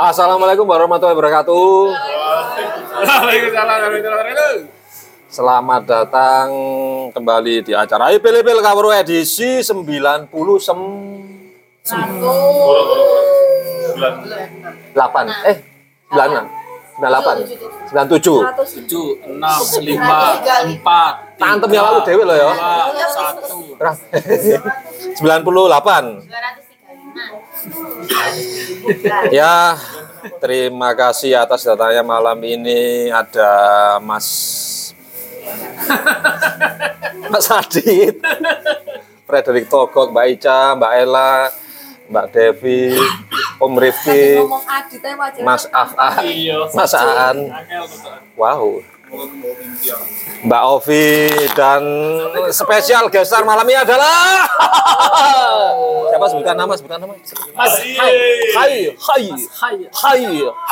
Assalamualaikum warahmatullahi wabarakatuh. Waalaikumsalam warahmatullahi wabarakatuh. Selamat datang kembali di acara IPLPL Kawru edisi 90 sem 8 eh 96 98 97 Tujuh, enam, lima, empat, Tantem ya lalu dewe loh ya. dua, satu. 98 ya terima kasih atas datanya malam ini. Ada Mas Mas Adit Frederick Togok Mbak Ica Mbak Ella Mbak Devi Om Rifki Mas Afan Iya. Mas Aan. Wow Mbak Ovi dan spesial guest star malam ini adalah siapa? Sebutkan nama sebutkan nama. Mas Hai hai. hai Hai. hai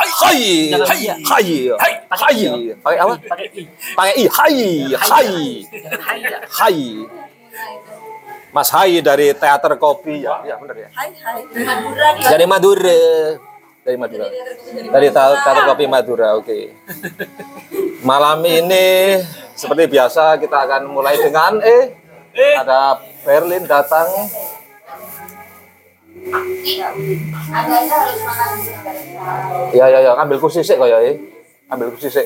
hai. Jangan hai iya. hai Hai. hai pakai apa? Pakai i. pakai i. Hai hai. Jangan hai ya. hai. Mas Hai dari teater kopi. Ya ya benar ya. Hai hai. Madura nih dari Madura dari Madura. Dari teater kopi Madura oke. Malam ini seperti biasa kita akan mulai dengan eh ada Berlin datang. Ya ya ya ambil kursi sih kok ya eh. ambil kursi sih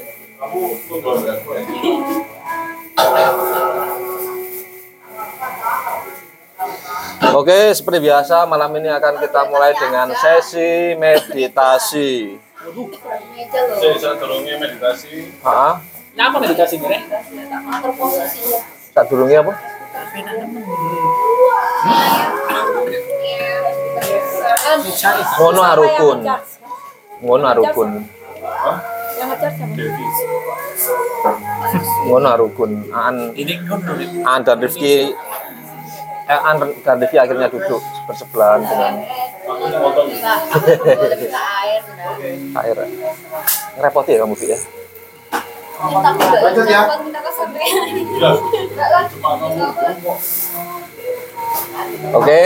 Oke, seperti biasa malam ini akan kita mulai dengan sesi meditasi. Dorongnya meditasi. Apa meditasi tak durungnya apa? Ngono arukun. Ngono arukun. yang ngejar siapa Ngono arukun. Ngono nih. Aan dan Rifki eh, dan Rifki akhirnya duduk bersebelahan dengan air. Repot ya kamu Fi ya. lanjut ya Oke.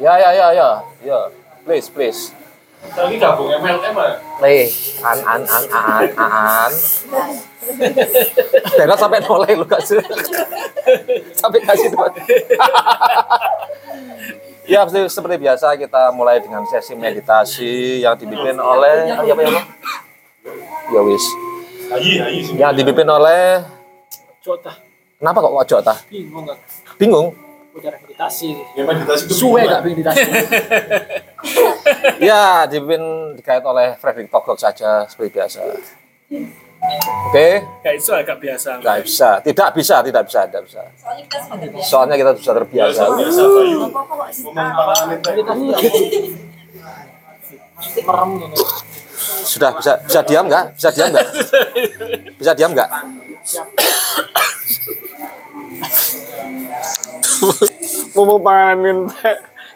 Ya ya ya ya. Ya. Please please. Lagi gabung MLM ya? Nih, an an an an an. Berat sampai mulai lu kasih. sampai kasih tuh. ya seperti, biasa kita mulai dengan sesi meditasi yang dipimpin oleh apa ya, Bang? Ya wis. Yang dipimpin oleh Jota. kenapa kok kok Jota? Bingung? Bingung? Udah meditasi. Ya meditasi itu Suwe gak meditasi? Ya, dipimpin dikait oleh Frederick Togok saja seperti biasa. Oke, Gak itu agak biasa. nggak bisa, tidak bisa, tidak bisa, tidak bisa. soalnya kita sudah biasa Soalnya kita sudah terbiasa. Biasa, biasa Bayu. Sudah bisa bisa diam nggak? Bisa diam nggak? Bisa diam nggak? Ngomong panganan minta.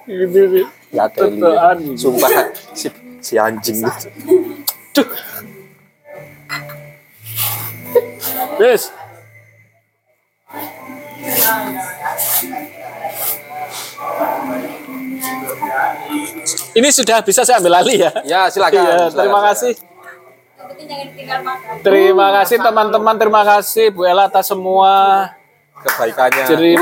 Gitu sih. Ya. Tetean. Sumpah si, si anjing itu. Duh. Yes. Ini sudah bisa saya ambil alih ya. Ya silakan. Iya, silakan. terima kasih. Terima kasih teman-teman, terima kasih Bu Ella atas semua Kebaikannya. ceri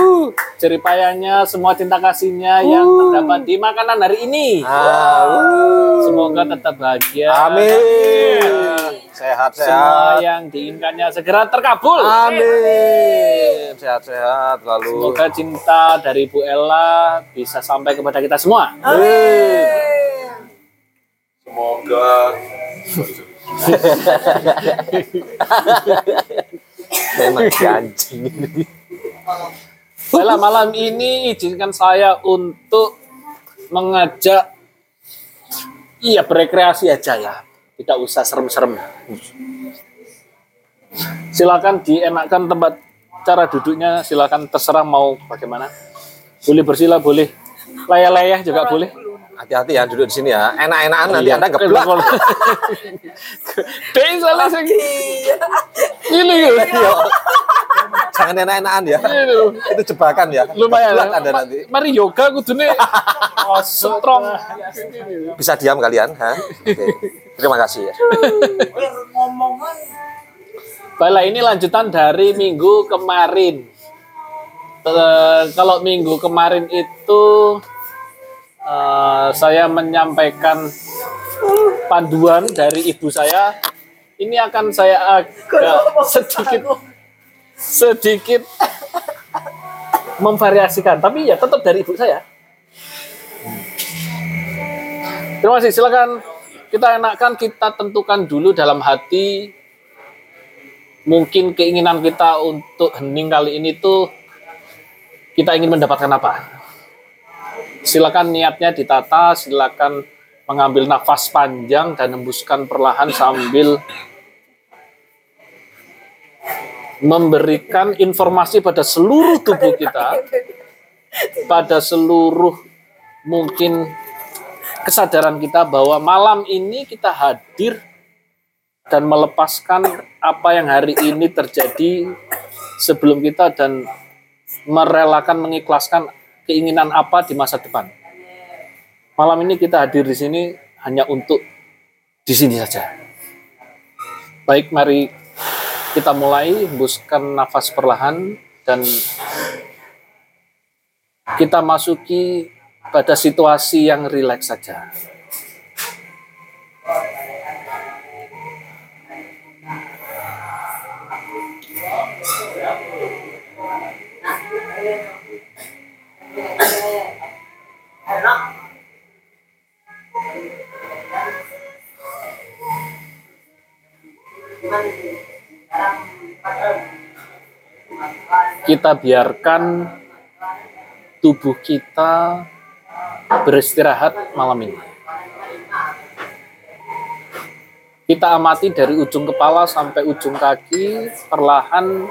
ceripayanya, semua cinta kasihnya yang terdapat di makanan hari ini. Ah, uh. Semoga tetap bahagia. Amin. Sehat Semua sehat. yang diinginkannya segera terkabul. Amin. Sehat sehat lalu. Semoga cinta dari Bu Ella bisa sampai kepada kita semua. Amin. Semoga Memang si anjing. Baiklah malam ini izinkan saya untuk mengajak iya berekreasi aja ya. Tidak usah serem-serem. Silakan dienakkan tempat cara duduknya, silakan terserah mau bagaimana. Boleh bersila, boleh. Layah-layah juga boleh. Hati-hati ya duduk di sini ya. Enak-enakan nanti Iya. Anda geblak. Dek salah sing. Ini ya. Jangan enak-enakan ya. Gitu. Itu jebakan ya. Lumayan. Anda nanti. Mari yoga kudune strong. Bisa diam kalian, ha? Oke. Terima kasih ya. Baiklah ini lanjutan dari minggu kemarin. Eh, kalau minggu kemarin itu eh, saya menyampaikan panduan dari ibu saya. Ini akan saya agak sedikit sedikit memvariasikan, tapi ya tetap dari ibu saya. Terima kasih. Silakan kita enakan kita tentukan dulu dalam hati mungkin keinginan kita untuk hening kali ini tuh kita ingin mendapatkan apa? Silakan niatnya ditata, silakan mengambil nafas panjang dan hembuskan perlahan sambil memberikan informasi pada seluruh tubuh kita, pada seluruh mungkin kesadaran kita bahwa malam ini kita hadir dan melepaskan apa yang hari ini terjadi sebelum kita dan merelakan mengikhlaskan keinginan apa di masa depan. Malam ini kita hadir di sini hanya untuk di sini saja. Baik, mari kita mulai hembuskan nafas perlahan dan kita masuki pada situasi yang rileks saja. Kita biarkan tubuh kita beristirahat malam ini. Kita amati dari ujung kepala sampai ujung kaki, perlahan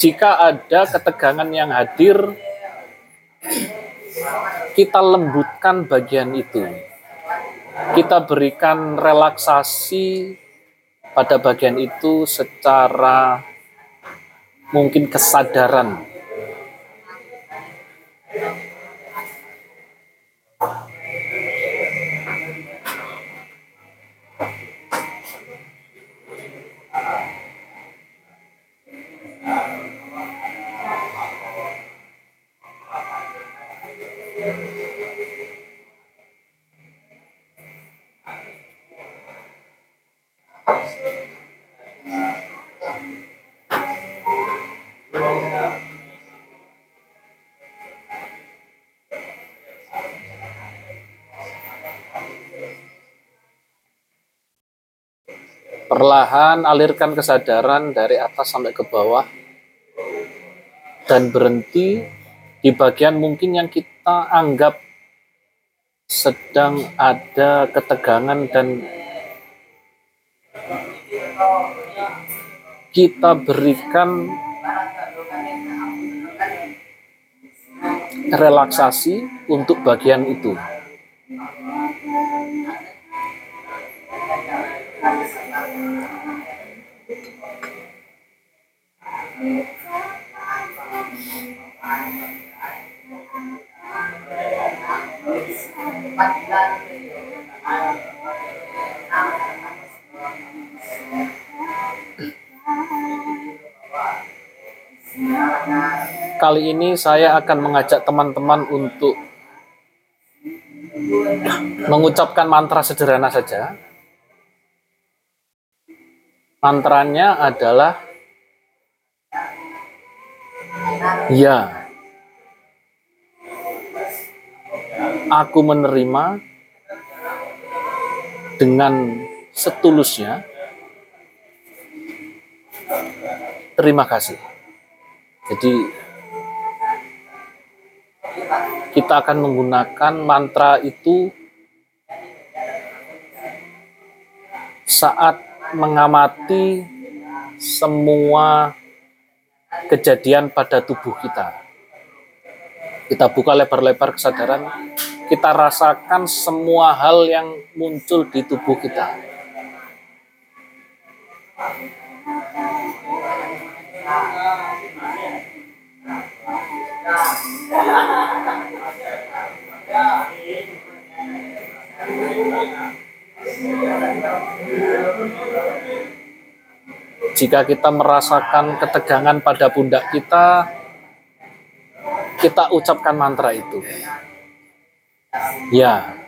jika ada ketegangan yang hadir, kita lembutkan bagian itu. Kita berikan relaksasi pada bagian itu secara mungkin kesadaran. Perlahan alirkan kesadaran dari atas sampai ke bawah dan berhenti di bagian mungkin yang kita anggap sedang ada ketegangan dan kita berikan relaksasi untuk bagian itu. Kali ini saya akan mengajak teman-teman untuk mengucapkan mantra sederhana saja. Mantranya adalah Ya. Aku menerima dengan setulusnya. Terima kasih. Jadi kita akan menggunakan mantra itu saat mengamati semua kejadian pada tubuh kita. Kita buka lebar-lebar kesadaran, kita rasakan semua hal yang muncul di tubuh kita. Jika kita merasakan ketegangan pada pundak kita, kita ucapkan mantra itu. Ya,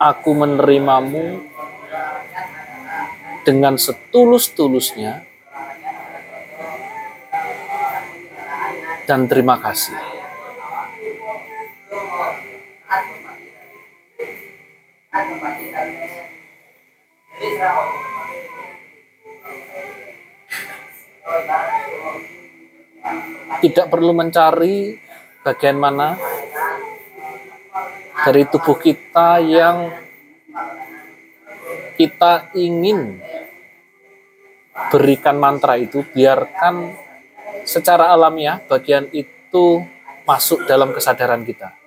aku menerimamu dengan setulus-tulusnya dan terima kasih. Tidak perlu mencari bagian mana dari tubuh kita yang kita ingin berikan mantra itu, biarkan secara alamiah bagian itu masuk dalam kesadaran kita.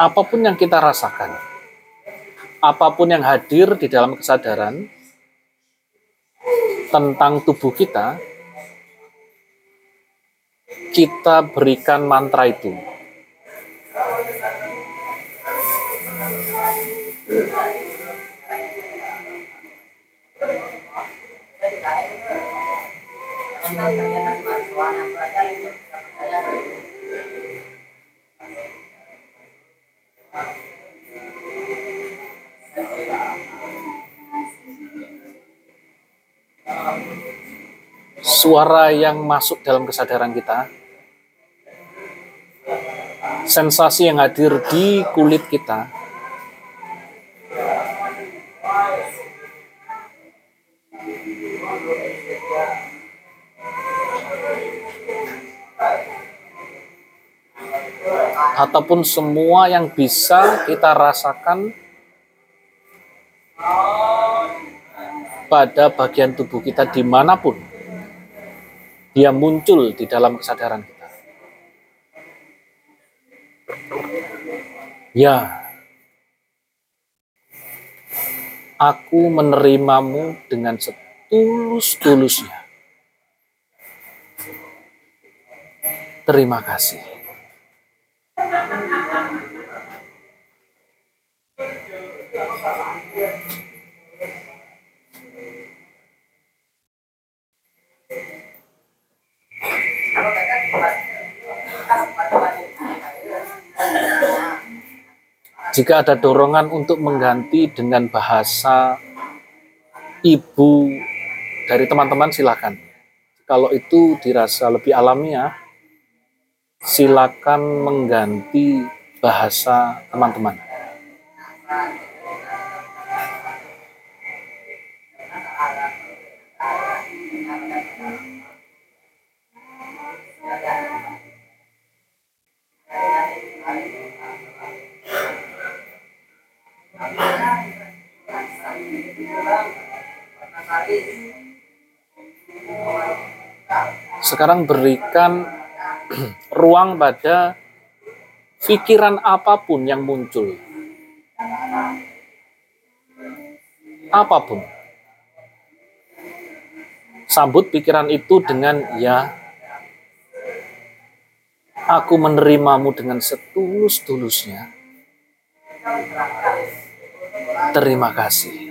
Apa pun yang kita rasakan, apa pun yang hadir di dalam kesadaran tentang tubuh kita, kita berikan mantra itu. Suara yang masuk dalam kesadaran kita, sensasi yang hadir di kulit kita, ataupun semua yang bisa kita rasakan pada bagian tubuh kita di mana pun dia muncul di dalam kesadaran kita. Ya, aku menerimamu dengan setulus-tulusnya. Terima kasih. Jika ada dorongan untuk mengganti dengan bahasa ibu dari teman-teman silakan. Kalau itu dirasa lebih alamiah, silakan mengganti bahasa teman-teman. Sekarang berikan ruang pada pikiran apa pun yang muncul. Apa pun. Sambut pikiran itu dengan ya, aku menerimamu dengan setulus-tulusnya. Terima kasih.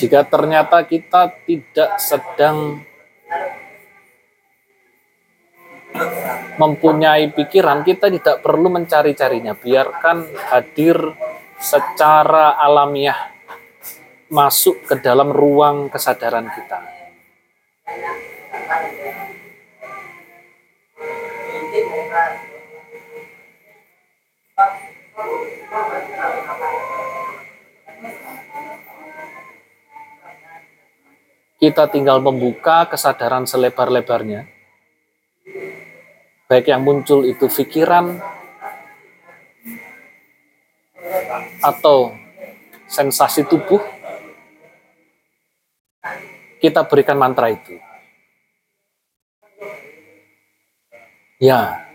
Jika ternyata kita tidak sedang mempunyai pikiran, kita tidak perlu mencari-carinya. Biarkan hadir secara alamiah masuk ke dalam ruang kesadaran kita. Kita tinggal membuka kesadaran selebar-lebarnya. Baik yang muncul itu pikiran atau sensasi tubuh, kita berikan mantra itu. Ya,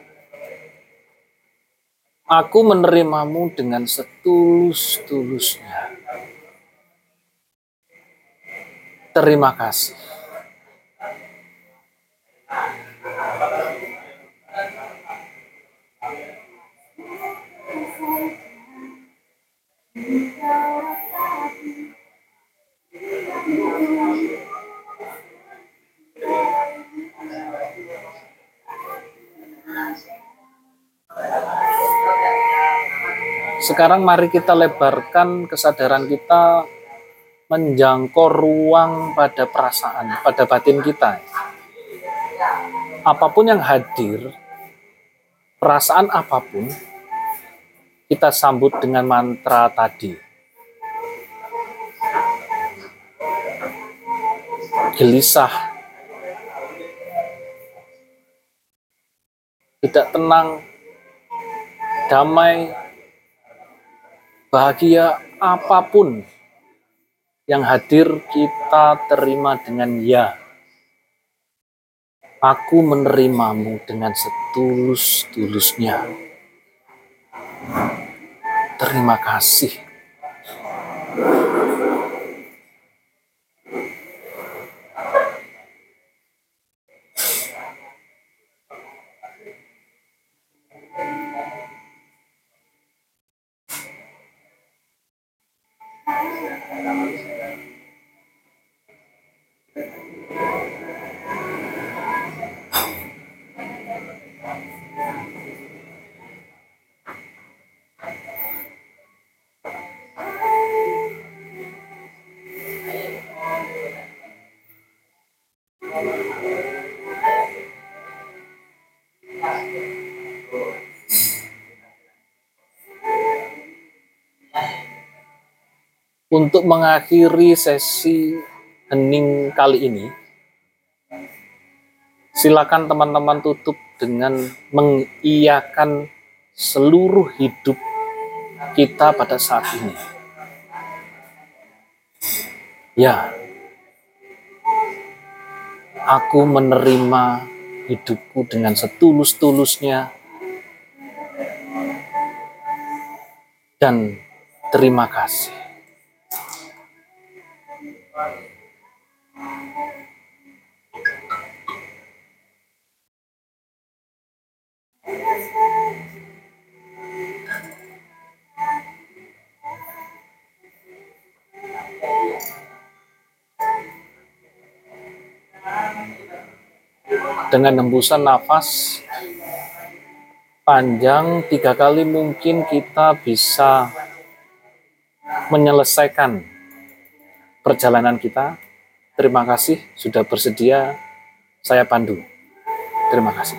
aku menerimamu dengan setulus-tulusnya. Terima kasih. Sekarang mari kita lebarkan kesadaran kita menjangkau ruang pada perasaan, pada batin kita. Apa pun yang hadir, perasaan apa pun, kita sambut dengan mantra tadi. Gelisah, tidak tenang, damai, bahagia, apa pun yang hadir kita terima dengan ya. Aku menerimamu dengan setulus-tulusnya. Terima kasih. Untuk mengakhiri sesi hening kali ini, silakan teman-teman tutup dengan mengiyakan seluruh hidup kita pada saat ini. Ya, aku menerima hidupku dengan setulus-tulusnya dan terima kasih. Dengan hembusan nafas panjang tiga kali mungkin kita bisa menyelesaikan perjalanan kita. Terima kasih sudah bersedia. Saya Pandu. Terima kasih.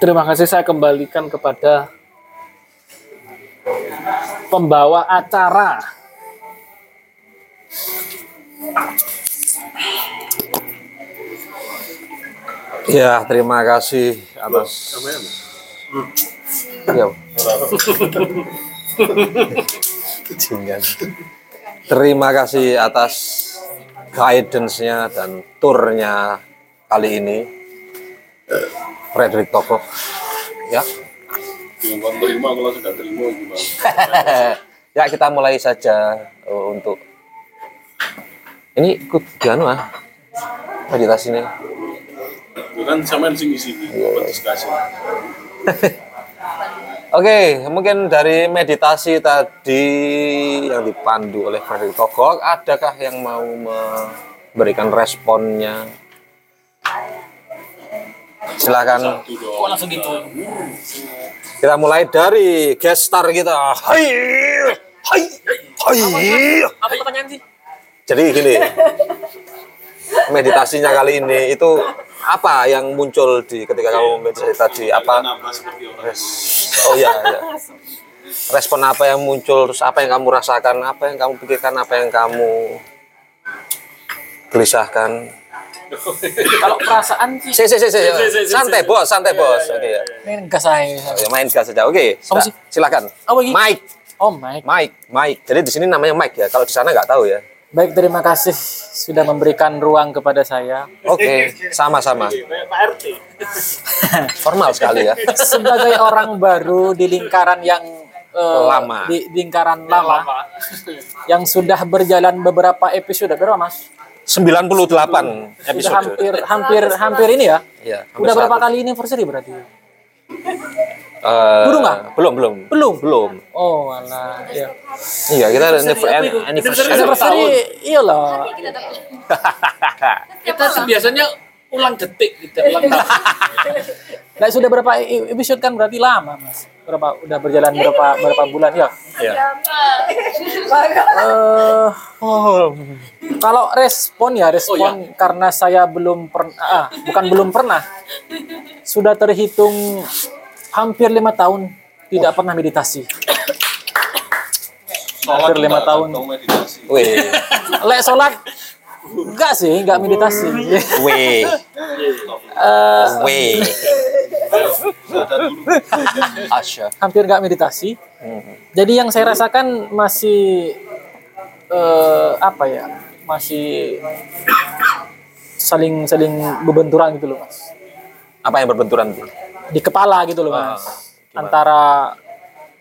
Terima kasih saya kembalikan kepada pembawa acara. Ya, terima kasih atas ya. Terima kasih atas guidance-nya dan turnya kali ini. Frederick Toko. Ya. Terima kalau sudah terima ya, kita mulai saja eh, untuk ini ikut Ganu ah. Meditasi kan sama sing isi di Iya. diskusi. Oke, mungkin dari meditasi tadi yang dipandu oleh Frederick Togok, adakah yang mau memberikan responnya? Silakan. Gitu? Kita mulai dari guest star kita. Hai, hai, hai. Apa pertanyaan sih? Jadi gini, meditasinya kali ini itu apa yang muncul di ketika kamu meditasi tadi? Apa Nambah seperti orang. Oh iya, iya. Respon apa yang muncul, terus apa yang kamu rasakan, apa yang kamu pikirkan, apa yang kamu gelisahkan. Kalau perasaan sih Si, si, si, si. Santai bos, santai bos. Oke ya. ini gas. Oke, main gas saja. Oke, Apa sih? silakan. Ini? Mike, Oh my. Mike, Mike. Jadi di sini namanya Mike ya. Kalau di sana nggak tahu ya. Baik, terima kasih sudah memberikan ruang kepada saya. Oke, sama-sama. Pak RT. Formal sekali ya. Sebagai orang baru di lingkaran yang eh, Lama. di lingkaran lama, Lama. yang sudah berjalan beberapa episode berapa Mas? 98 Sudah episode. hampir hampir hampir ini ya. Iya, hampir Udah berapa 100. kali anniversary berarti? Eh, Belum nggak? Belum, belum. Belum. Belum. Oh, alah. Ya. Iya, kita ada Anniversary anniversary. Anniversary Anniversary iyalah. Kita sih biasanya ulang detik gitu, ulang tahun. Nah, sudah berapa e- episode kan berarti lama, Mas. Berapa udah berjalan berapa berapa bulan ya? Iya. Eh, oh, kalau respon ya respon karena saya belum pernah, ah, bukan belum pernah, sudah terhitung hampir lima tahun tidak pernah meditasi. Sholat Hampir lima tahun. Wih, Lek sholat enggak sih, enggak meditasi. wih, Eh, wih. Ada dulu. Asya. hampir enggak meditasi. Jadi yang saya rasakan masih eh, apa ya? Masih saling saling bebenturan gitu loh, Mas. Apa yang berbenturan tuh? Di kepala gitu loh mas antara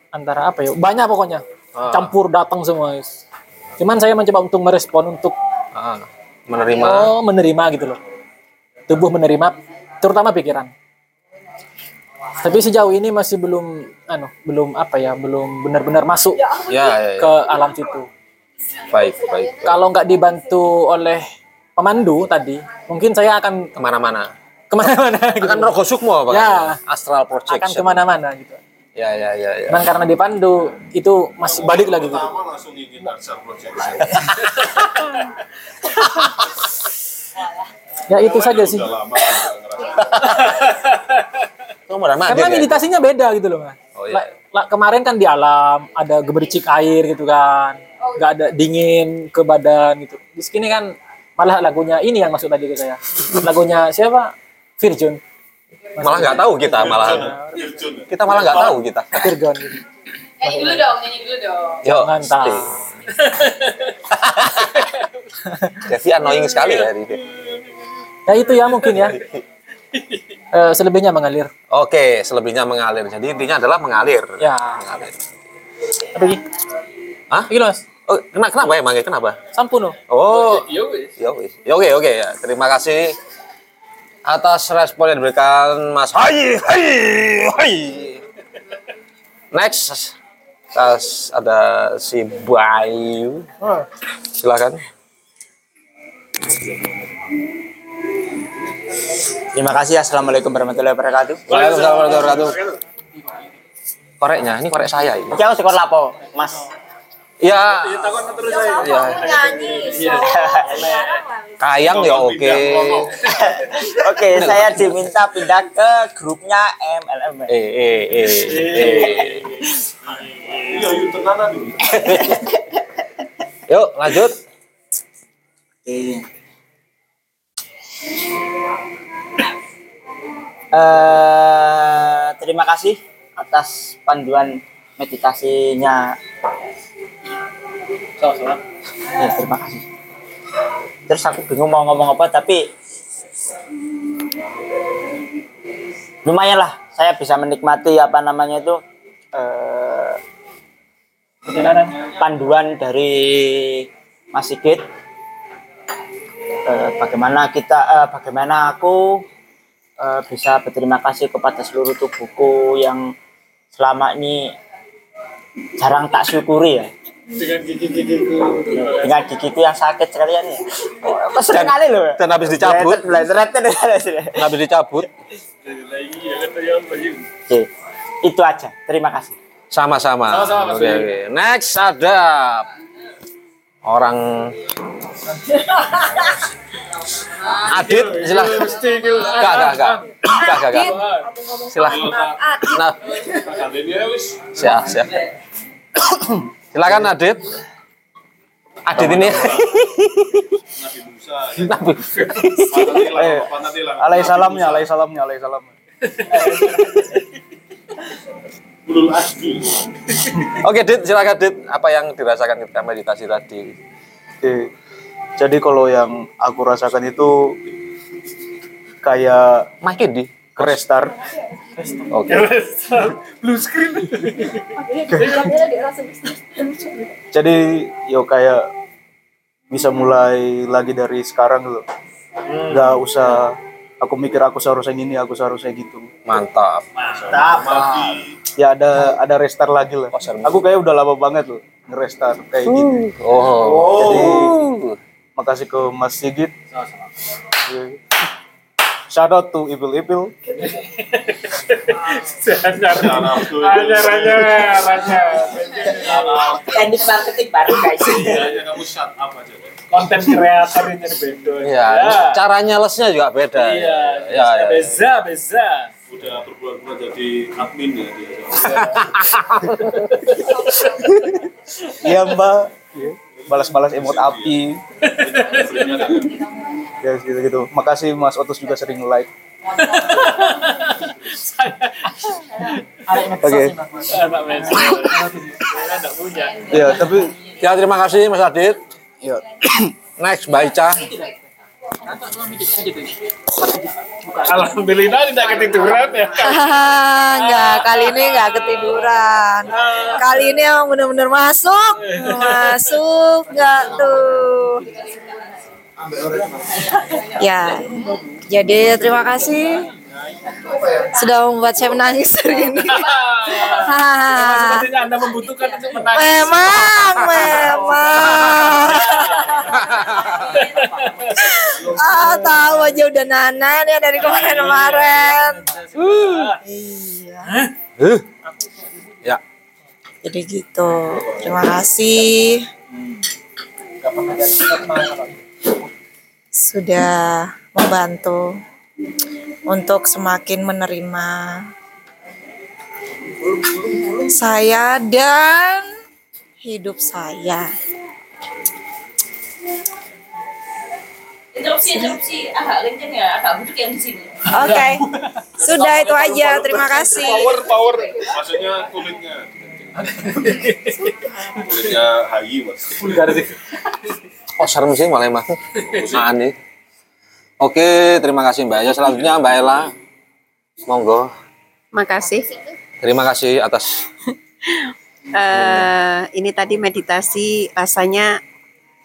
antara apa ya banyak pokoknya Ah. campur datang semua guys. cuman saya mencoba untuk merespon untuk Ah, menerima. oh menerima gitu loh tubuh menerima terutama pikiran tapi sejauh ini masih belum anu belum apa ya belum benar-benar masuk Ya, ya, ya. ke alam situ Baik, baik. baik. kalau nggak dibantu oleh pemandu tadi mungkin saya akan Ke mana-mana. Ke mana-mana gitu. Akan Rogo Sukmo apa? Ya. Astral akan projection. ke mana-mana gitu Ya, ya, ya, ya. Dan karena dipandu itu masih balik lagi gitu. Pertama langsung ingin dasar projection. Ya itu saja sih. Lama Karena ya? meditasinya beda gitu loh, Mas. Oh, iya. La- la- kemarin kan di alam ada gemericik air gitu kan. nggak ada dingin ke badan gitu. Di sini kan malah lagunya ini yang masuk tadi ke saya. Lagunya siapa? Virgin. Malah nggak tahu kita malah. Virgin? Kita malah nggak tahu kita. Virgon gitu. Nyanyi dulu dong, nyanyi dulu dong. Yuk. Mantap. Devi annoying sekali ya. Devi. Ya itu ya mungkin ya. Eh, selebihnya mengalir. Oke, selebihnya mengalir. Jadi intinya adalah mengalir. Ya. Mengalir. Apa lagi? Hah? Iki loh, Mas. Oh, kenapa, kenapa ya? Kenapa? Sampun loh. Oh, Ya wis. ya wis. Ya oke, oke ya. Terima kasih atas respon yang diberikan Mas Hai, hai, hai. Next, tas ada si Bayu. Silakan. Terima kasih. Assalamualaikum warahmatullahi wabarakatuh. Waalaikumsalam warahmatullahi wabarakatuh. Koreknya, ini korek saya ini. Jauh sekor lapo, Mas. Ya, ya. Nyanyi. Kayang ya oke. Oke, saya diminta pindah ke grupnya MLM. Eh, eh, eh, eh. Iya, yuk tenanan. Yuk, lanjut. Eh, terima kasih atas panduan meditasinya. Ya, terima kasih. Terus aku bingung mau ngomong apa, tapi lumayan lah. Saya bisa menikmati apa namanya itu eh, panduan dari Mas Sigit. Eh, bagaimana kita, eh, bagaimana aku eh, bisa berterima kasih kepada seluruh tubuhku yang selama ini jarang tak syukuri ya Dengan gigi-gigiku. dengan gigiku yang sakit sekalian ya. Oh, Kok sering kali loh. Dan habis dicabut. Habis dicabut. ya Oke, itu aja. Terima kasih. Sama-sama. Sama-sama, Mas Oke, oke. Next ada orang Adit, silakan. Enggak, enggak, enggak. Enggak, enggak, enggak. Silakan. Nah, siap, siap. Silakan Adit. Adit ini Nabi Musa Nabi. Eh, Alai salamnya, alai salamnya, alai salamnya. Ulul Oke, Dit, silakan Dit. Apa yang dirasakan ketika meditasi tadi? Oke. Jadi kalau yang aku rasakan itu kayak Makin di. Restart. Oke. Jadi yo kayak bisa mulai lagi dari sekarang gitu. Gak usah aku mikir aku seharusnya gini, aku seharusnya gitu. Mantap. Ya ada ada restart lagi lah. Oh. Aku kayak udah lama banget loh ngerestart kayak gitu. Oh. Jadi makasih ke Mas Sigit. Iya. Shout out to Ipil Ipil. Hanya ranya, ranya. Teknik marketing baru guys. Hanya kamu shut up aja. Konten kreator ini beda. Iya, cara nyalesnya juga beda. Iya, ya, ya. beza, beza. Udah berbulan-bulan jadi admin ya dia. Iya Mbak. Iya. Balas-balas emot api. Sebenarnya kan Ya gitu-gitu. Makasih Mas Otus juga sering like. Oke. Ya, tapi Ya, terima kasih Mas Adit. ya Next, Mbak Ica. Alhamdulillah tidak ketiduran ya. Enggak, kali ini enggak ketiduran. Kali ini emang bener-bener masuk. Masuk enggak tuh. Ya, jadi terima kasih sudah membuat saya menangis hari ini. Hahaha. Sepertinya Anda membutuhkan untuk menangis. memang, memang. ah, tahu aja udah nanan ya dari kemarin-kemarin. Iya. Ya. Jadi gitu. Terima kasih. Sudah membantu untuk semakin menerima saya dan hidup saya. Interupsi, interupsi. Agak kenceng ya, agak budek yang di sini. Oke. Sudah itu aja. Terima kasih. power power maksudnya kulitnya kulitnya hayi mas Oh, serem sih malah emang. Aneh. Oke, terima kasih Mbak. Ya, selanjutnya Mbak Ella. Monggo. Makasih. Terima kasih atas Eh, ini tadi meditasi rasanya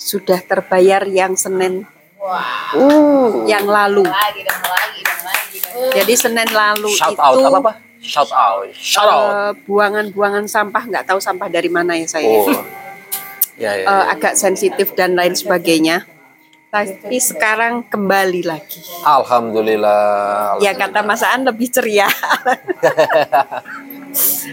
sudah terbayar yang Senin uh, yang lalu. Lagi dong, lagi dong, lagi. Jadi Senin lalu shout itu out apa apa? Shout out. Shout out. eh, buangan-buangan sampah nggak tahu sampah dari mana ya saya. Oh. Ya, ya. Eh, ya. agak sensitif dan lain sebagainya. Tapi sekarang kembali lagi. Alhamdulillah. Ya kata Mas Aan lebih ceria.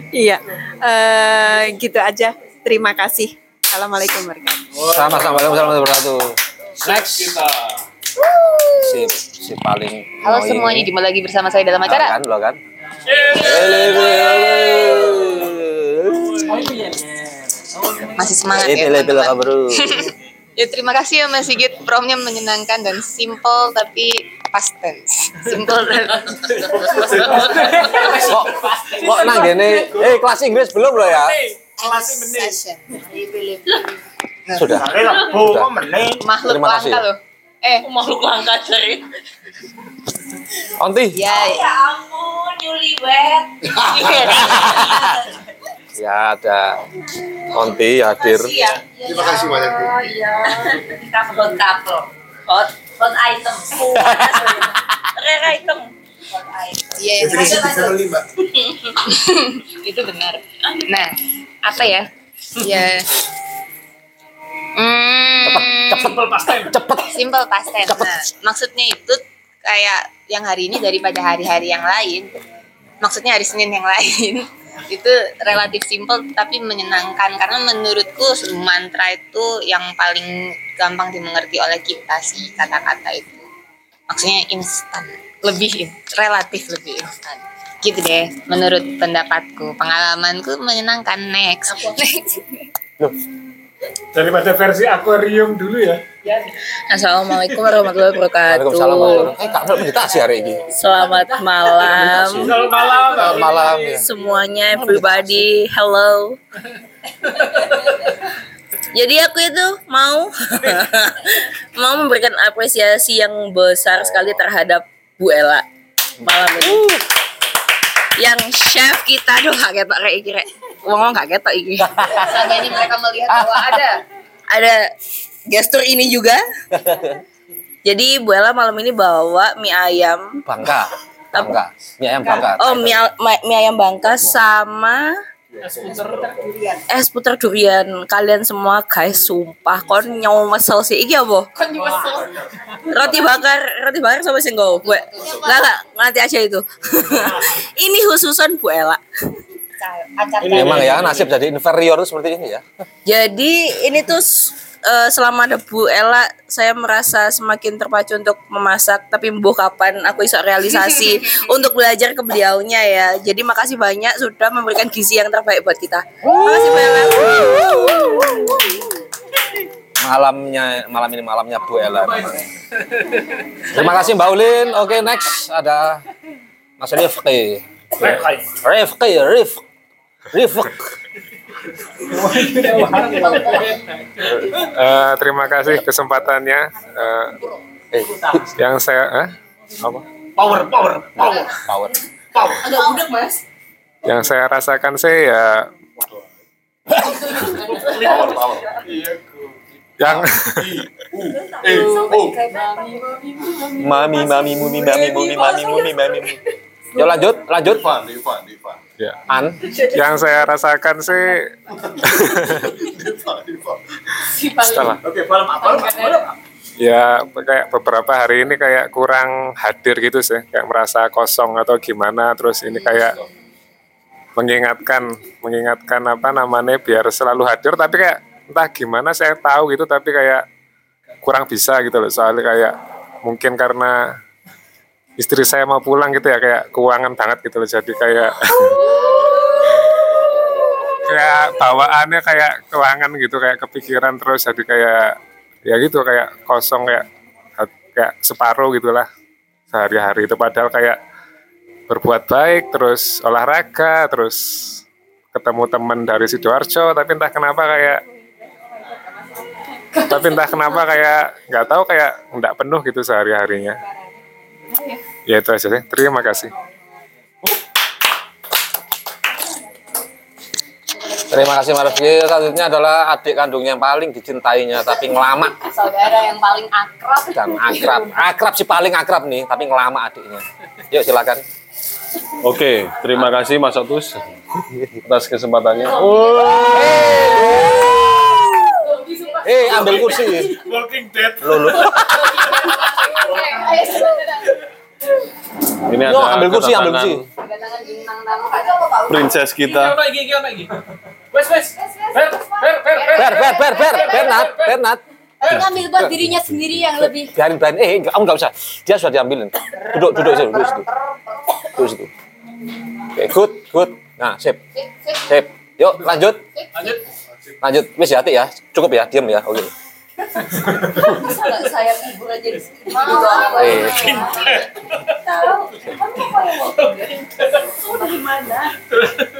Iya, eh, gitu aja. Terima kasih. Assalamualaikum warahmatullahi wabarakatuh. Sama-sama. Waalaikumsalam warahmatullahi wabarakatuh. Next. kita Si, si paling Halo semuanya, jumpa lagi bersama saya dalam Lo acara. kan, lo kan. Masih semangat Ini ya. level teman-teman. Ya terima kasih ya Mas Sigit, promnya menyenangkan dan simple tapi past tense. Simple dan Kok kok nang gini? Eh kelas Inggris belum lo ya? session. Sudah. Makhluk Terima kasih. langka loh. Eh, makhluk langka cari. Onti. Ya, ya ampun, newlywed. Ya ada Onti hadir. Iya. Terima kasih banyak. Oh iya. Kita hot couple. Hot hot item. Rare item. Iya, yang itu benar. Nah, apa ya? Ya. Hmm, Simple past time. Cepet. simple past tense. Nah, maksudnya itu kayak yang hari ini daripada hari-hari yang lain. Maksudnya hari Senin yang lain. Itu relatif simple tapi menyenangkan karena menurutku mantra itu yang paling gampang dimengerti oleh kita sih kata-kata itu. Maksudnya instan, lebih relatif lebih instan. Gitu deh, menurut pendapatku, pengalamanku menyenangkan. Next. Next. Daripada versi akuarium dulu ya. Assalamualaikum warahmatullahi Waalaikumsalam. wabarakatuh. Eh, kak, meditasi hari ini. Selamat malam Selamat malam. Selamat malam ya. semuanya, everybody. Hello. Jadi aku itu mau mau memberikan apresiasi yang besar sekali terhadap Bu Ella malam ini. Yang chef kita doh gak ketok kayak iki rek. Ngomong gak ketok iki. Sampai ini mereka melihat bahwa ada Ada gestur ini juga. Jadi Bu Ella malam ini bawa mie ayam. Bangka. Bangka. Mie ayam bangka. Oh, mie, mie- mie ayam bangka sama es puter durian. Kalian semua guys, sumpah kon nyawa mesel sih iki apa? Roti bakar, roti bakar sama sing gue. Enggak enggak, nanti aja itu. ini khususan Bu Ella. Acak Memang ya nasib jadi inferior tuh seperti ini ya. Jadi ini tuh eh, selama ada Bu Ella saya merasa semakin terpacu untuk memasak tapi mbuh kapan aku bisa realisasi untuk belajar ke beliaunya ya. Jadi makasih banyak sudah memberikan gizi yang terbaik buat kita. Makasih Bu Ella. Malamnya malam ini malamnya Bu Ella. Terima kasih Mbak Ulin. Oke next ada Mas Rifki. Rifki, Rif, Rifk. Eh, terima kasih kesempatannya. Eh, Eh, yang saya eh, apa? Power, power, power. power. Yang saya rasakan sih ya yang Mami, mami, mumi, mami, mumi, mami, mumi, mami. mumi. Yuk lanjut, lanjut. Divan, Divan, Divan. Ya, An. yang saya rasakan sih setelah. Oke, malam apa? Malam. Ya kayak beberapa hari ini kayak kurang hadir gitu sih. Kayak merasa kosong atau gimana. Terus ini kayak mengingatkan mengingatkan apa namanya biar selalu hadir. Tapi kayak entah gimana saya tahu gitu tapi kayak kurang bisa gitu loh. Soalnya kayak mungkin karena istri saya mau pulang gitu ya kayak keuangan banget gitu loh. Jadi kayak kayak bawaannya kayak keuangan gitu kayak kepikiran terus. Jadi kayak ya gitu kayak kosong kayak kayak separuh gitulah sehari-hari itu. Padahal kayak berbuat baik terus olahraga terus ketemu teman dari sidoarjo. Tapi entah kenapa kayak tapi entah kenapa kayak nggak tahu kayak nggak penuh gitu sehari harinya ya itu aja sih terima kasih Terima kasih Mas Rifki. Selanjutnya adalah adik kandungnya yang paling dicintainya tapi ngelama saudara yang paling akrab. dan akrab. Akrab sih paling akrab nih, tapi ngelama adiknya. Yuk silakan. Oke, terima kasih Mas Otus atas kesempatannya. Eh, ambil kursi. Walking Dead. Lulu. Ini ada ambil kursi, ambil kursi. princess kita. Wes, wes. Ber, ber, ber, ber. Ber, ber, ber, ber, Bernat, Bernat. Tapi ngambil buat dirinya sendiri yang lebih Biarin, biarin. Eh, enggak, kamu enggak usah. Dia sudah diambilin. Duduk, duduk situ, duduk situ. Duduk situ. Oke, good, good. Nah, sip. Sip. Yuk, lanjut. Lanjut. Lanjut. Wis ya, ya. Cukup ya, diam ya. Oke. masa nggak saya hibur aja di sini. Eh,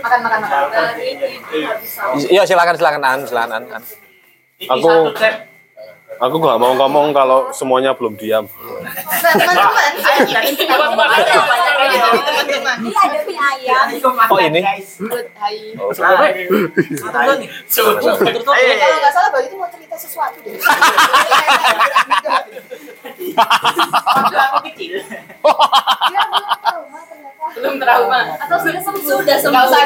Makan, makan, makan. Iya, silakan, silakan An, silakan An. An. Aku aku nggak mau ngomong kalau semuanya belum diam. Teman-teman. Oh, ini? Good, hai. Oh, Kalau nggak salah Bayu itu mau cerita sesuatu deh. Dia belum trauma. Atau sudah sembuh? Sudah sembuh. Enggak usah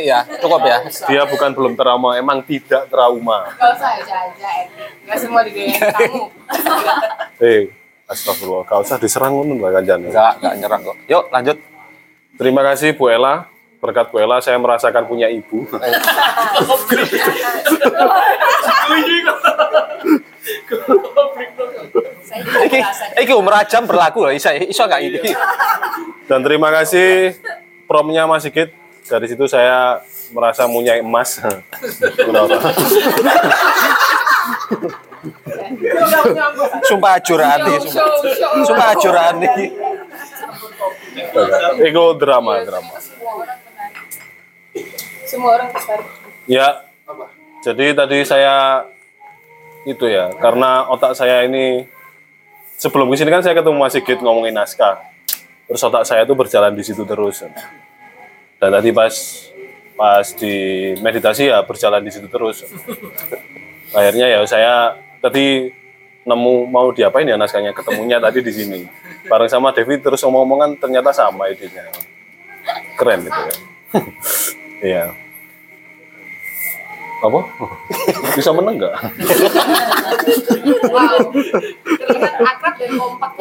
Eh, ya, cukup ya. Dia bukan belum trauma, emang tidak trauma. Enggak usah Caca. Enggak semua didoain kamu. Eh, astagfirullah, gak usah diserang ngono lah kanjane. Enggak, enggak nyerang kok. Yuk, lanjut. Terima kasih Bu Ella. Berkat Bu Ella saya merasakan punya ibu. Iki, iki umur jam berlaku loh, iso iso enggak iki? Dan terima kasih promnya Mas Sigit. Dari situ saya merasa punya emas. Kenapa? Sumpah ajuran iki, sumpah. Sumpah ajuran iki. Ego drama, drama. Semua orang tertarik. Ya, jadi tadi saya itu ya, karena otak saya ini sebelum ke sini kan saya ketemu Mas Sigit ngomongin naskah. Terus otak saya tuh berjalan di situ terus. Dan tadi pas pas di meditasi ya berjalan di situ terus. Akhirnya ya saya tadi nemu mau diapain ya naskahnya ketemunya tadi di sini. Bareng sama Devi terus omong-omongan ternyata sama idenya. Keren gitu ya. Iya. Apa? Bisa menang nggak? Wow. Terlihat akrab dan kompak.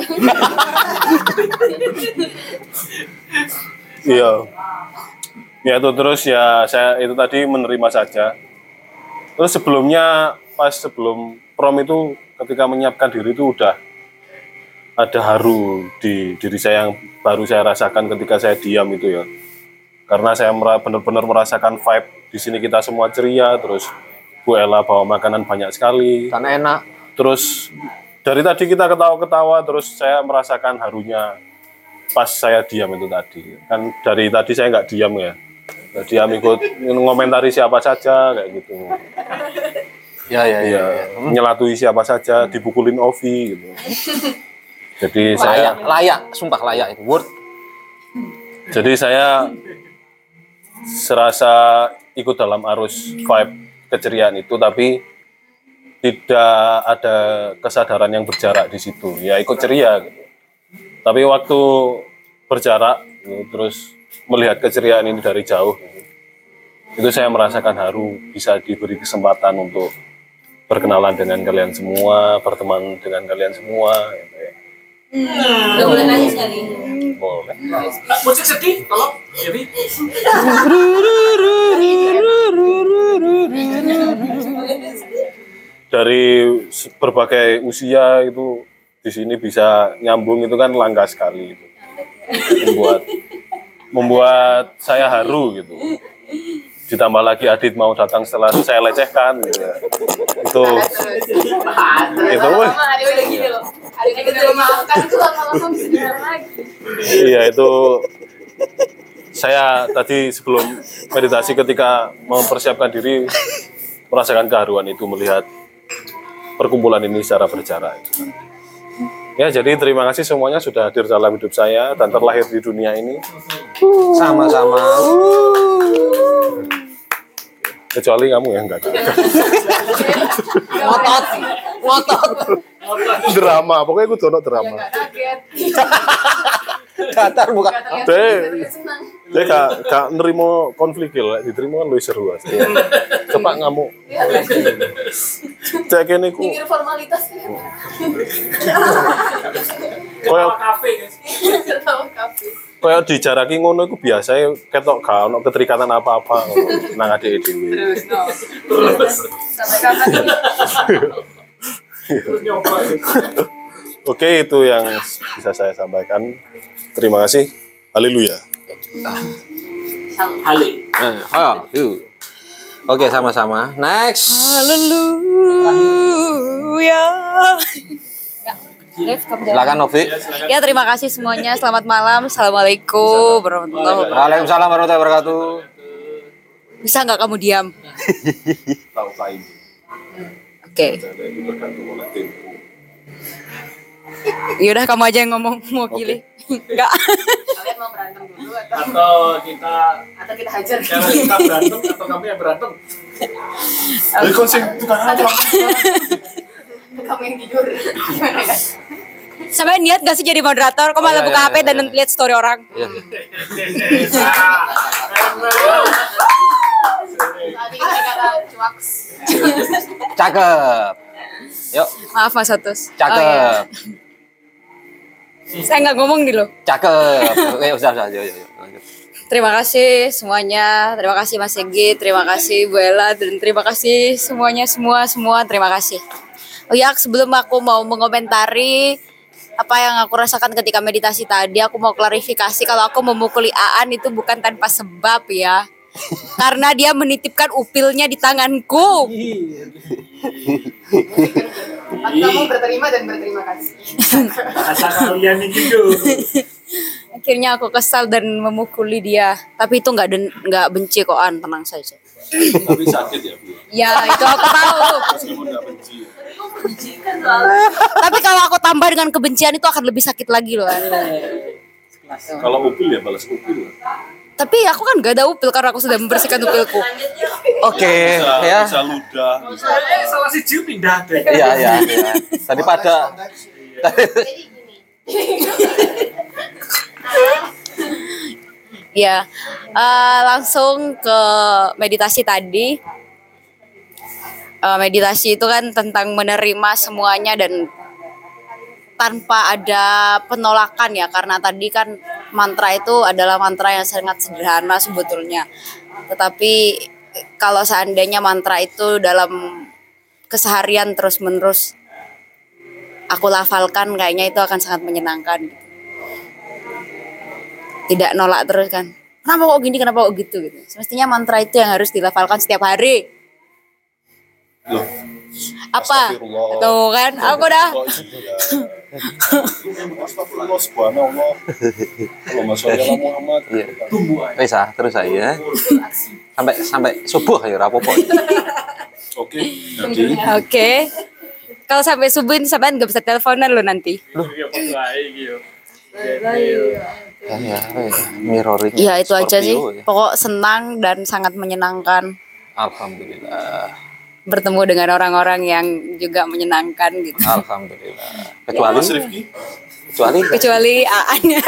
Iya. Ya itu terus ya saya itu tadi menerima saja. Terus sebelumnya pas sebelum prom itu ketika menyiapkan diri itu udah ada haru di diri saya yang baru saya rasakan ketika saya diam itu ya. Karena saya benar-benar merasakan vibe di sini kita semua ceria terus Bu Ella bawa makanan banyak sekali. Dan enak. Terus dari tadi kita ketawa-ketawa terus saya merasakan harunya pas saya diam itu tadi. Kan dari tadi saya nggak diam ya. Nggak diam ikut ngomentari siapa saja kayak gitu. Ya ya Iya, nyelatui siapa saja dipukulin Ovi gitu. Jadi Layak, saya layak, sumpah layak itu. Word. jadi saya serasa ikut dalam arus vibe keceriaan itu tapi tidak ada kesadaran yang berjarak di situ. Ya ikut ceria. gitu. Tapi waktu berjarak terus melihat keceriaan ini dari jauh itu saya merasakan haru bisa diberi kesempatan untuk berkenalan dengan kalian semua berteman dengan kalian semua gitu ya. Udah boleh nangis kali. boleh Musik sedih, tolong. Jadi dari berbagai usia itu di sini bisa nyambung itu kan langka sekali itu. membuat membuat saya haru gitu ditambah lagi Adit mau datang setelah saya lecehkan gitu itu itu itu lagi. iya itu saya tadi sebelum meditasi ketika mempersiapkan diri merasakan keharuan itu melihat perkumpulan ini secara berjarak. Ya, jadi terima kasih semuanya sudah hadir dalam hidup saya dan terlahir di dunia ini. Sama-sama. Kecuali kamu ya enggak. Ngotot. Ngotot. drama, pokoknya aku dono drama. Kaget. Datar bukan. Deh, deh gak gak nerimo konflik ya, diterima kan lebih seru asli. Cepat ngamuk. Cek kene ku Mikir formalitas ya. koyo kafe guys. Kafe. koyo dijaraki ngono iku biasa ketok gak ono keterikatan apa-apa nang adek dhewe. Terus no. Sampai kapan ini? Terus. Oke, itu yang bisa saya sampaikan. Terima kasih. Haleluya. Hale. Yuk. Oke, sama-sama. Next. Haleluya. Silakan Novi. Ya terima kasih semuanya. Selamat malam. Assalamualaikum warahmatullahi wabarakatuh. Waalaikumsalam warahmatullahi wabarakatuh. Bisa nggak kamu diam? Tahu lain. Yaudah kamu aja yang ngomong mewakili. Enggak. Kalian mau berantem dulu atau Atau kita atau kita hajar? kita berantem atau kamu yang berantem? Kamu yang tidur. Gimana? Sampai niat gak sih jadi moderator? Kok malah iya, buka iya, HP iya, dan iya. lihat story orang? Iya. Cakep. Yuk, Maaf Mas Otus. cakep. Oh, iya. Saya nggak ngomong nih loh. Cakep. Oke, usah, usah. Yuk, yuk, yuk. Lanjut. Terima kasih semuanya. Terima kasih Mas Egi. Terima kasih Bu Ella. Dan terima kasih semuanya, semua, semua. Terima kasih. Oh ya, sebelum aku mau mengomentari apa yang aku rasakan ketika meditasi tadi, aku mau klarifikasi kalau aku memukuli Aan itu bukan tanpa sebab ya. Karena dia menitipkan upilnya di tanganku. Kamu berterima dan berterima kasih. Asal kalian gitu. Akhirnya aku kesal dan memukuli dia. Tapi itu nggak den- nggak benci kok An, tenang saja. Tapi sakit ya, Bu. Ya itu aku tahu. Benci. ya. Tapi kalau aku tambah dengan kebencian itu akan lebih sakit lagi loh. An. Kalau upil ya balas upil. Tapi aku kan gak ada upil karena aku sudah membersihkan upilku. Oke, Bisa, ya. bisa ludah. Bisa. Salah si Jiu pindah deh. Iya, iya, iya. Daripada Ya, eh, langsung ke meditasi tadi. Eh, meditasi itu kan tentang menerima semuanya dan tanpa ada penolakan ya karena tadi kan mantra itu adalah mantra yang sangat sederhana sebetulnya. Tetapi kalau seandainya mantra itu dalam keseharian terus-menerus aku lafalkan kayaknya itu akan sangat menyenangkan. Tidak nolak terus kan. Kenapa kok gini, kenapa kok gitu gitu. Semestinya mantra itu yang harus dilafalkan setiap hari. Apa? Tuh kan, aku dah ya? Allah Muhammad. Iya. Wis ah, terus saya. Sampai sampai subuh ya rapopo. Oke, Oke. Kalau sampai subuh ini sampean nggak bisa teleponan lo nanti. Ya, ya, apa ya, mirroring. Iya itu aja sih. Ya. Pokok senang dan sangat menyenangkan Alhamdulillah. Bertemu dengan orang-orang yang juga menyenangkan gitu. Alhamdulillah. Kecuali Mas Rifki, kecuali Kecuali Aan.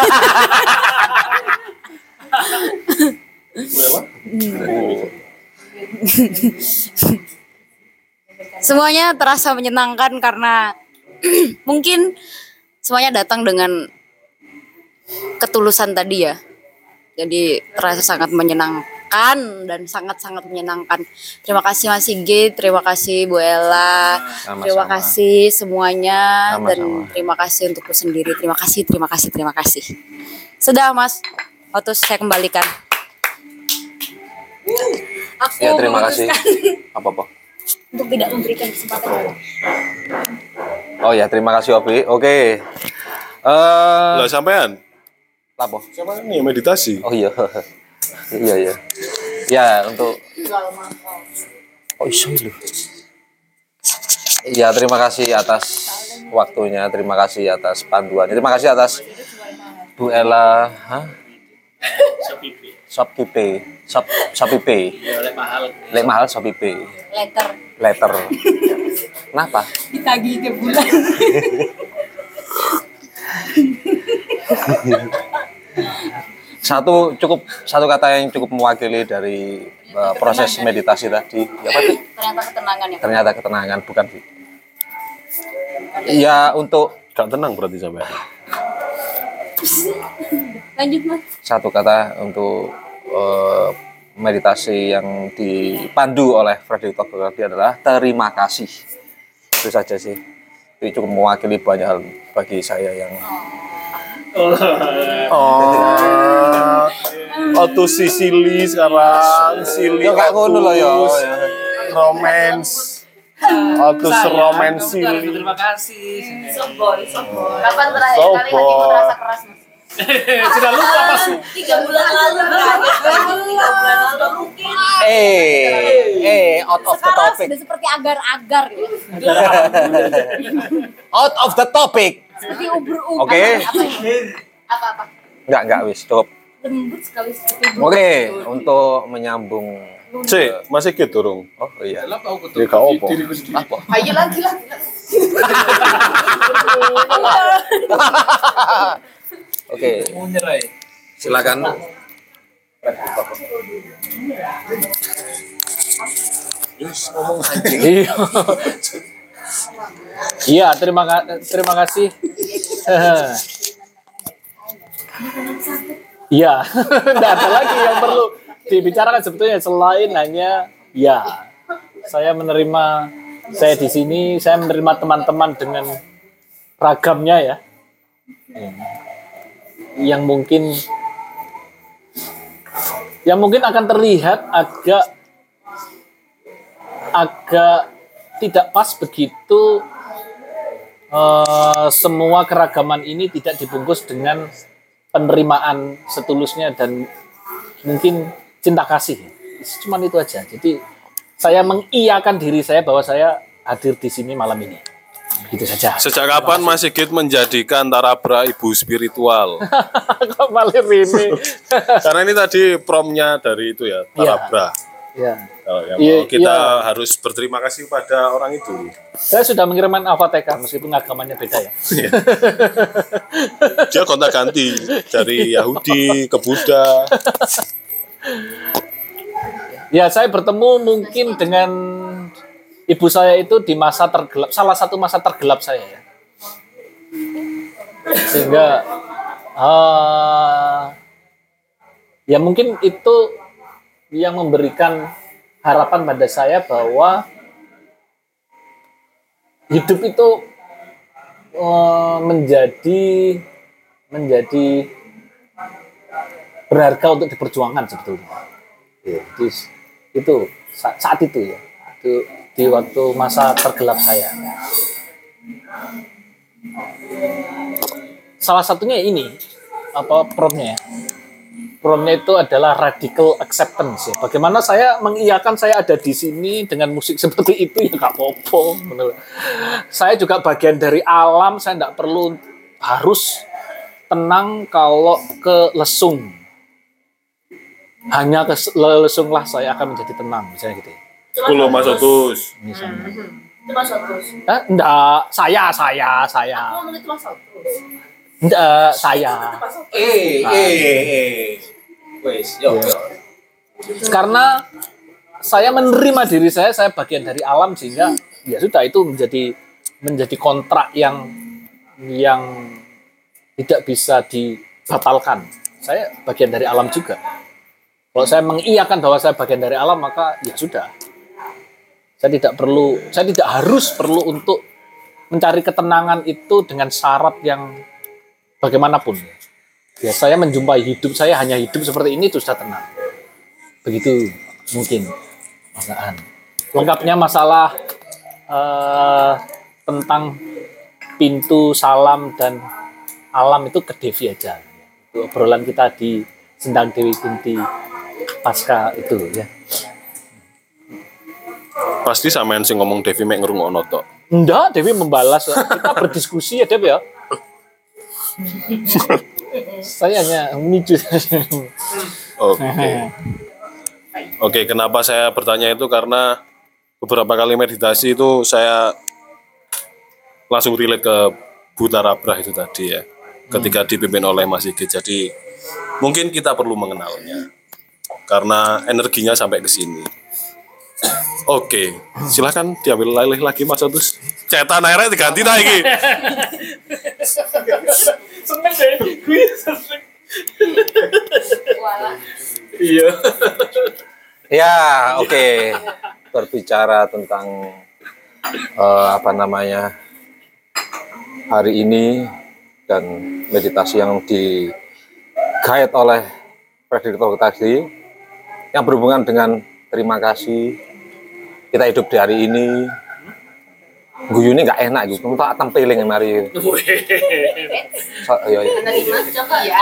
Semuanya terasa menyenangkan karena mungkin semuanya datang dengan ketulusan tadi ya. Jadi terasa sangat menyenangkan dan sangat-sangat menyenangkan. Terima kasih Mas Sigit, terima kasih Bu Ella, Sama-sama. terima kasih semuanya dan Sama-sama. terima kasih untukku sendiri. Terima kasih, terima kasih, terima kasih. Sudah Mas, otus saya kembalikan. Aku ya terima kasih. memutuskan Apa apa? untuk tidak memberikan kesempatan. Oh ya terima kasih Obi. Oke. Eh, Lah sampean? apa? Sampean nih meditasi. Oh iya. Iya iya. Ya untuk Oh iso lho. Iya, terima kasih atas waktunya, terima kasih atas panduannya, terima kasih atas Bu Ella, hah? Shopkipe, Shop Shopipe. Oleh mahal. Lek mahal Shopipe. Letter Letter. Kenapa? ditagih tiap bulan. Satu cukup satu kata yang cukup mewakili dari uh, proses meditasi tadi. Ya apa? Ternyata ketenangan ya. Ternyata ketenangan bukan sih. Ya untuk Gak tenang berarti sampean. Lanjut mas. satu kata untuk eh, meditasi yang dipandu oleh Frederick Togoladi adalah terima kasih. Itu saja sih. Itu cukup mewakili banyak hal bagi saya yang Oh. Auto Sicily sekarang, Sili Ya, kayak ngono loh, ya. Romance. Auto romance Sili. Terima kasih. Kapan terakhir kali hatimu Sobo. terasa keras? Mas? Sudah lupa Mas. Tiga bulan lalu Tiga bulan lalu mungkin. eh eh out of the topic. sudah seperti agar-agar ya. Out of the topic. Seperti ubur-ubur. Oke. Apa ya? Apa-apa. Enggak enggak wis cukup. Lembut sekali seperti ubur. Oke, untuk menyambung Cek, masih gitu dong. Oh iya. Ya gak apa. Apa? Ayo lagi lagi. Oke. Silakan. Iya. Iya, terima terima kasih. Iya, tidak ada lagi yang perlu dibicarakan sebetulnya selain hanya ya. Saya menerima saya di sini, saya menerima teman-teman dengan ragamnya ya. Yang mungkin yang mungkin akan terlihat agak agak tidak pas begitu eh, semua keragaman ini tidak dibungkus dengan penerimaan setulusnya dan mungkin cinta kasih. Cuman itu aja. Jadi saya mengiyakan diri saya bahwa saya hadir di sini malam ini. Begitu saja. Sejak kapan Mas Sigit menjadikan Tarabra ibu spiritual? Kok malah ini? Karena ini tadi promnya dari itu ya, Tarabra. ya. Kalau yang Iya, mau kita iya. harus berterima kasih pada orang itu. Saya sudah mengirimkan Alfateka meskipun agamanya beda ya. Dia kontak ganti dari Yahudi ke Buddha. Ya, saya bertemu mungkin dengan ibu saya itu di masa tergelap, salah satu masa tergelap saya ya. Sehingga eh, ya mungkin itu yang memberikan harapan pada saya bahwa hidup itu eh, menjadi menjadi berharga untuk diperjuangkan sebetulnya. Ya, jadi itu sa- saat itu ya itu di waktu masa tergelap saya salah satunya ini apa promnya ya promnya itu adalah radical acceptance ya bagaimana saya mengiyakan saya ada di sini dengan musik seperti itu ya nggak apa-apa bener. saya juga bagian dari alam saya nggak perlu harus tenang kalau ke lesung hanya lesunglah saya akan menjadi tenang misalnya gitu ya. Kulo Mas Otus. Misalnya. Itu Mas Agus. Eh, enggak, saya, saya, saya. Aku ngomong itu Mas Agus. Enggak, saya. Eh, eh, eh. Wes, yo, yo. Karena saya menerima diri saya, saya bagian dari alam sehingga ya sudah itu menjadi menjadi kontrak yang yang tidak bisa dibatalkan. Saya bagian dari alam juga. Kalau saya mengiyakan bahwa saya bagian dari alam, maka ya sudah. Saya tidak perlu, saya tidak harus perlu untuk mencari ketenangan itu dengan syarat yang bagaimanapun. Ya saya menjumpai hidup saya hanya hidup seperti ini itu sudah tenang. Begitu mungkin Mas. Lengkapnya masalah eh, tentang pintu salam dan alam itu ke Devi aja. Itu obrolan kita di Sendang Dewi Kunti pasca itu ya. Pasti sampean sing ngomong Devi mek ngrungokno tok. Enggak, Dewi membalas. Kita berdiskusi ya, Dev ya. Saya hanya memicu. Oke. Oke, kenapa saya bertanya itu karena beberapa kali meditasi itu saya langsung relate ke Buta Rabrah itu tadi ya. Ketika dipimpin oleh Mas Sigit. Jadi mungkin kita perlu mengenalnya. Karena energinya sampai ke sini. Oke, silahkan diambil alih lagi Mas Otus. Cetan akhirnya diganti nah iki. Seneng deh, gue seneng. Iya. Ya, oke. Berbicara tentang eh, apa namanya hari ini dan meditasi yang di guide oleh prediktor tadi yang berhubungan dengan terima kasih kita hidup di hari ini guyune nggak enak gitu kamu tak tempeling mari So, iya. Menerima coba. Iya.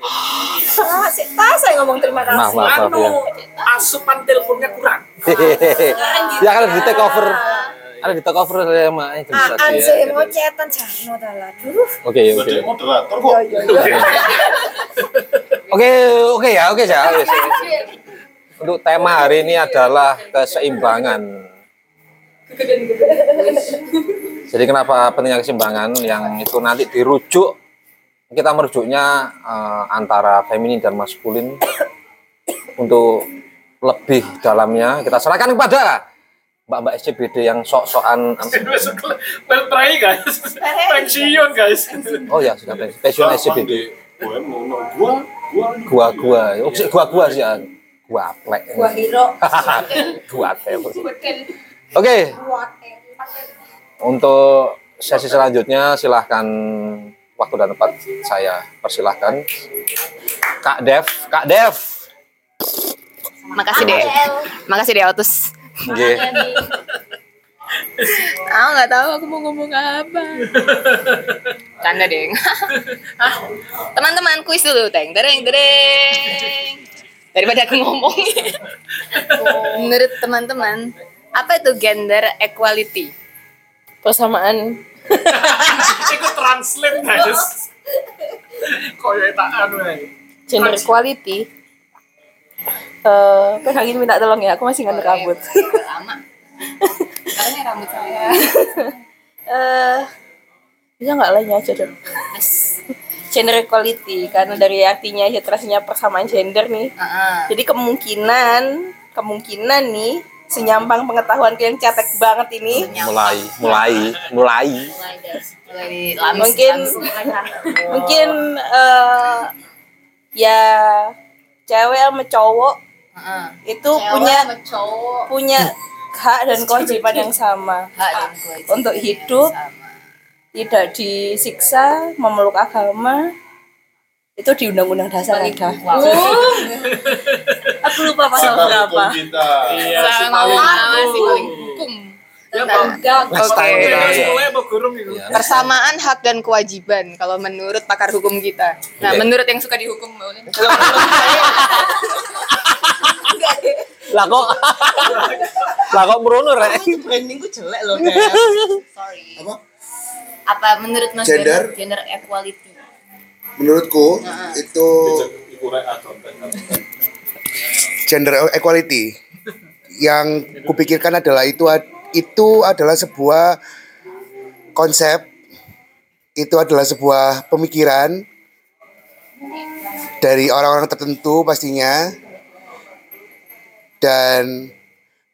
Ah, tas saya ngomong terima kasih. Maaf, maaf, maaf, ya. asupan teleponnya kurang. ya kan di take over ada di take over saya sama itu bisa Aan sih, ya. mau cetan jarno dalah. Oke oke moderator Iya, iya, iya. Oke, oke ya, oke ya. oke. Untuk tema hari ini adalah keseimbangan. Jadi kenapa pentingnya keseimbangan? Yang itu nanti dirujuk kita merujuknya eh, antara feminin dan maskulin untuk lebih dalamnya. Kita serahkan kepada mbak-mbak SCBD yang sok-sokan. Well try guys. Pensiun guys. oh ya sudah pensiun. SCBD Gua gua gua gua gua gua sih ya gua plek Gua hero. gua oke untuk sesi selanjutnya silahkan waktu dan tempat saya persilahkan Kak Dev Kak Dev Makasih deh. Makasih deh Otus. Nggih. Aku nggak tahu aku mau ngomong apa. Canda deng. Teman-teman kuis dulu, teng, dereng, dereng. Daripada aku ngomong. Menurut teman-teman, apa itu gender equality? Persamaan Ikut translate guys. Koyo etaan wae. gender equality. Eh, kan lagi minta tolong ya, aku masih nggak rambut. Lama. Karena rambut saya. Eh, bisa nggak lainnya aja dong? Gender equality karena dari artinya literasinya persamaan gender nih. Jadi kemungkinan kemungkinan nih senyampang pengetahuanku yang cetek banget ini. Mulai mulai mulai. Mulai lamis, mungkin lamis. mungkin eh, ya cewek sama cowok itu Cewek punya sama cowok. punya hak dan kewajiban yang sama Hak dan kewajiban untuk hidup tidak disiksa memeluk agama itu di undang-undang dasar ada. aku lupa pasal berapa Iya, si paling paling hukum. Ya, Tentang- kita. Sekolah apa gurung itu? Persamaan hak dan kewajiban kalau menurut pakar hukum kita. Nah, menurut yang suka dihukum lah kok lah kok merono rek? Brandingku jelek loh Sorry. Apa? Apa menurut Mas Gender? Gender, equality? Menurutku itu gender equality yang kupikirkan adalah itu itu adalah sebuah konsep itu adalah sebuah pemikiran dari orang-orang tertentu pastinya dan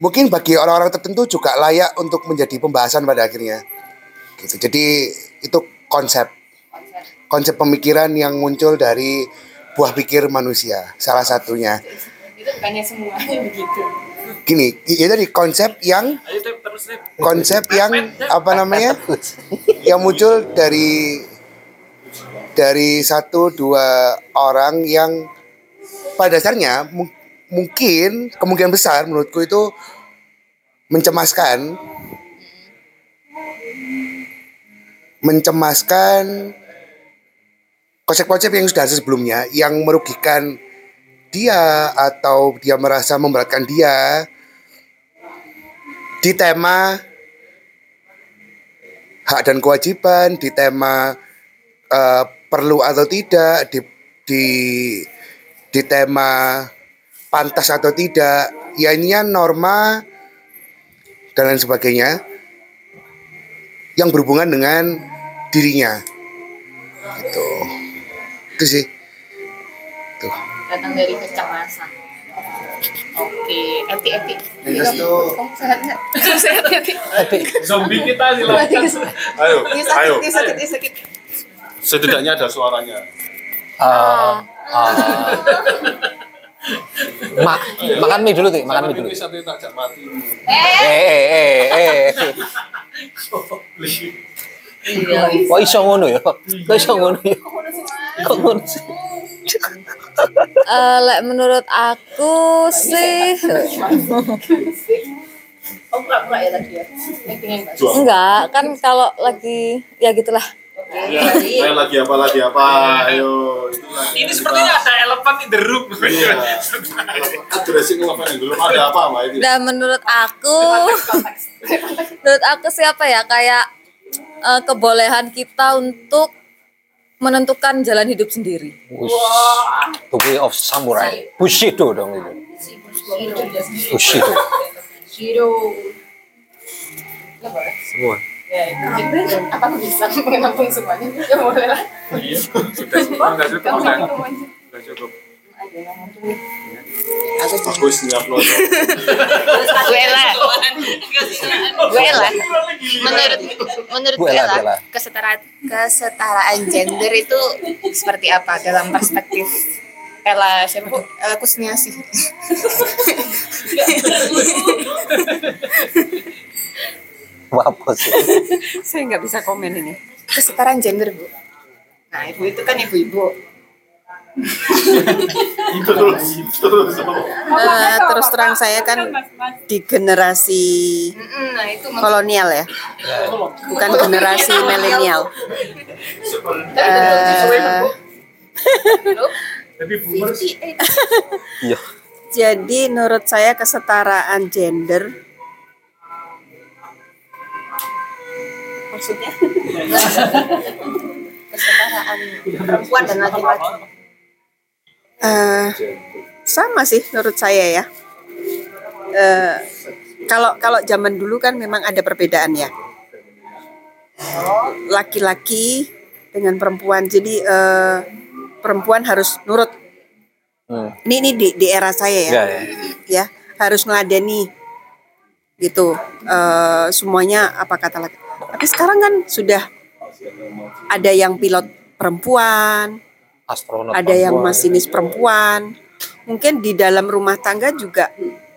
mungkin bagi orang-orang tertentu juga layak untuk menjadi pembahasan pada akhirnya gitu. Jadi itu konsep. Konsep pemikiran yang muncul dari buah pikir manusia salah satunya. Itu bukannya semuanya begitu. gini ya tadi konsep yang konsep yang apa namanya? Yang muncul dari dari satu dua orang yang pada dasarnya mu- mungkin kemungkinan besar menurutku itu mencemaskan mencemaskan konsep-konsep yang sudah ada sebelumnya yang merugikan dia atau dia merasa memberatkan dia di tema hak dan kewajiban, di tema eh, perlu atau tidak, di di di tema pantas atau tidak, ya ini norma dan lain sebagainya yang berhubungan dengan dirinya. Gitu. Itu sih. Tuh. Datang dari kecemasan. Oke, Eti Eti. Terus tuh. Oh, sehat sehat. Sehat Eti. Zombie kita silakan. Ayo, sakit, ayo. sakit, sakit. Setidaknya ada suaranya. Ah, ah. Ma, makan mie dulu, Ti. Makan mie dulu. Satu tak jak mati. Eh, eh, eh, eh. Kok iso ngono ya? Kok iso ngono ya? Kok ngono sih? Eh, lek menurut aku sih oh pura-pura ya tadi ya enggak kan kalau lagi ya gitulah Ya, saya lagi apa lagi apa? Ayo. Ini sepertinya ada elephant in the room. Iya. Addressing elephant in the room. Ada apa, Mbak? Ini? dan menurut aku menurut aku siapa ya kayak eh, kebolehan kita untuk menentukan jalan hidup sendiri The way of samurai. Bushido dong itu. Bushido. Shiro. Semua. apa aku bisa menampung semuanya ya boleh lah Iya, sudah enggak cukup udah. Udah Bagus nyaplo. gue lah gue lah menurut menurut gue lah kesetaraan kesetaraan gender itu seperti apa dalam perspektif Ella siapa Bu? Ella Kusniasi Apa sih? Saya nggak bisa komen ini. kesetaraan gender Bu nah ibu itu kan ibu-ibu Terus terang saya kan di generasi nah itu kolonial ya, bukan generasi milenial. Eh, Iya. jadi menurut saya kesetaraan gender maksudnya? Kesetaraan perempuan dan laki-laki eh, sama sih menurut saya ya. Eh, kalau kalau zaman dulu kan memang ada perbedaan ya. Laki-laki dengan perempuan, jadi eh, perempuan harus nurut. Hmm. Ini ini di, di era saya ya, Iya, ya. ya harus meladeni gitu eh, semuanya apa kata laki. Tapi sekarang kan sudah ada yang pilot perempuan, Astronot. ada yang perempuan. masinis perempuan. Mungkin di dalam rumah tangga juga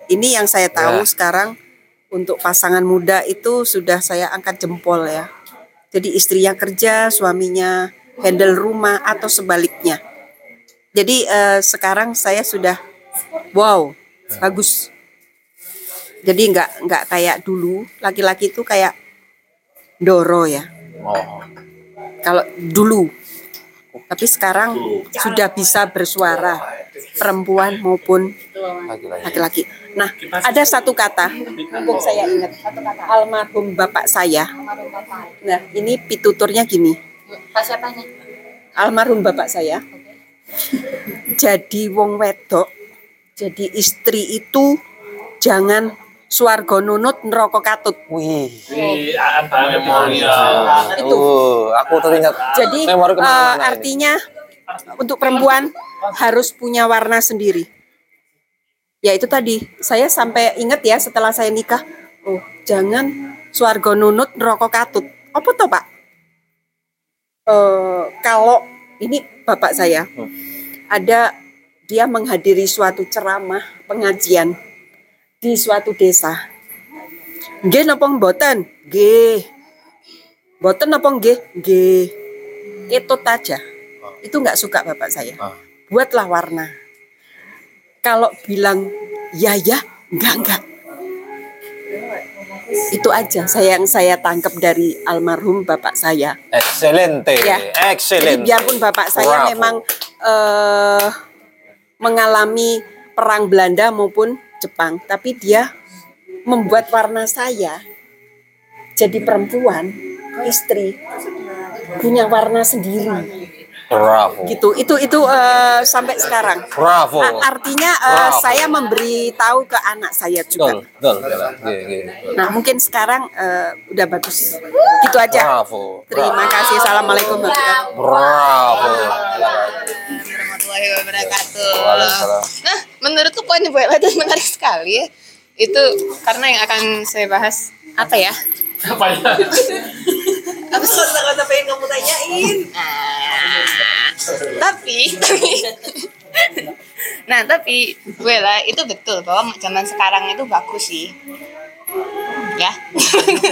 ini yang saya tahu Ya. sekarang untuk pasangan muda itu sudah saya angkat jempol ya. Jadi istrinya kerja, suaminya handle rumah atau sebaliknya. Jadi eh, sekarang saya sudah wow, bagus. Jadi nggak nggak kayak dulu laki-laki itu kayak doro ya. Oh. Kalau dulu. Tapi sekarang sudah bisa bersuara perempuan maupun laki-laki. Nah, ada satu kata, mumpung saya ingat, almarhum bapak saya. Nah, ini pituturnya gini, almarhum bapak saya. Jadi wong wedok, jadi istri itu jangan swarga nunut neraka katut. Wih. Itu. Oh, aku teringat. Jadi ini. artinya untuk perempuan harus punya warna sendiri. Ya itu tadi saya sampai ingat ya setelah saya nikah, oh jangan swarga nunut neraka katut. Apa tuh pak? Eh, kalau ini bapak saya ada dia menghadiri suatu ceramah pengajian di suatu desa. Nggih napa mboten? Nggih. Mboten napa nggih? Nggih. Ketut aja. Itu nggak suka bapak saya. Buatlah warna. Kalau bilang ya ya, enggak enggak. Itu aja saya yang saya tangkap dari almarhum bapak saya. Excelente. Ya. Excelente. Jadi biarpun bapak saya Bravo. memang eh, mengalami perang Belanda maupun Jepang, tapi dia membuat warna saya jadi perempuan, istri punya warna sendiri. Bravo. Gitu. Itu itu eh, sampai sekarang. Bravo. Artinya eh, Bravo. saya memberi tahu ke anak saya juga. Betul, betul. Nah, mungkin sekarang eh, udah bagus. Gitu aja. Bravo. Terima kasih. Assalamualaikum warahmatullahi Bravo. warahmatullahi wabarakatuh. Waalaikumsalam. Nah, menurutku poin Bu Ella itu menarik sekali ya. Itu karena yang akan saya bahas apa ya? Apa ya? Apa sih? Kata-kata pengen kamu tanyain. tapi nah tapi gue lah itu betul bahwa zaman sekarang itu bagus sih. Ya.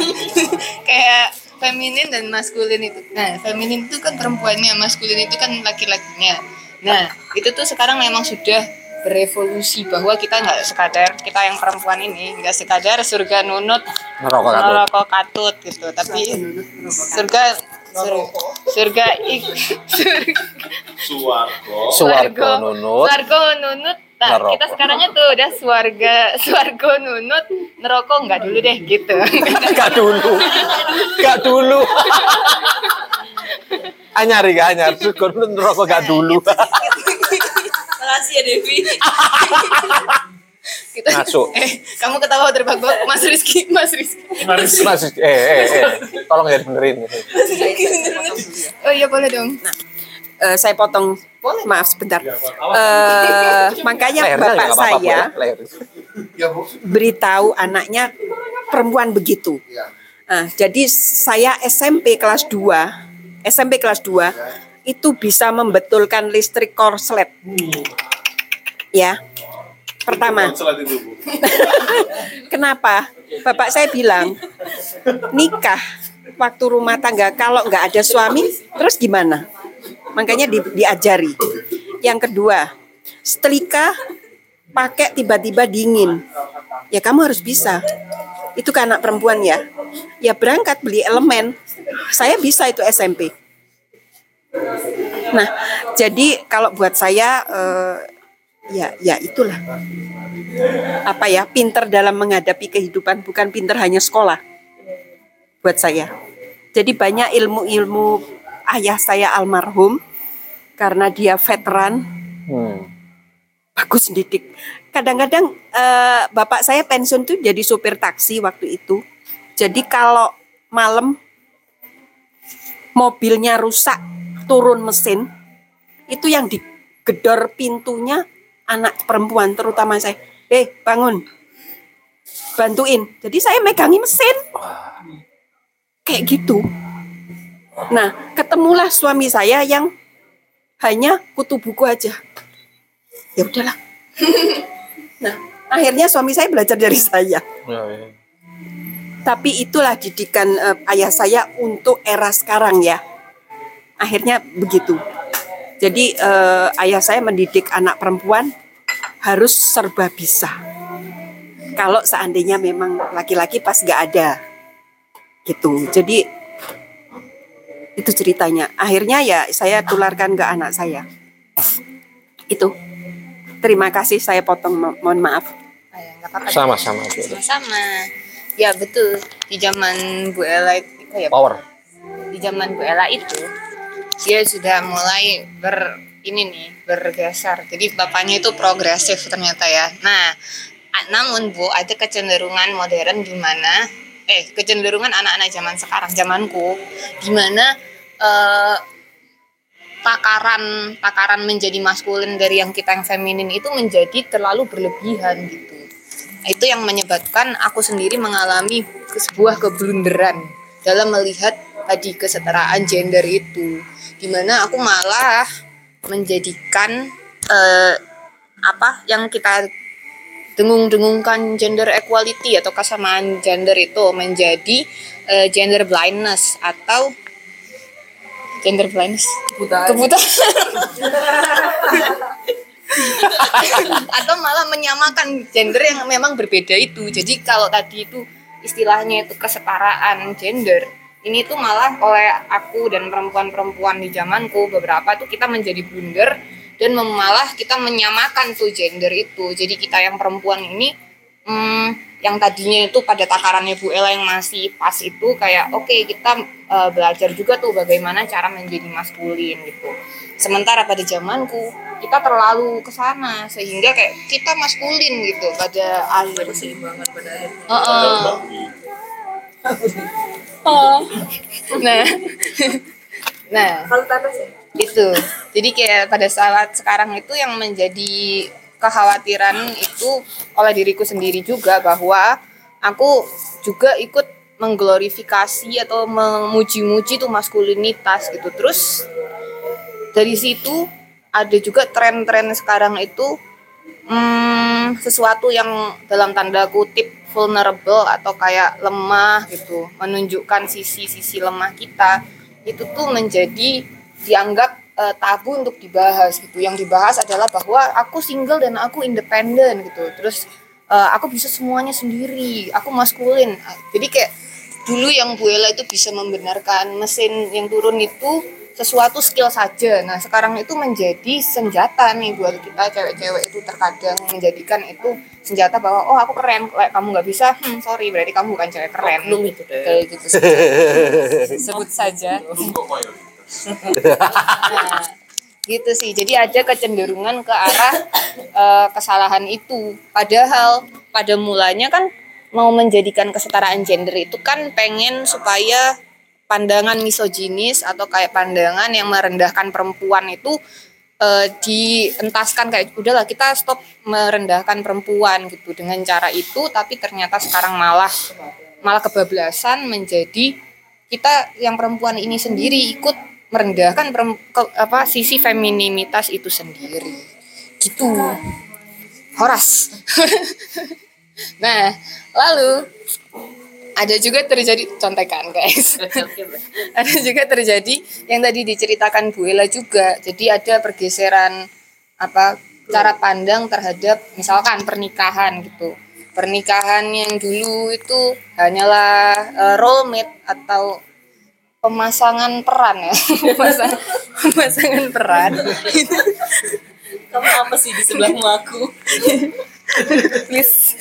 Kayak feminin dan maskulin itu. Nah feminin itu kan perempuannya maskulin itu kan laki-lakinya. Nah itu tuh sekarang memang sudah berevolusi bahwa kita nggak sekadar kita yang perempuan ini nggak sekadar surga nunut Neraka katut. neraka katut gitu tapi surga sur- surga ik surga Suwargo. Suwargo nunut. Suwargo nunut. Nah, kita sekarangnya tuh udah suarga suargo nunut, neraka enggak dulu deh gitu. Gak dulu. Gak dulu. Anyar ya, anyar. Syukur neraka gak dulu. Makasih ya Devi. kita Masuk. eh, kamu ketawa terbak-bak, Mas Rizky, Mas Rizky. Mas, mas, eh, eh, eh, tolong ya benerin. Mas Rizky bener-bener. Oh iya boleh dong. Nah, Eh, saya potong. Maaf sebentar. Eh, makanya Lehernya bapak apa-apa, Bu, saya ya, leher. beritahu anaknya perempuan begitu. Nah, jadi saya SMP kelas 2, SMP kelas 2 itu bisa membetulkan listrik korslet. Ya. Pertama, kenapa? Bapak saya bilang, nikah waktu rumah tangga kalau nggak ada suami, terus gimana? Makanya di- diajari. Yang kedua, setrika pakai tiba-tiba dingin. Ya kamu harus bisa. Itu kan anak perempuan ya. Ya berangkat beli elemen. Saya bisa itu SMP. Nah, jadi kalau buat saya eh, ya ya itulah. Apa ya? Pinter dalam menghadapi kehidupan bukan pinter hanya sekolah. Buat saya. Jadi banyak ilmu-ilmu ayah saya almarhum karena dia veteran bagus didik. Kadang-kadang eh, bapak saya pensiun tuh jadi supir taksi waktu itu. Jadi kalau malam mobilnya rusak, turun mesin, itu yang digedor pintunya anak perempuan terutama saya. Eh, bangun. Bantuin. Jadi saya megangi mesin. Kayak gitu. Nah, ketemulah suami saya yang hanya kutu buku aja. Ya udahlah. nah, akhirnya suami saya belajar dari saya. Tapi itulah didikan eh, ayah saya untuk era sekarang ya. Akhirnya begitu. Jadi eh, ayah saya mendidik anak perempuan harus serba bisa. Kalau seandainya memang laki-laki pas nggak ada, gitu. Jadi itu ceritanya. Akhirnya ya saya tularkan ke anak saya. Itu. Terima kasih saya potong, mo- mohon maaf. Sama-sama. Sama-sama. Ya betul. Di zaman Bu Ella itu ya. Power. Di zaman Bu Ella itu dia sudah mulai ber ini nih bergeser. Jadi bapaknya itu progresif ternyata ya. Nah, namun Bu ada kecenderungan modern di mana eh kecenderungan anak-anak zaman sekarang zamanku di mana eh, takaran takaran menjadi maskulin dari yang kita yang feminin itu menjadi terlalu berlebihan gitu. Nah, itu yang menyebabkan aku sendiri mengalami sebuah keblunderan dalam melihat tadi kesetaraan gender itu di mana aku malah menjadikan eh, apa yang kita dengung-dengungkan gender equality atau kesamaan gender itu menjadi eh, gender blindness atau gender blindness? Kebutaan. Atau malah menyamakan gender yang memang berbeda itu. Jadi kalau tadi itu istilahnya itu kesetaraan gender ini tuh malah oleh aku dan perempuan-perempuan di zamanku beberapa tuh kita menjadi blunder dan malah kita menyamakan tuh gender itu. Jadi kita yang perempuan ini hmm, yang tadinya itu pada takarannya Bu Ella yang masih pas itu kayak oke kita eh, belajar juga tuh bagaimana cara menjadi maskulin gitu. Sementara pada zamanku kita terlalu ke sana sehingga kayak kita maskulin gitu pada akhir keseimbangan pada akhir oh. Nah. Nah. Itu. Jadi kayak pada saat sekarang itu yang menjadi kekhawatiran itu oleh diriku sendiri juga bahwa aku juga ikut mengglorifikasi atau memuji-muji tuh maskulinitas gitu. Terus dari situ ada juga tren-tren sekarang itu hmm, sesuatu yang dalam tanda kutip vulnerable atau kayak lemah gitu menunjukkan sisi-sisi lemah kita itu tuh menjadi dianggap eh, tabu untuk dibahas gitu. Yang dibahas adalah bahwa aku single dan aku independen gitu. Terus eh, aku bisa semuanya sendiri aku maskulin. Jadi kayak dulu yang Bu Ella itu bisa membenarkan mesin yang turun itu sesuatu skill saja. Nah, sekarang itu menjadi senjata nih buat kita cewek-cewek itu terkadang menjadikan itu senjata bahwa oh aku keren, kayak kamu nggak bisa, hmm, sorry berarti kamu bukan cewek keren. itu deh. Kayak gitu. Sebut saja. nah, gitu sih jadi ada kecenderungan ke arah eh, kesalahan itu padahal pada mulanya kan mau menjadikan kesetaraan gender itu kan pengen supaya pandangan misoginis atau kayak pandangan yang merendahkan perempuan itu eh, dientaskan kayak udahlah kita stop merendahkan perempuan gitu dengan cara itu tapi ternyata sekarang malah malah kebablasan menjadi kita yang perempuan ini sendiri ikut merendahkan ke- apa sisi femininitas itu sendiri. Gitu. Horas. Nah lalu ada juga terjadi contekan guys. Ada juga terjadi yang tadi diceritakan Bu Ella juga. Jadi ada pergeseran apa cara pandang terhadap misalkan pernikahan gitu. Pernikahan yang dulu itu hanyalah eh, role mate atau pemasangan peran ya. Pemasangan, pemasangan peran. Kamu apa sih di sebelahmu aku? please.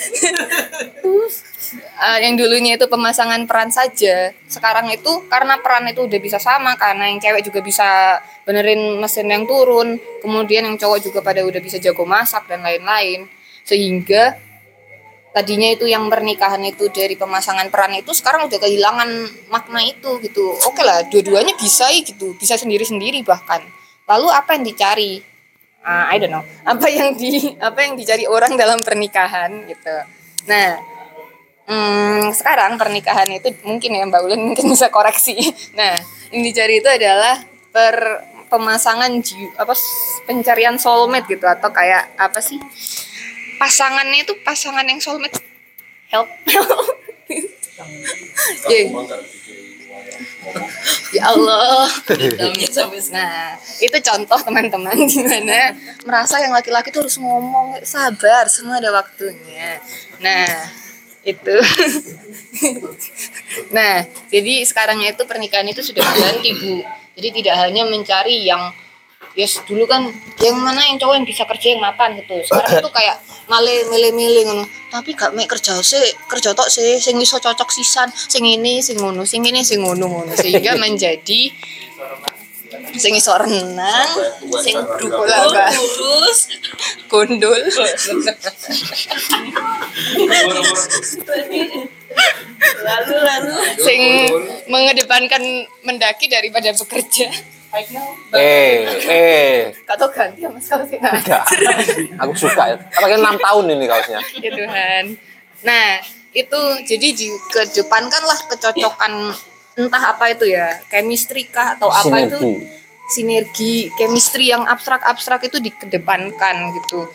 Ah, yang dulunya itu pemasangan peran saja. Sekarang itu karena peran itu udah bisa sama karena yang cewek juga bisa benerin mesin yang turun kemudian yang cowok juga pada udah bisa jago masak dan lain-lain. Sehingga tadinya itu yang pernikahan itu dari pemasangan peran itu sekarang udah kehilangan makna itu gitu. Oke lah dua-duanya bisa gitu bisa sendiri-sendiri bahkan. Lalu apa yang dicari Ah, I don't know. Apa yang di apa yang dicari orang dalam pernikahan gitu. Nah hmm, sekarang pernikahan itu mungkin ya Mbak Ulin mungkin bisa koreksi. Nah yang dicari itu adalah per pemasangan apa pencarian soulmate gitu atau kayak apa sih pasangannya itu pasangan yang soulmate. Help Ya. ya Allah nah itu contoh teman-teman gimana merasa yang laki-laki tuh harus ngomong sabar semua ada waktunya. Nah itu. Nah jadi sekarang itu pernikahan itu sudah berganti bu. Jadi tidak hanya mencari yang yes dulu kan yang mana yang cowok yang bisa kerja yang mapan gitu. Sekarang itu kayak male mele mele ngono. Tapi gak mek kerja sih kerja tok sih sing iso cocok sisan sing ini sing ngono sing ini sing ngono ngono. Sehingga menjadi sing iso renang sing dukul apa Kurus. gondol Lalu lalu. sing mengedepankan mendaki daripada bekerja Eh, eh. Kau ganti ya mas kaosnya Enggak. Aku suka ya. Pakai enam tahun ini kaosnya. ya Tuhan. Nah, itu jadi dikedepankanlah kecocokan entah apa itu ya, chemistry kah atau apa itu Sinergi. sinergi, chemistry yang abstrak-abstrak itu dikedepankan gitu.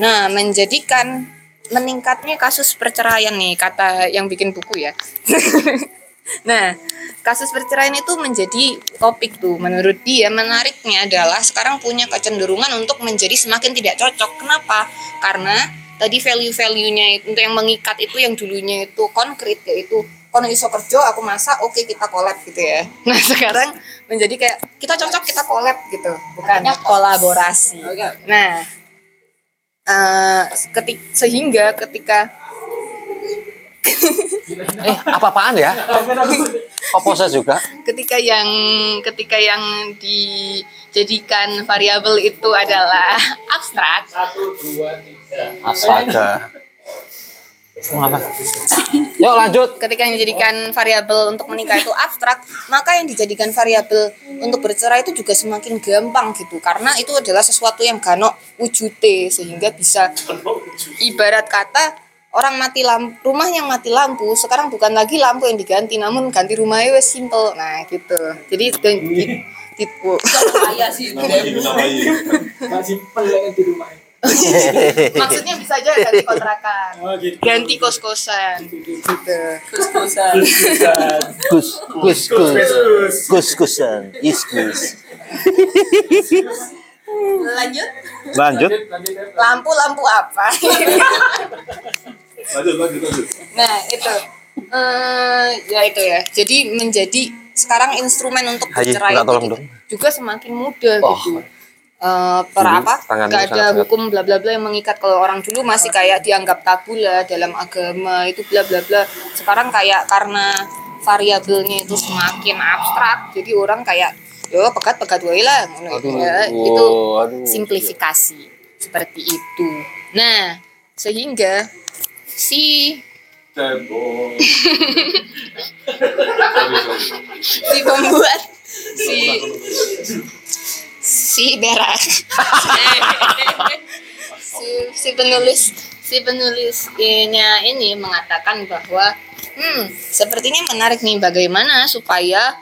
Nah, menjadikan meningkatnya kasus perceraian nih kata yang bikin buku ya. nah, kasus perceraian itu menjadi topik tuh. Menurut dia menariknya adalah sekarang punya kecenderungan untuk menjadi semakin tidak cocok. Kenapa? Karena tadi value-value-nya itu yang mengikat itu yang dulunya itu konkret yaitu kono iso kerja aku masak oke kita collab gitu ya nah sekarang menjadi kayak kita cocok kita collab gitu bukan kolaborasi nah eh ketik sehingga ketika Eh, apa-apaan ya? Oposa juga. ketika yang ketika yang dijadikan variabel itu adalah abstrak Astaga. Apa? Yuk lanjut. ketika yang dijadikan variabel untuk menikah itu abstrak maka yang dijadikan variabel untuk bercerai itu juga semakin gampang gitu karena itu adalah sesuatu yang gano wujute sehingga bisa ibarat kata orang mati lampu rumah yang mati lampu sekarang bukan lagi lampu yang diganti namun ganti rumahnya wes simple nah gitu jadi dan di- tipu Kaya sih. Masih pelengan di rumah. maksudnya bisa aja ganti kontrakan ganti kos kosan gitu Kus-kusan. Gus, gus, gus. Gus, gusan. Yes, gus. lanjut. Lanjut. lampu lampu apa? Lanjut, lanjut, lanjut. nah itu. Eh ya itu ya. Jadi menjadi sekarang instrumen untuk bercerai itu tolong juga- dong. juga semakin mudah Oh. gitu. Eh, per Dulu apa? nggak ada hukum bla bla bla yang mengikat. Kalau orang dulu masih kayak dianggap tabu lah dalam agama itu bla bla bla. Sekarang kayak karena variabelnya itu semakin abstrak jadi orang kayak yo pekat pekat wae lah Aduh, ya. oh, itu aduh. simplifikasi seperti itu nah sehingga si si pembuat si si berak si, si penulis si penulisnya ini mengatakan bahwa hmm sepertinya menarik nih bagaimana supaya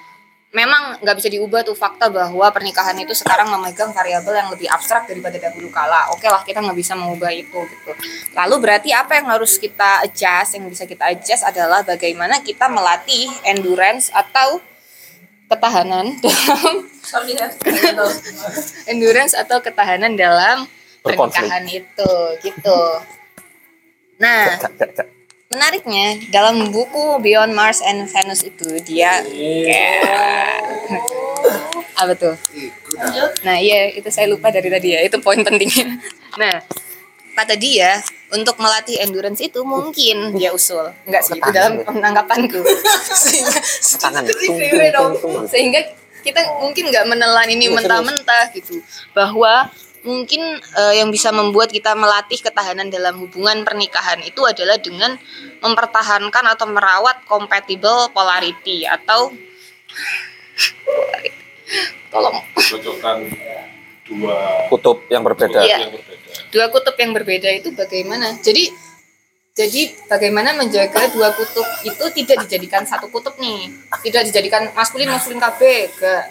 memang nggak bisa diubah tuh fakta bahwa pernikahan itu sekarang memegang variabel yang lebih abstrak daripada dahulu kala. Oke lah kita nggak bisa mengubah itu gitu. Lalu berarti apa yang harus kita adjust? Yang bisa kita adjust adalah bagaimana kita melatih endurance atau ketahanan dalam endurance atau ketahanan dalam pernikahan itu gitu. Nah, menariknya dalam buku Beyond Mars and Venus itu dia kayak apa tuh? Nah iya itu saya lupa dari tadi ya itu poin pentingnya. Nah kata dia untuk melatih endurance itu mungkin dia usul. Enggak sih itu dalam penanggapanku sehingga sehingga kita mungkin nggak menelan ini mentah-mentah gitu bahwa mungkin eh, yang bisa membuat kita melatih ketahanan dalam hubungan pernikahan itu adalah dengan mempertahankan atau merawat compatible polarity atau tolong Cocokkan dua Kutub yang berbeda. Iya. dua kutub yang berbeda itu bagaimana jadi jadi bagaimana menjaga dua kutub itu tidak dijadikan satu kutub nih tidak dijadikan maskulin maskulin KB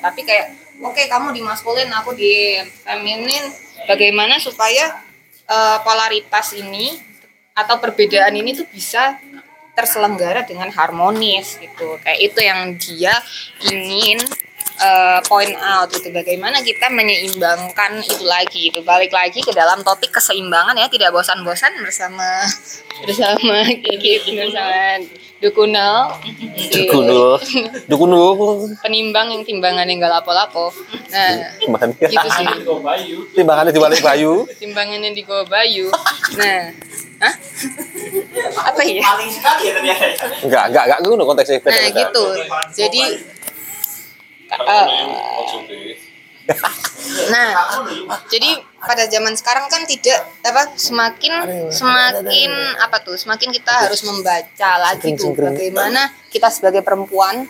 tapi kayak oke kamu di maskulin aku di feminin bagaimana supaya eh, polaritas ini atau perbedaan ini tuh bisa terselenggara dengan harmonis gitu. Kayak itu yang dia ingin eh, point out gitu bagaimana kita menyeimbangkan itu lagi itu balik lagi ke dalam topik keseimbangan ya tidak bosan-bosan bersama bersama gitu bersama Dukunel si Dukunul. Dukunul. penimbang yang timbangannya nggak lapo-lapo nah Timbangan. gitu sih Timbangannya di balik bayu. timbangannya di Goa Bayu nah Hah? apa ya Enggak, enggak, enggak ngono konteksnya. nah gitu jadi Nah, jadi pada zaman sekarang kan tidak apa semakin semakin apa tuh semakin kita harus membaca lagi tuh bagaimana kita sebagai perempuan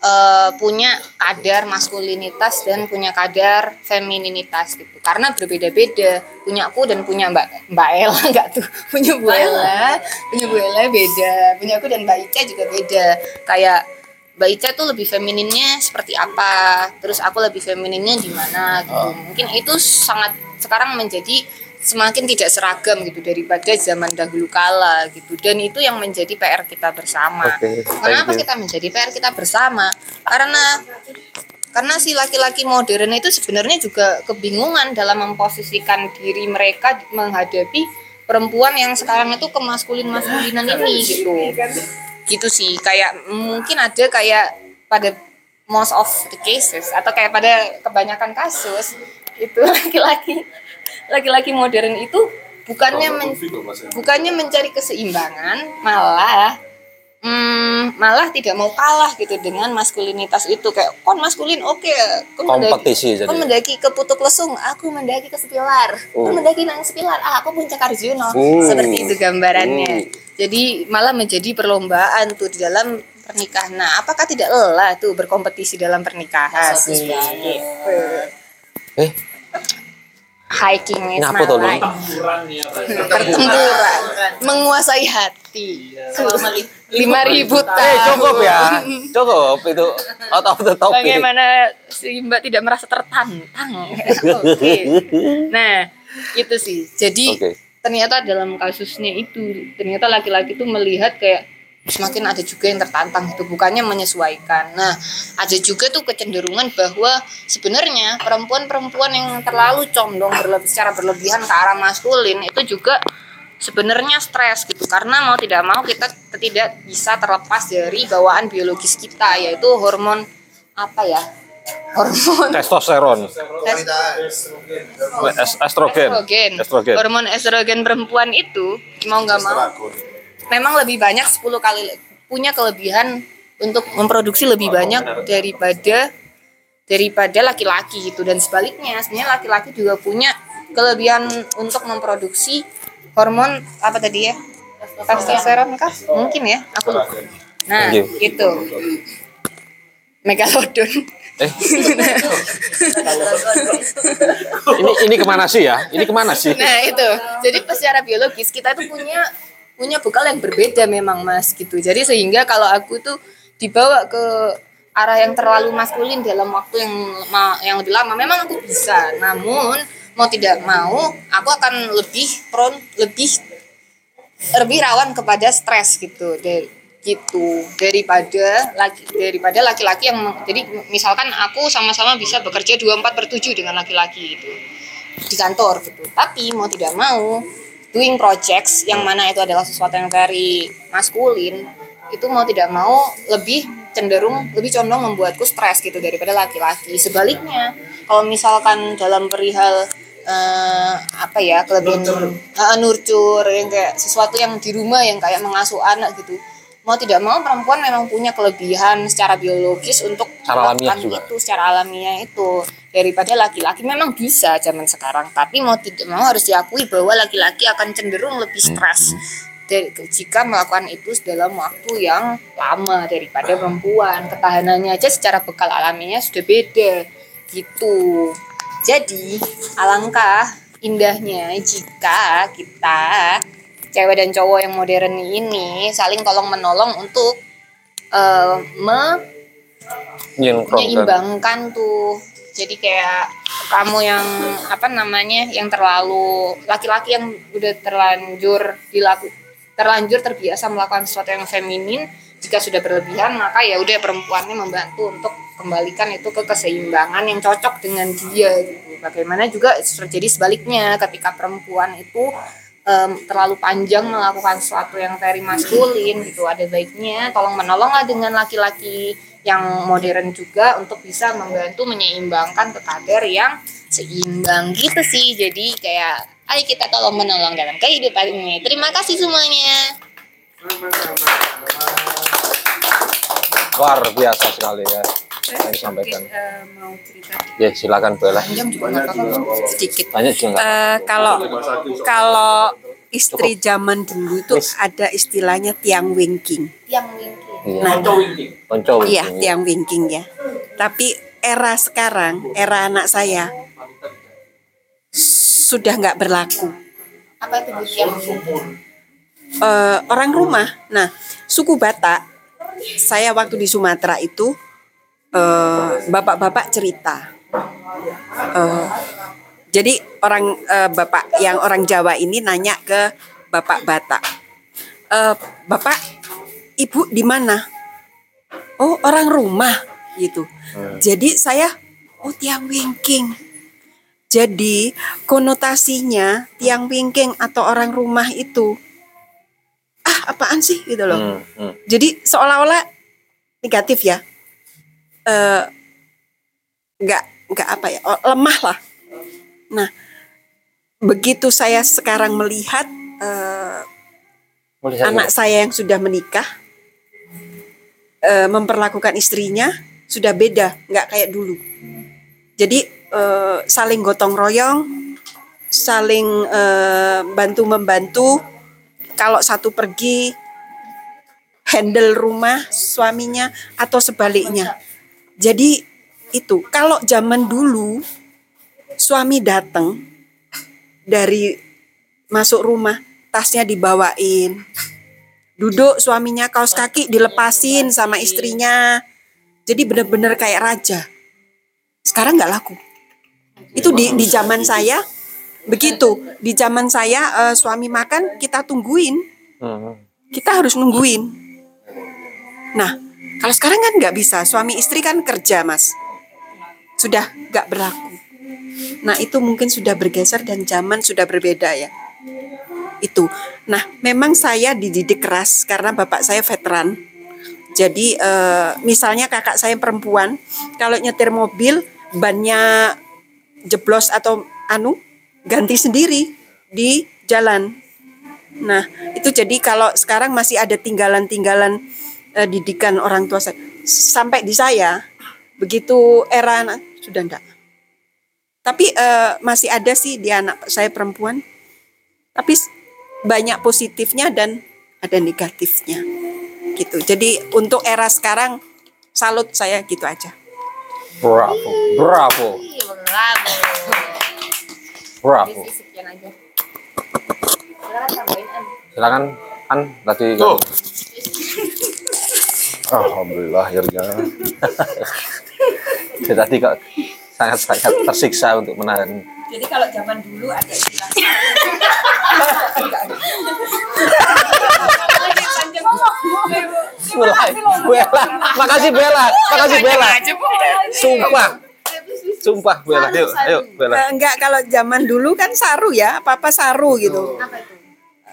eh, punya kadar maskulinitas dan punya kadar femininitas gitu. Karena berbeda-beda punya aku dan punya mbak mbak Ella enggak tuh? Punya Bu Ella. punya Bu Ella beda punya aku dan mbak Ica juga beda. Kayak Mbak Ica tuh lebih femininnya seperti apa, terus aku lebih femininnya di mana gitu. Mungkin itu sangat sekarang menjadi semakin tidak seragam gitu daripada zaman dahulu kala gitu. Dan itu yang menjadi PR kita bersama. Oke, Kenapa kita menjadi PR kita bersama? Karena karena si laki-laki modern itu sebenarnya juga kebingungan dalam memposisikan diri mereka menghadapi perempuan yang sekarang itu kemaskulin maskulinan ini gitu gitu sih kayak mungkin ada kayak pada most of the cases atau kayak pada kebanyakan kasus itu laki-laki laki-laki modern itu bukannya men- bukannya mencari keseimbangan malah hmm, malah tidak mau kalah gitu dengan maskulinitas itu kayak kon maskulin oke kon mendaki- Kompetisi jadi. kon mendaki ke putuk lesung aku mendaki ke sepilar Oh. kon mendaki nang sepilar ah aku puncak arjuna Hmm. seperti itu gambarannya jadi malah menjadi perlombaan tuh di dalam pernikahan. Nah apakah tidak lelah tuh berkompetisi dalam pernikahan? Gitu Eh, hiking is Ngapa my tuh, life. Pertempuran menguasai hati. Lima ribu tahun. Eh cukup ya. Cukup itu out of the topic. bagaimana si mbak tidak merasa tertantang? Oke. nah itu sih. Jadi Oke. Ternyata dalam kasusnya itu ternyata laki-laki itu melihat kayak semakin ada juga yang tertantang itu bukannya menyesuaikan. Nah ada juga tuh kecenderungan bahwa sebenarnya perempuan-perempuan yang terlalu condong berlebih, secara berlebihan ke arah maskulin itu juga sebenarnya stres gitu karena mau tidak mau kita tidak bisa terlepas dari bawaan biologis kita yaitu hormon apa ya hormon. Testosteron. Es- Estrogen. estrogen. Estrogen. Hormon estrogen perempuan itu mau nggak mau memang lebih banyak 10 kali punya kelebihan untuk memproduksi lebih banyak daripada daripada laki-laki gitu. Dan sebaliknya sebenarnya laki-laki juga punya kelebihan untuk memproduksi hormon apa tadi ya? Testosteron kah? Mungkin ya aku lupa. Nah gitu. Megalodon Eh. Ini ini ke mana sih ya? Ini ke mana sih? Nah itu, jadi secara biologis kita tuh punya punya bekal yang berbeda memang mas gitu. Jadi sehingga kalau aku tuh dibawa ke arah yang terlalu maskulin dalam waktu yang yang lebih lama, memang aku bisa. Namun mau tidak mau, aku akan lebih prone, lebih lebih rawan kepada stres gitu. Dari gitu daripada laki daripada laki-laki yang jadi misalkan aku sama-sama bisa bekerja 24 per 7 dengan laki-laki gitu di kantor gitu. Tapi mau tidak mau doing projects yang mana itu adalah sesuatu yang very maskulin itu mau tidak mau lebih cenderung lebih condong membuatku stres gitu daripada laki-laki. Sebaliknya kalau misalkan dalam perihal eh, apa ya kelebihan eh, nurture yang kayak sesuatu yang di rumah yang kayak mengasuh anak gitu mau tidak mau perempuan memang punya kelebihan secara biologis untuk Secara alamiah melakukan juga. itu secara alamiah itu. Daripada laki-laki memang bisa zaman sekarang tapi mau tidak mau harus diakui bahwa laki-laki akan cenderung lebih stres dari jika melakukan itu dalam waktu yang lama daripada perempuan. Ketahanannya aja secara bekal alaminya sudah beda gitu. Jadi alangkah indahnya jika kita cewek dan cowok yang modern ini saling tolong menolong untuk eh, me menyeimbangkan tuh jadi kayak kamu yang apa namanya yang terlalu laki-laki yang udah terlanjur dilaku terlanjur terbiasa melakukan sesuatu yang feminin jika sudah berlebihan maka ya udah perempuannya membantu untuk kembalikan itu ke keseimbangan yang cocok dengan dia gitu. Bagaimana juga terjadi sebaliknya ketika perempuan itu em, terlalu panjang melakukan sesuatu yang very maskulin gitu ada baiknya tolong menolonglah dengan laki-laki yang modern juga untuk bisa membantu menyeimbangkan ke kadar yang seimbang gitu sih. Jadi kayak ayo kita tolong menolong dalam kehidupan ini. Terima kasih semuanya. Luar biasa sekali ya. Yang disampaikan. mau cerita Ya, silakan Bella. panjang juga nggak apa-apa sedikit. Banyak juga nggak Eh, kalau kalau istri zaman dulu itu ada istilahnya tiang wingking. yang mimpi Iya. Nah, Iya, wingking. tiang wingking ya. Tapi era sekarang, era anak saya sudah nggak berlaku. apa itu Bu yang Eh, orang rumah. Nah, suku Batak, saya waktu di Sumatera itu eh, bapak-bapak cerita. Eh, jadi orang eh, bapak yang orang Jawa ini nanya ke bapak Batak, "Eh, bapak, ibu di mana? Oh, orang rumah gitu. Jadi saya, oh tiang wingking. Jadi konotasinya tiang wingking atau orang rumah itu ah apaan sih gitu loh. Hmm, hmm. Jadi seolah-olah negatif ya. Eh nggak nggak apa ya oh, lemah lah. Nah begitu saya sekarang melihat Melihat anak saya yang sudah menikah eh, memperlakukan istrinya sudah beda nggak kayak dulu. Jadi eh, saling gotong royong, saling eh, bantu membantu. Kalau satu pergi handle rumah suaminya atau sebaliknya. Jadi itu kalau zaman dulu suami datang dari masuk rumah tasnya dibawain. Duduk suaminya kaos kaki dilepasin sama istrinya. Jadi bener-bener kayak raja. Sekarang nggak laku. Itu di di zaman saya begitu. Di zaman saya eh, suami makan kita tungguin. Hmm. kita harus nungguin. Nah kalau sekarang kan nggak bisa suami istri kan kerja mas sudah nggak berlaku nah itu mungkin sudah bergeser dan zaman sudah berbeda ya itu. Nah, memang saya dididik keras karena bapak saya veteran. Jadi eh, misalnya kakak saya perempuan, kalau nyetir mobil bannya jeblos atau anu ganti sendiri di jalan. Nah, itu jadi kalau sekarang masih ada tinggalan-tinggalan eh, didikan orang tua saya sampai di saya Begitu era anak sudah enggak. Tapi eh, masih ada sih di anak saya perempuan. Tapi banyak positifnya dan ada negatifnya. Gitu. Jadi untuk era sekarang salut saya gitu aja. Bravo, bravo, Bravo. bravo. Silakan tambahin An. Silakan An tadi. Tuh. Alhamdulillah akhirnya. Dia tadi kok sangat-sangat tersiksa untuk menahan. Jadi kalau zaman dulu ada istilah Mulai. Bella, makasih Bella, makasih Bella. Sumpah, sumpah Bella. Yuk, ayo Bella. Enggak kalau zaman dulu kan saru ya, apa-apa saru gitu.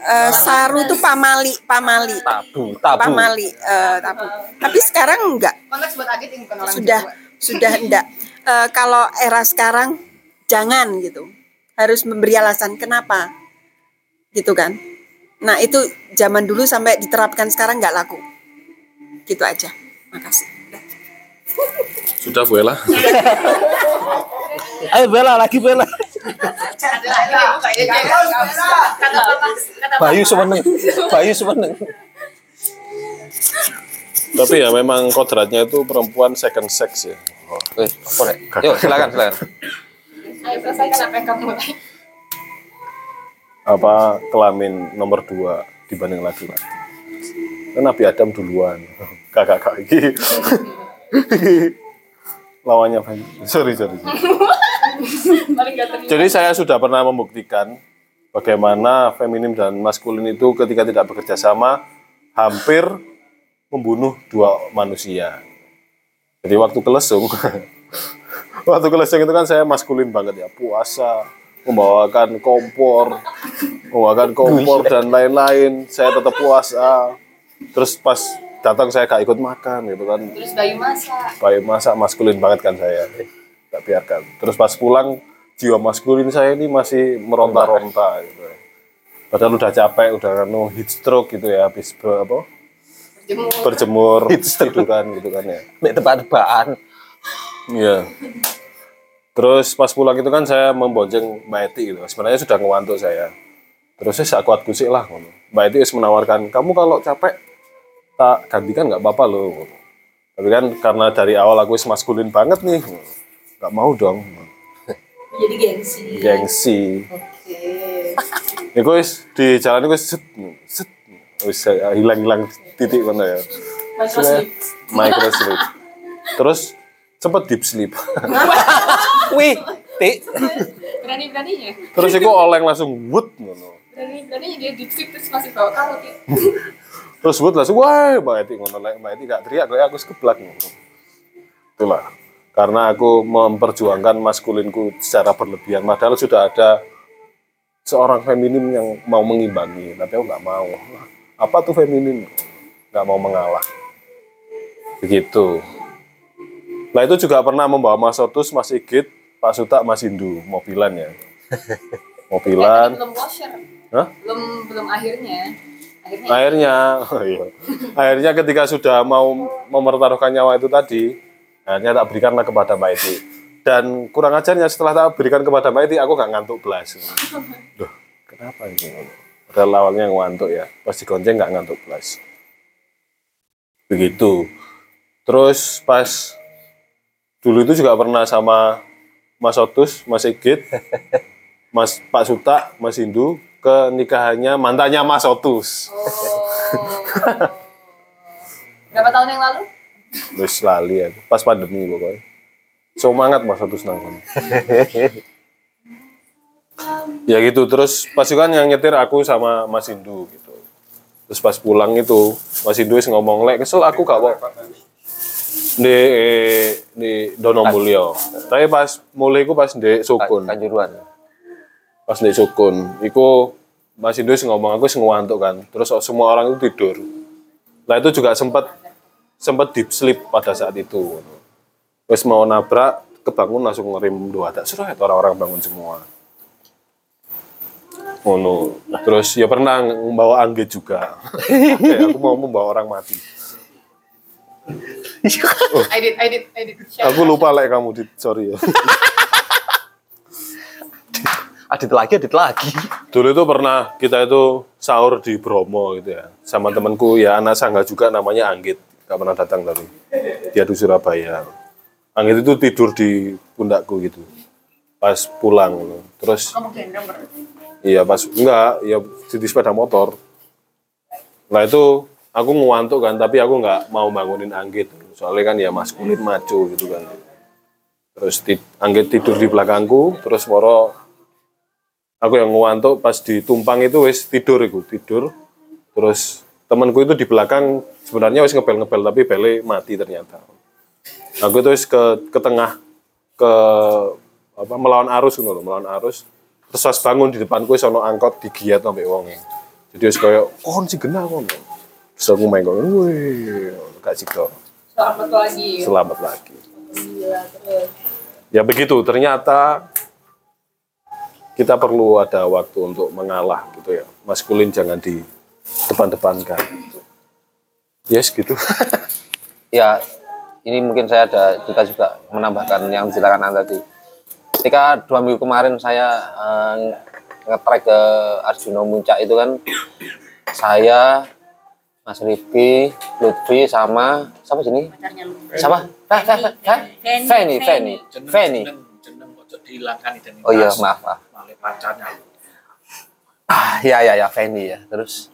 Eh, saru itu pamali, pamali. Tabu, tabu. Pamali, eh, tabu. Tapi sekarang enggak. Konteks buat Agit yang bukan orang sudah sudah enggak Eh, kalau era sekarang jangan gitu harus memberi alasan kenapa gitu kan nah itu zaman dulu sampai diterapkan sekarang nggak laku gitu aja makasih Sudah Bu Ella. Ayo Bella lagi Bella. Bayu semeneng, Bayu semeneng. Tapi ya memang kodratnya itu perempuan second sex ya. Oh, eh, apa? Yuk, silakan, silakan. Ayo selesaikan apa yang kamu mulai. Apa kelamin nomor dua dibanding laki-laki. Kan Nabi Adam duluan. Kakak-kakak ini. Lawannya banyak. Sorry, sorry. sorry. Jadi saya sudah pernah membuktikan bagaimana feminim dan maskulin itu ketika tidak bekerja sama hampir membunuh dua manusia. Jadi waktu kelesung, waktu kelesung itu kan saya maskulin banget ya, puasa, membawakan kompor, membawakan kompor dan lain-lain. Saya tetap puasa. Terus pas datang saya gak ikut makan gitu kan. Terus Bayu masak. Baik masa maskulin banget kan saya. Tak biarkan. Terus pas pulang jiwa maskulin saya ini masih meronta-ronta gitu. Padahal udah capek, udah anu heat stroke gitu ya habis be- apa? Berjemur gitu kan gitu kan ya. Mek tebak-tebakan. Iya. Terus pas pulang itu kan saya membonceng Mbak Eti gitu. Sebenarnya sudah ngewantuk saya. Terus saya kuat kusik lah. ngono. Mbak Eti wis menawarkan, kamu kalau capek tak gantikan nggak apa-apa loh. Tapi kan karena dari awal aku wis maskulin banget nih, nggak mau dong. Jadi gengsi. Gengsi. Iku wis di jalan itu set, set, wis eh, hilang-hilang titik mana ya. Microslip. Microslip. Terus sempet deep sleep. Wih, tik. Berani-beraninya. Terus aku oleng langsung wood ngono. Berani-beraninya dia deep sleep terus masih bawa ya. Terus wood langsung wah Mbak Eti ngono Mbak Eti gak teriak kayak aku sekeblak ngono. Itulah. Karena aku memperjuangkan maskulinku secara berlebihan padahal sudah ada seorang feminim yang mau mengimbangi, tapi aku nggak mau. Apa tuh feminim? Nggak mau mengalah. Begitu. Nah itu juga pernah membawa Mas Otus, Mas Igit, Pak Suta, Mas Hindu, mobilan ya. Mobilan. Belum washer. Hah? Belum belum akhirnya. Akhirnya. Akhirnya, oh iya. akhirnya ketika sudah mau mempertaruhkan nyawa itu tadi, akhirnya tak berikanlah kepada Mbak Eti. Dan kurang ajarnya setelah tak berikan kepada Mbak Eti, aku gak ngantuk belas. Duh, kenapa ini? Padahal awalnya ngantuk ya, pas digonceng gak ngantuk belas. Begitu. Terus pas dulu itu juga pernah sama Mas Otus, Mas Igit, Mas Pak Suta, Mas Hindu ke nikahannya mantannya Mas Otus. Berapa tahun yang lalu? Wis lali ya, pas pandemi pokoknya. Semangat Mas Otus nang kono. ya gitu, terus pas itu kan yang nyetir aku sama Mas Hindu gitu. Terus pas pulang itu, Mas Hindu wis ngomong, "Lek kesel aku gak kok." Di di Donomulyo. Tapi pas mulai ku pas di Sukun. Kanjuruan. Pas di Sukun, iku Mas Hindu wis ngomong aku wis ngantuk kan. Terus semua orang itu tidur. Nah itu juga sempat sempat deep sleep pada saat itu. Wes mau nabrak, kebangun langsung ngerem dua tak seret orang-orang bangun semua. Ngono. Terus ya pernah membawa angge juga. Kayak aku mau membawa orang mati. Edit, edit, edit. Aku lupa lek kamu di sorry ya. Adit lagi, adit lagi. Dulu itu pernah kita itu sahur di Bromo gitu ya. Sama temanku ya anak sangga juga namanya Anggit. Gak pernah datang tapi. Dia di Surabaya. Anggit itu tidur di pundakku gitu. Pas pulang. Terus Kamu gendong berarti. Iya pas enggak, ya di sepeda motor. Nah itu aku ngantuk kan, tapi aku nggak mau bangunin Anggit. Soalnya kan ya maskulin maco gitu kan. Terus ti- Anggit tidur di belakangku, terus moro aku yang ngantuk pas ditumpang itu wis tidur iku, tidur. Terus temanku itu di belakang sebenarnya wis ngebel-ngebel tapi bele mati ternyata. Aku itu wis ke ke tengah ke apa melawan arus gitu loh, melawan arus terus pas bangun di depanku sono angkot digiat sampai wonge jadi wis koyo kon sih genah kon terus aku main kok wih gak cito Selamat lagi. selamat lagi Gila, terus. ya begitu ternyata kita perlu ada waktu untuk mengalah gitu ya maskulin jangan di depan-depankan yes gitu Ya, ini mungkin saya ada juga juga menambahkan yang diceritakan Anda tadi. Ketika dua minggu kemarin saya eh, nge-track ke Arjuna Muncak itu kan saya Mas Rifki, Lutfi sama siapa sini? Siapa? Fe, Fe, Fe, Fe? Feni, Feni, Feni. jeneng Oh iya, maaf, maaf. Pacarnya. Ah, ya ya ya Feni ya. Terus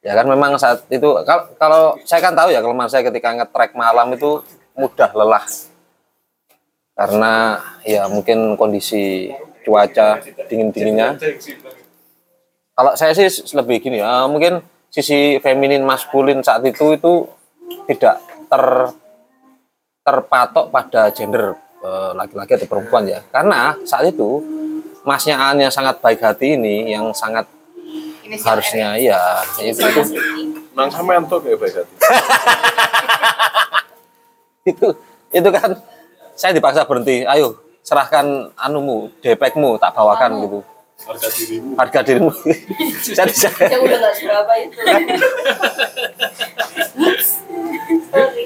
ya kan memang saat itu kalau kalau saya kan tahu ya kelemahan saya ketika nge-track malam itu mudah lelah. Karena ya mungkin kondisi cuaca dingin-dinginnya. Kalau saya sih lebih gini ya, mungkin sisi feminin maskulin saat itu itu tidak ter terpatok pada gender eh, laki-laki atau perempuan ya. Karena saat itu masnya An yang sangat baik hati ini yang sangat harusnya iya itu itu, nang sampean tuh kayak baik hati. Itu itu kan saya dipaksa berhenti. Ayo serahkan anumu depekmu tak bawakan gitu. Harga dirimu. Harga dirimu. Jadi saya Yang udah gak seberapa itu. Sorry.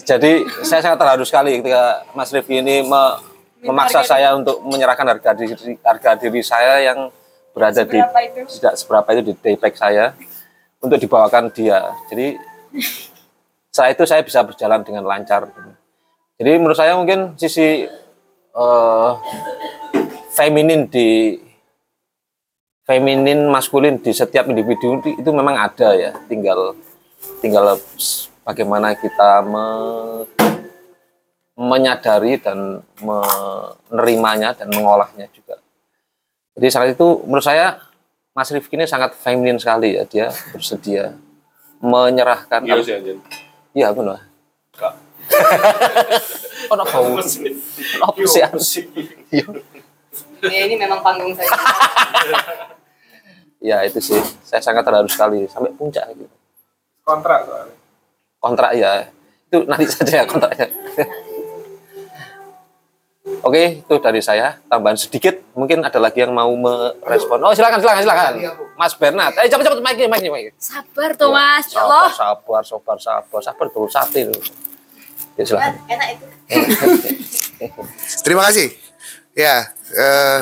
jadi saya sangat terharu sekali ketika Mas Rifki ini me- memaksa saya untuk menyerahkan harga diri harga diri saya yang berada di Seberapa itu? tidak seberapa itu di daypack saya untuk dibawakan dia. Jadi setelah itu saya bisa berjalan dengan lancar. Jadi menurut saya mungkin sisi eh, feminin di feminin maskulin di setiap individu itu itu memang ada ya. Tinggal tinggal bagaimana kita me- menyadari dan menerimanya dan mengolahnya juga. Jadi saat itu menurut saya Mas Rifki ini sangat feminin sekali ya dia bersedia menyerahkan iya sih anjir Iya benar. Kak. Oh, no, bau. Apa sih? Iya. Ya ini memang panggung saya. Ya itu sih. Saya sangat terharu sekali sampai puncak gitu. kontrak soalnya Kontrak ya. Itu nanti saja ya kontraknya. Oke, itu dari saya. Tambahan sedikit. Mungkin ada lagi yang mau merespon. Oh, silakan, silakan, silakan. Mas Bernard. Eh, cepat, cepat, mic mic mic Sabar tuh mas, ya Allah. Sabar, sabar, sabar, sabar, sate loh. Ya silakan. Enak itu. Terima kasih. Ya, eh,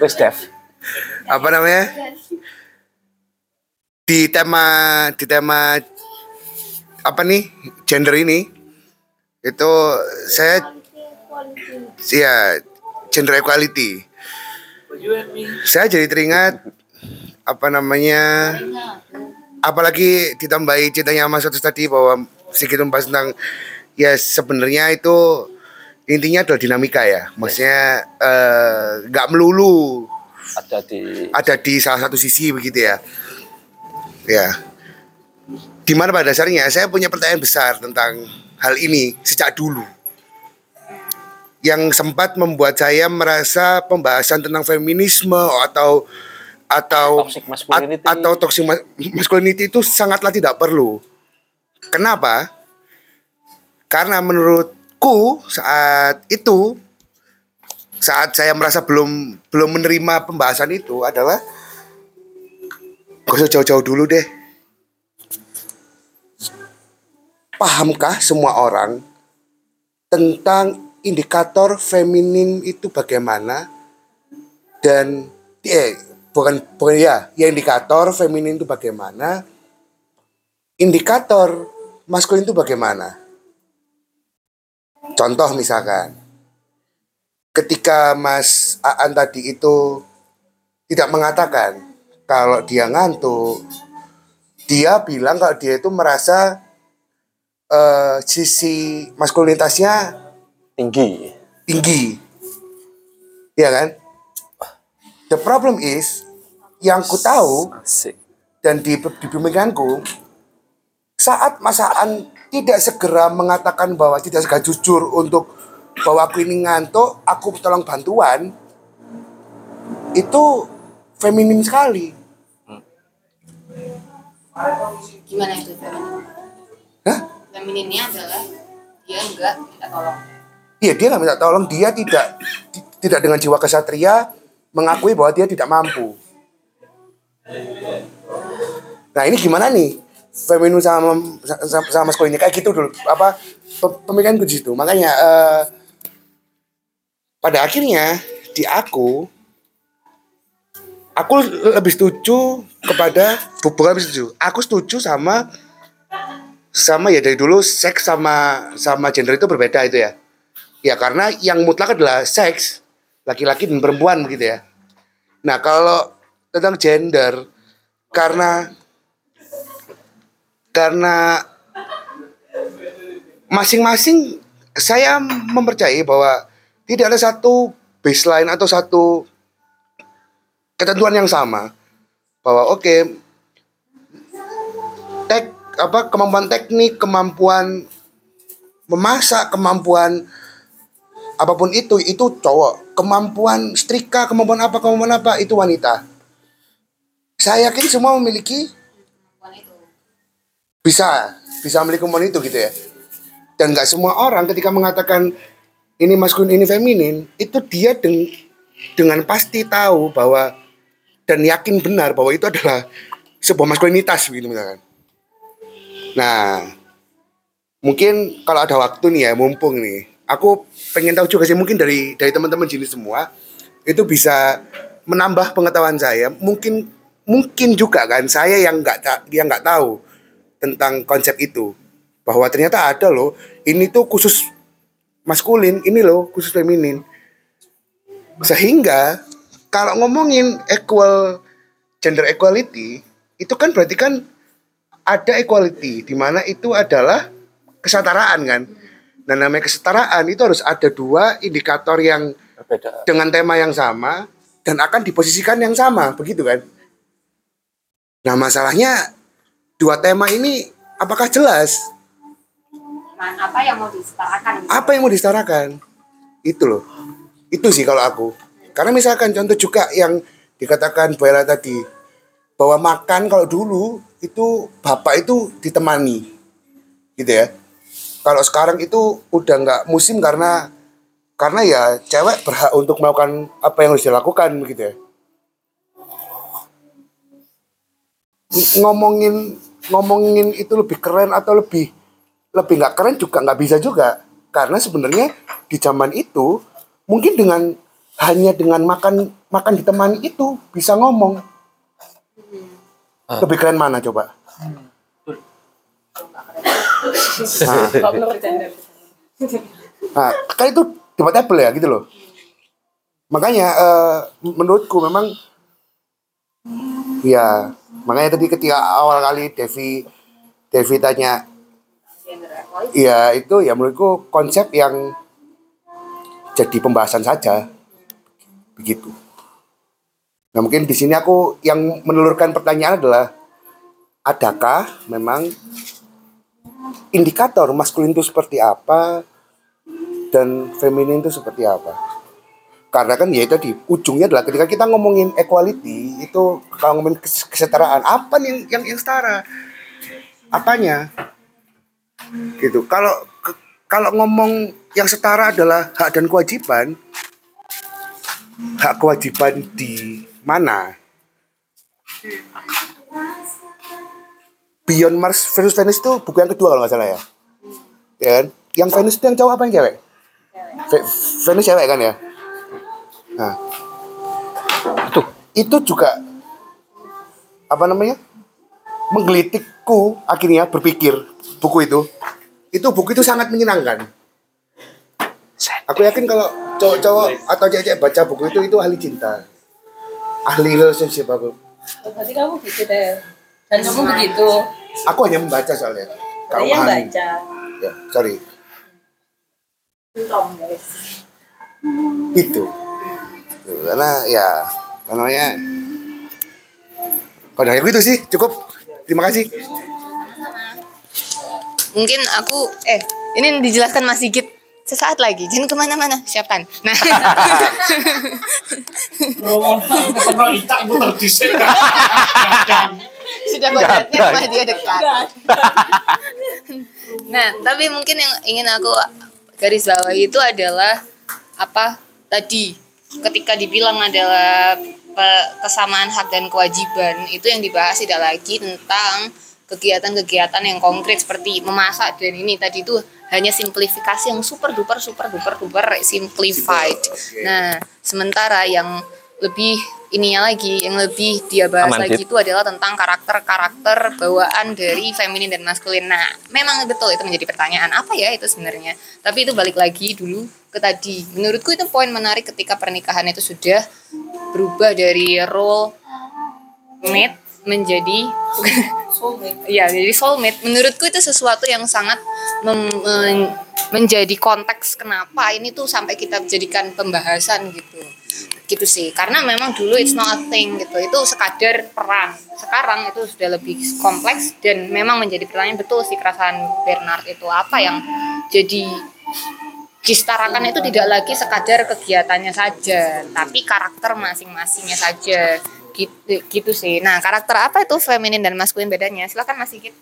Wes Dev. apa namanya? Di tema di tema apa nih gender ini itu saya ya gender equality. Saya jadi teringat apa namanya apalagi ditambahi ceritanya Mas Otus tadi bahwa sedikit membahas tentang ya sebenarnya itu intinya adalah dinamika ya. Maksudnya eh, nggak melulu ada di ada di salah satu sisi begitu ya. Ya. Di mana pada dasarnya? Saya punya pertanyaan besar tentang hal ini sejak dulu yang sempat membuat saya merasa pembahasan tentang feminisme atau atau masculinity. at- atau toxic mas- masculinity itu sangatlah tidak perlu. Kenapa? Karena menurutku saat itu saat saya merasa belum belum menerima pembahasan itu adalah gak usah jauh-jauh dulu deh. pahamkah semua orang tentang indikator feminin itu bagaimana? Dan eh bukan bukan ya ya indikator feminin itu bagaimana? Indikator maskulin itu bagaimana? Contoh misalkan ketika Mas Aan tadi itu tidak mengatakan kalau dia ngantuk dia bilang kalau dia itu merasa eh, sisi maskulinitasnya tinggi tinggi ya kan the problem is yang ku tahu dan di, di pemikiranku saat masaan tidak segera mengatakan bahwa tidak segera jujur untuk bahwa aku ini ngantuk aku tolong bantuan itu feminim sekali Gimana itu feminin? Hah? Femininnya adalah dia enggak minta tolong. Iya dia nggak minta tolong, dia tidak ti- tidak dengan jiwa kesatria mengakui bahwa dia tidak mampu. Nah ini gimana nih feminin sama sama, sama maskulin ini kayak gitu dulu apa pe- pemikiranku di situ. Makanya eh, pada akhirnya di aku aku lebih setuju kepada bu- bukan lebih setuju. Aku setuju sama sama ya dari dulu seks sama sama gender itu berbeda itu ya. Ya karena yang mutlak adalah seks laki-laki dan perempuan begitu ya. Nah kalau tentang gender karena karena masing-masing saya mempercayai bahwa tidak ada satu baseline atau satu ketentuan yang sama bahwa oke tek apa kemampuan teknik kemampuan memasak kemampuan apa pun itu itu cowok. Kemampuan setrika kemampuan apa kemampuan apa itu wanita. Saya yakin semua memiliki bisa bisa memiliki kemampuan itu gitu ya. Dan nggak semua orang ketika mengatakan ini maskulin ini feminin itu dia deng- dengan pasti tahu bahwa dan yakin benar bahwa itu adalah sebuah maskulinitas begitu misalkan. Nah mungkin kalau ada waktu nih ya mumpung nih aku pengen tahu juga sih mungkin dari dari teman-teman sini semua itu bisa menambah pengetahuan saya. Mungkin mungkin juga kan saya yang nggak yang nggak tahu tentang konsep itu. Bahwa ternyata ada loh ini tuh khusus maskulin ini loh khusus feminin. Sehingga kalau ngomongin equal gender equality itu kan berarti kan ada equality di mana itu adalah kesetaraan kan dan namanya kesetaraan itu harus ada dua indikator yang dengan tema yang sama dan akan diposisikan yang sama begitu kan? Nah masalahnya dua tema ini apakah jelas? Nah, apa yang mau disetarakan? apa yang mau disetarakan? Itu loh. Itu sih kalau aku. Karena misalkan contoh juga yang dikatakan Bella tadi bahwa makan kalau dulu itu bapak itu ditemani gitu ya kalau sekarang itu udah nggak musim karena karena ya cewek berhak untuk melakukan apa yang harus dilakukan begitu ya. Ng- ngomongin ngomongin itu lebih keren atau lebih lebih nggak keren juga nggak bisa juga. Karena sebenarnya di zaman itu mungkin dengan hanya dengan makan makan ditemani itu bisa ngomong. Lebih keren mana coba nah, nah kan itu debatable ya gitu loh. Makanya eh, menurutku memang ya makanya tadi ketika awal kali Devi Devi tanya ya itu ya menurutku konsep yang jadi pembahasan saja. Begitu. Nah mungkin di sini aku yang menelurkan pertanyaan adalah adakah memang indikator maskulin itu seperti apa dan feminin itu seperti apa. Karena kan ya itu di ujungnya adalah ketika kita ngomongin equality itu kalau ngomongin kes- kesetaraan apa nih yang yang, setara? Apanya? Gitu. Kalau kalau ngomong yang setara adalah hak dan kewajiban hak kewajiban di mana Beyond Mars versus Venus itu buku yang kedua kalau nggak salah ya Ya kan? Yang Venus itu yang cowok apa yang cewek? Ve- Venus cewek kan ya? Nah, itu itu juga apa namanya? Menggelitikku akhirnya berpikir buku itu. Itu buku itu sangat menyenangkan. Aku yakin kalau cowok-cowok atau cewek baca buku itu itu ahli cinta. Ahli relationship aku. Berarti kamu gitu deh. Dan kamu begitu. Aku hanya membaca soalnya. Yang pahami. baca. Ya, sorry. Belum guys. Itu. Karena ya, namanya? Kalau dari aku itu sih cukup. Terima kasih. Mungkin aku eh ini dijelaskan Mas Sigit sesaat lagi. Jangan ke mana-mana. Siapkan. Nah. Sudah kodratnya sama dia dekat. nah, tapi mungkin yang ingin aku garis bawahi itu adalah apa tadi ketika dibilang adalah kesamaan hak dan kewajiban itu yang dibahas tidak lagi tentang kegiatan-kegiatan yang konkret seperti memasak dan ini tadi itu hanya simplifikasi yang super duper super duper duper simplified. Nah, sementara yang lebih ininya lagi yang lebih dia bahas Aman, lagi itu adalah tentang karakter-karakter bawaan dari feminin dan maskulin. Nah, memang betul itu menjadi pertanyaan apa ya itu sebenarnya. Tapi itu balik lagi dulu ke tadi. Menurutku itu poin menarik ketika pernikahan itu sudah berubah dari role mate menjadi ya jadi soulmate. Menurutku itu sesuatu yang sangat mem- men- menjadi konteks kenapa ini tuh sampai kita jadikan pembahasan gitu. Gitu sih. Karena memang dulu it's not a thing gitu. Itu sekadar peran sekarang itu sudah lebih kompleks dan memang menjadi pertanyaan betul sih kerasaan Bernard itu apa yang jadi disetarakan itu tidak lagi sekadar kegiatannya saja tapi karakter masing-masingnya saja gitu gitu sih nah karakter apa itu feminin dan maskulin bedanya silakan Mas Sigit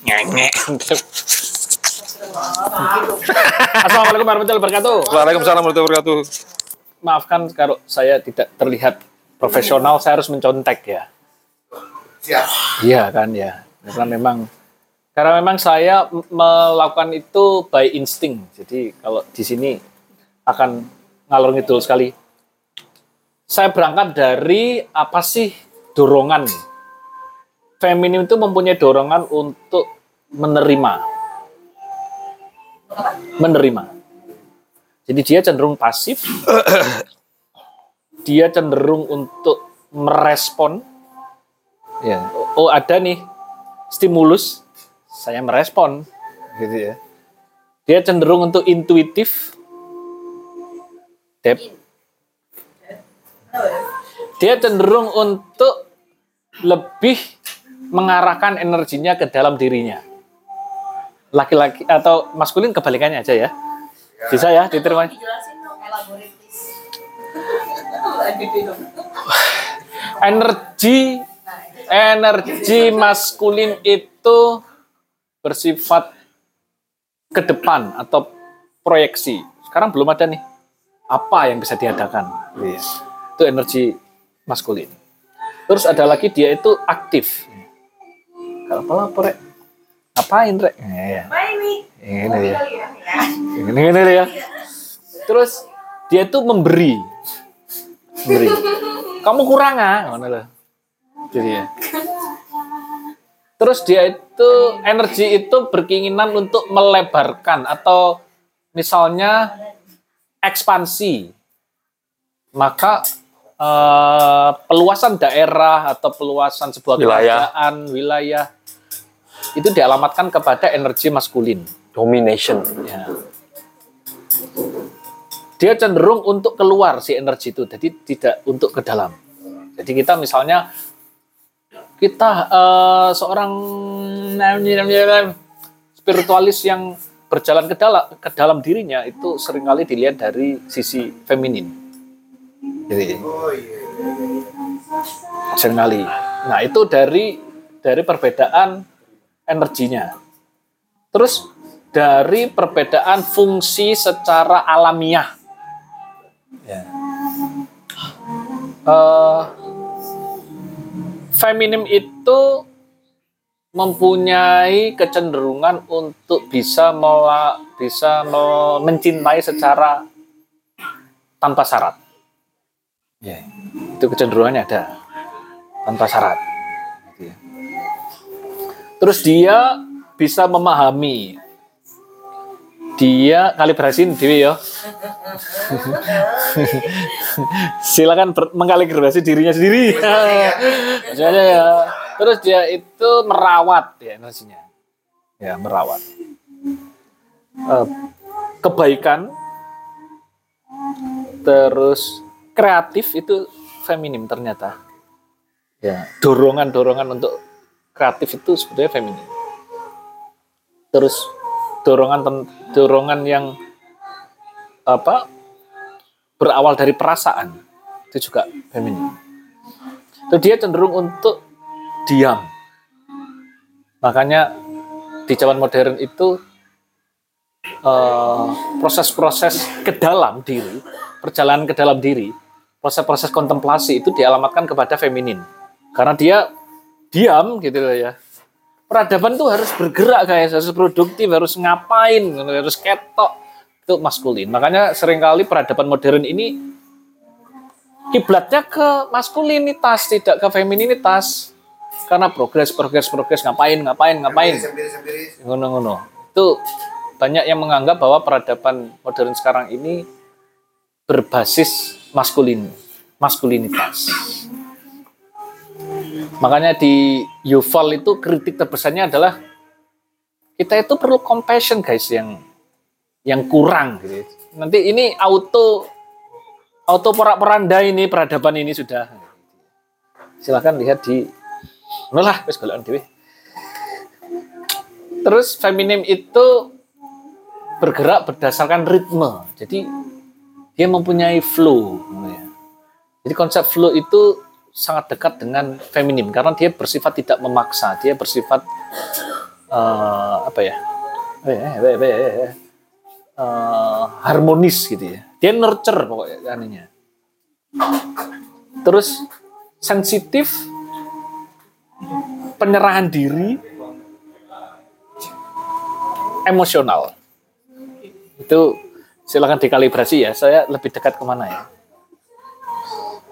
Nyanyi. Assalamualaikum warahmatullahi wabarakatuh. Waalaikumsalam warahmatullahi wabarakatuh. Maafkan kalau saya tidak terlihat profesional, saya harus mencontek ya. Siap. Iya kan ya. Karena memang karena memang saya melakukan itu by instinct. Jadi kalau di sini akan ngalor ngidul sekali. Saya berangkat dari apa sih dorongan. Feminim itu mempunyai dorongan untuk menerima. Menerima. Jadi dia cenderung pasif. dia cenderung untuk merespon. Ya. Oh ada nih stimulus, saya merespon, gitu ya. Dia cenderung untuk intuitif. Dep. Dia cenderung untuk lebih mengarahkan energinya ke dalam dirinya. Laki-laki atau maskulin kebalikannya aja ya. Bisa ya diterima. Energi energi maskulin itu bersifat ke depan atau proyeksi. Sekarang belum ada nih apa yang bisa diadakan. Yes. Itu energi maskulin. Terus ada lagi dia itu aktif. Kalau apa lapor rek? Ngapain rek? Ya, ya. Ini dia. Ini, ini dia. Terus dia itu memberi. Memberi. Kamu kurang ah, Ngono loh. Jadi ya. Terus dia itu energi itu berkeinginan untuk melebarkan atau misalnya ekspansi. Maka eh, peluasan daerah atau peluasan sebuah Wilayah. kerajaan, wilayah itu dialamatkan kepada energi maskulin. Domination. Ya. Dia cenderung untuk keluar si energi itu, jadi tidak untuk ke dalam. Jadi kita misalnya kita eh, seorang spiritualis yang berjalan ke dalam ke dalam dirinya itu sering kali dilihat dari sisi feminin. Jadi sering kali. Nah itu dari dari perbedaan energinya. Terus dari perbedaan fungsi secara alamiah. Ya. Eh, feminim itu mempunyai kecenderungan untuk bisa mela, bisa me- mencintai secara tanpa syarat. Ya, itu kecenderungannya ada tanpa syarat. Gitu ya. Terus dia bisa memahami. Dia kalibrasiin dewi ya. Silakan ber- mengkalibrasi dirinya sendiri. Maksudnya ya. Terus dia itu merawat ya energinya. Ya, merawat. Eh, kebaikan terus kreatif itu feminim ternyata. Ya, dorongan-dorongan untuk kreatif itu sebetulnya feminim. Terus dorongan dorongan yang apa berawal dari perasaan itu juga feminim. Terus dia cenderung untuk diam. Makanya di zaman modern itu eh, proses-proses ke dalam diri, perjalanan ke dalam diri, proses-proses kontemplasi itu dialamatkan kepada feminin. Karena dia diam gitu loh ya. Peradaban tuh harus bergerak guys, harus produktif, harus ngapain, harus ketok. Itu maskulin. Makanya sering kali peradaban modern ini kiblatnya ke maskulinitas, tidak ke femininitas. Karena progres, progres, progres, ngapain, ngapain, ngapain. Ngono-ngono. Itu banyak yang menganggap bahwa peradaban modern sekarang ini berbasis maskulin, maskulinitas. Makanya di Yuval itu kritik terbesarnya adalah kita itu perlu compassion guys yang yang kurang gitu. Nanti ini auto auto porak-poranda ini peradaban ini sudah. Silahkan lihat di Nolah, wis. Terus feminim itu bergerak berdasarkan ritme. Jadi dia mempunyai flow. ya. Jadi konsep flow itu sangat dekat dengan feminim karena dia bersifat tidak memaksa, dia bersifat eh, apa ya? Eh, harmonis gitu ya. Dia nurture pokoknya aninya. Terus sensitif, penyerahan diri, emosional. Itu silakan dikalibrasi ya. Saya lebih dekat ke mana ya?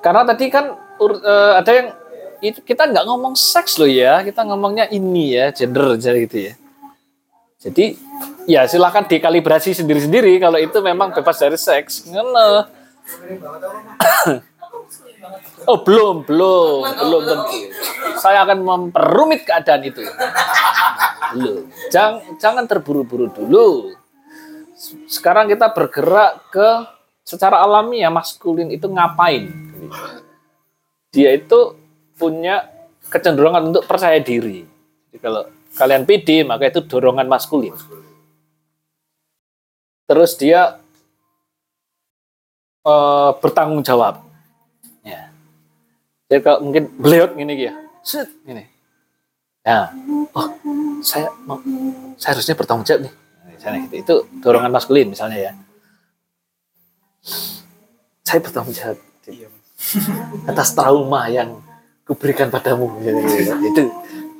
Karena tadi kan eh, ada yang itu kita nggak ngomong seks loh ya, kita ngomongnya ini ya gender aja gitu ya. Jadi ya silahkan dikalibrasi sendiri-sendiri kalau itu memang bebas dari seks. Ngono. oh belum, belum, belum tentu. Saya akan memperumit keadaan itu. Belum. Jangan, jangan terburu-buru dulu. Sekarang kita bergerak ke secara alami ya maskulin itu ngapain? Dia itu punya kecenderungan untuk percaya diri. Jadi kalau kalian pede maka itu dorongan maskulin. Terus dia eh, bertanggung jawab. Ya. Jadi kalau mungkin beliau gini ya, gini. Ya, oh saya mau, saya harusnya bertanggung jawab nih. Misalnya gitu. Itu dorongan maskulin misalnya ya. Saya bertanggung jawab atas trauma yang kuberikan padamu. Gitu, gitu. Itu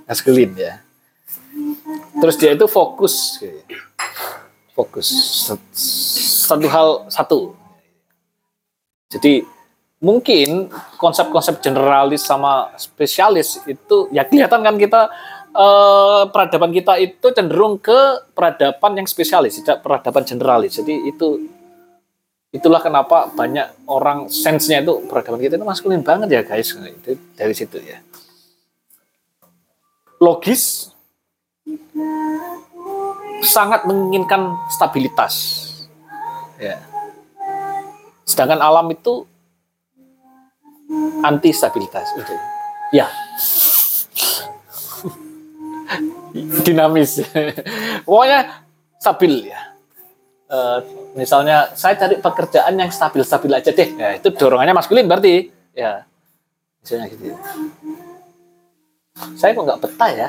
maskulin ya. Terus dia itu fokus, fokus satu hal satu. Jadi mungkin konsep-konsep generalis sama spesialis itu ya kelihatan kan kita eh, peradaban kita itu cenderung ke peradaban yang spesialis, tidak peradaban generalis. Jadi itu itulah kenapa banyak orang sense-nya itu peradaban kita itu maskulin banget ya guys. Itu dari situ ya. Logis sangat menginginkan stabilitas. Ya. Sedangkan alam itu anti stabilitas itu. Ya. Dinamis. Pokoknya stabil ya. Eh, misalnya saya cari pekerjaan yang stabil-stabil aja deh. Ya, itu dorongannya maskulin berarti. Ya. Misalnya gitu. Saya kok nggak betah ya.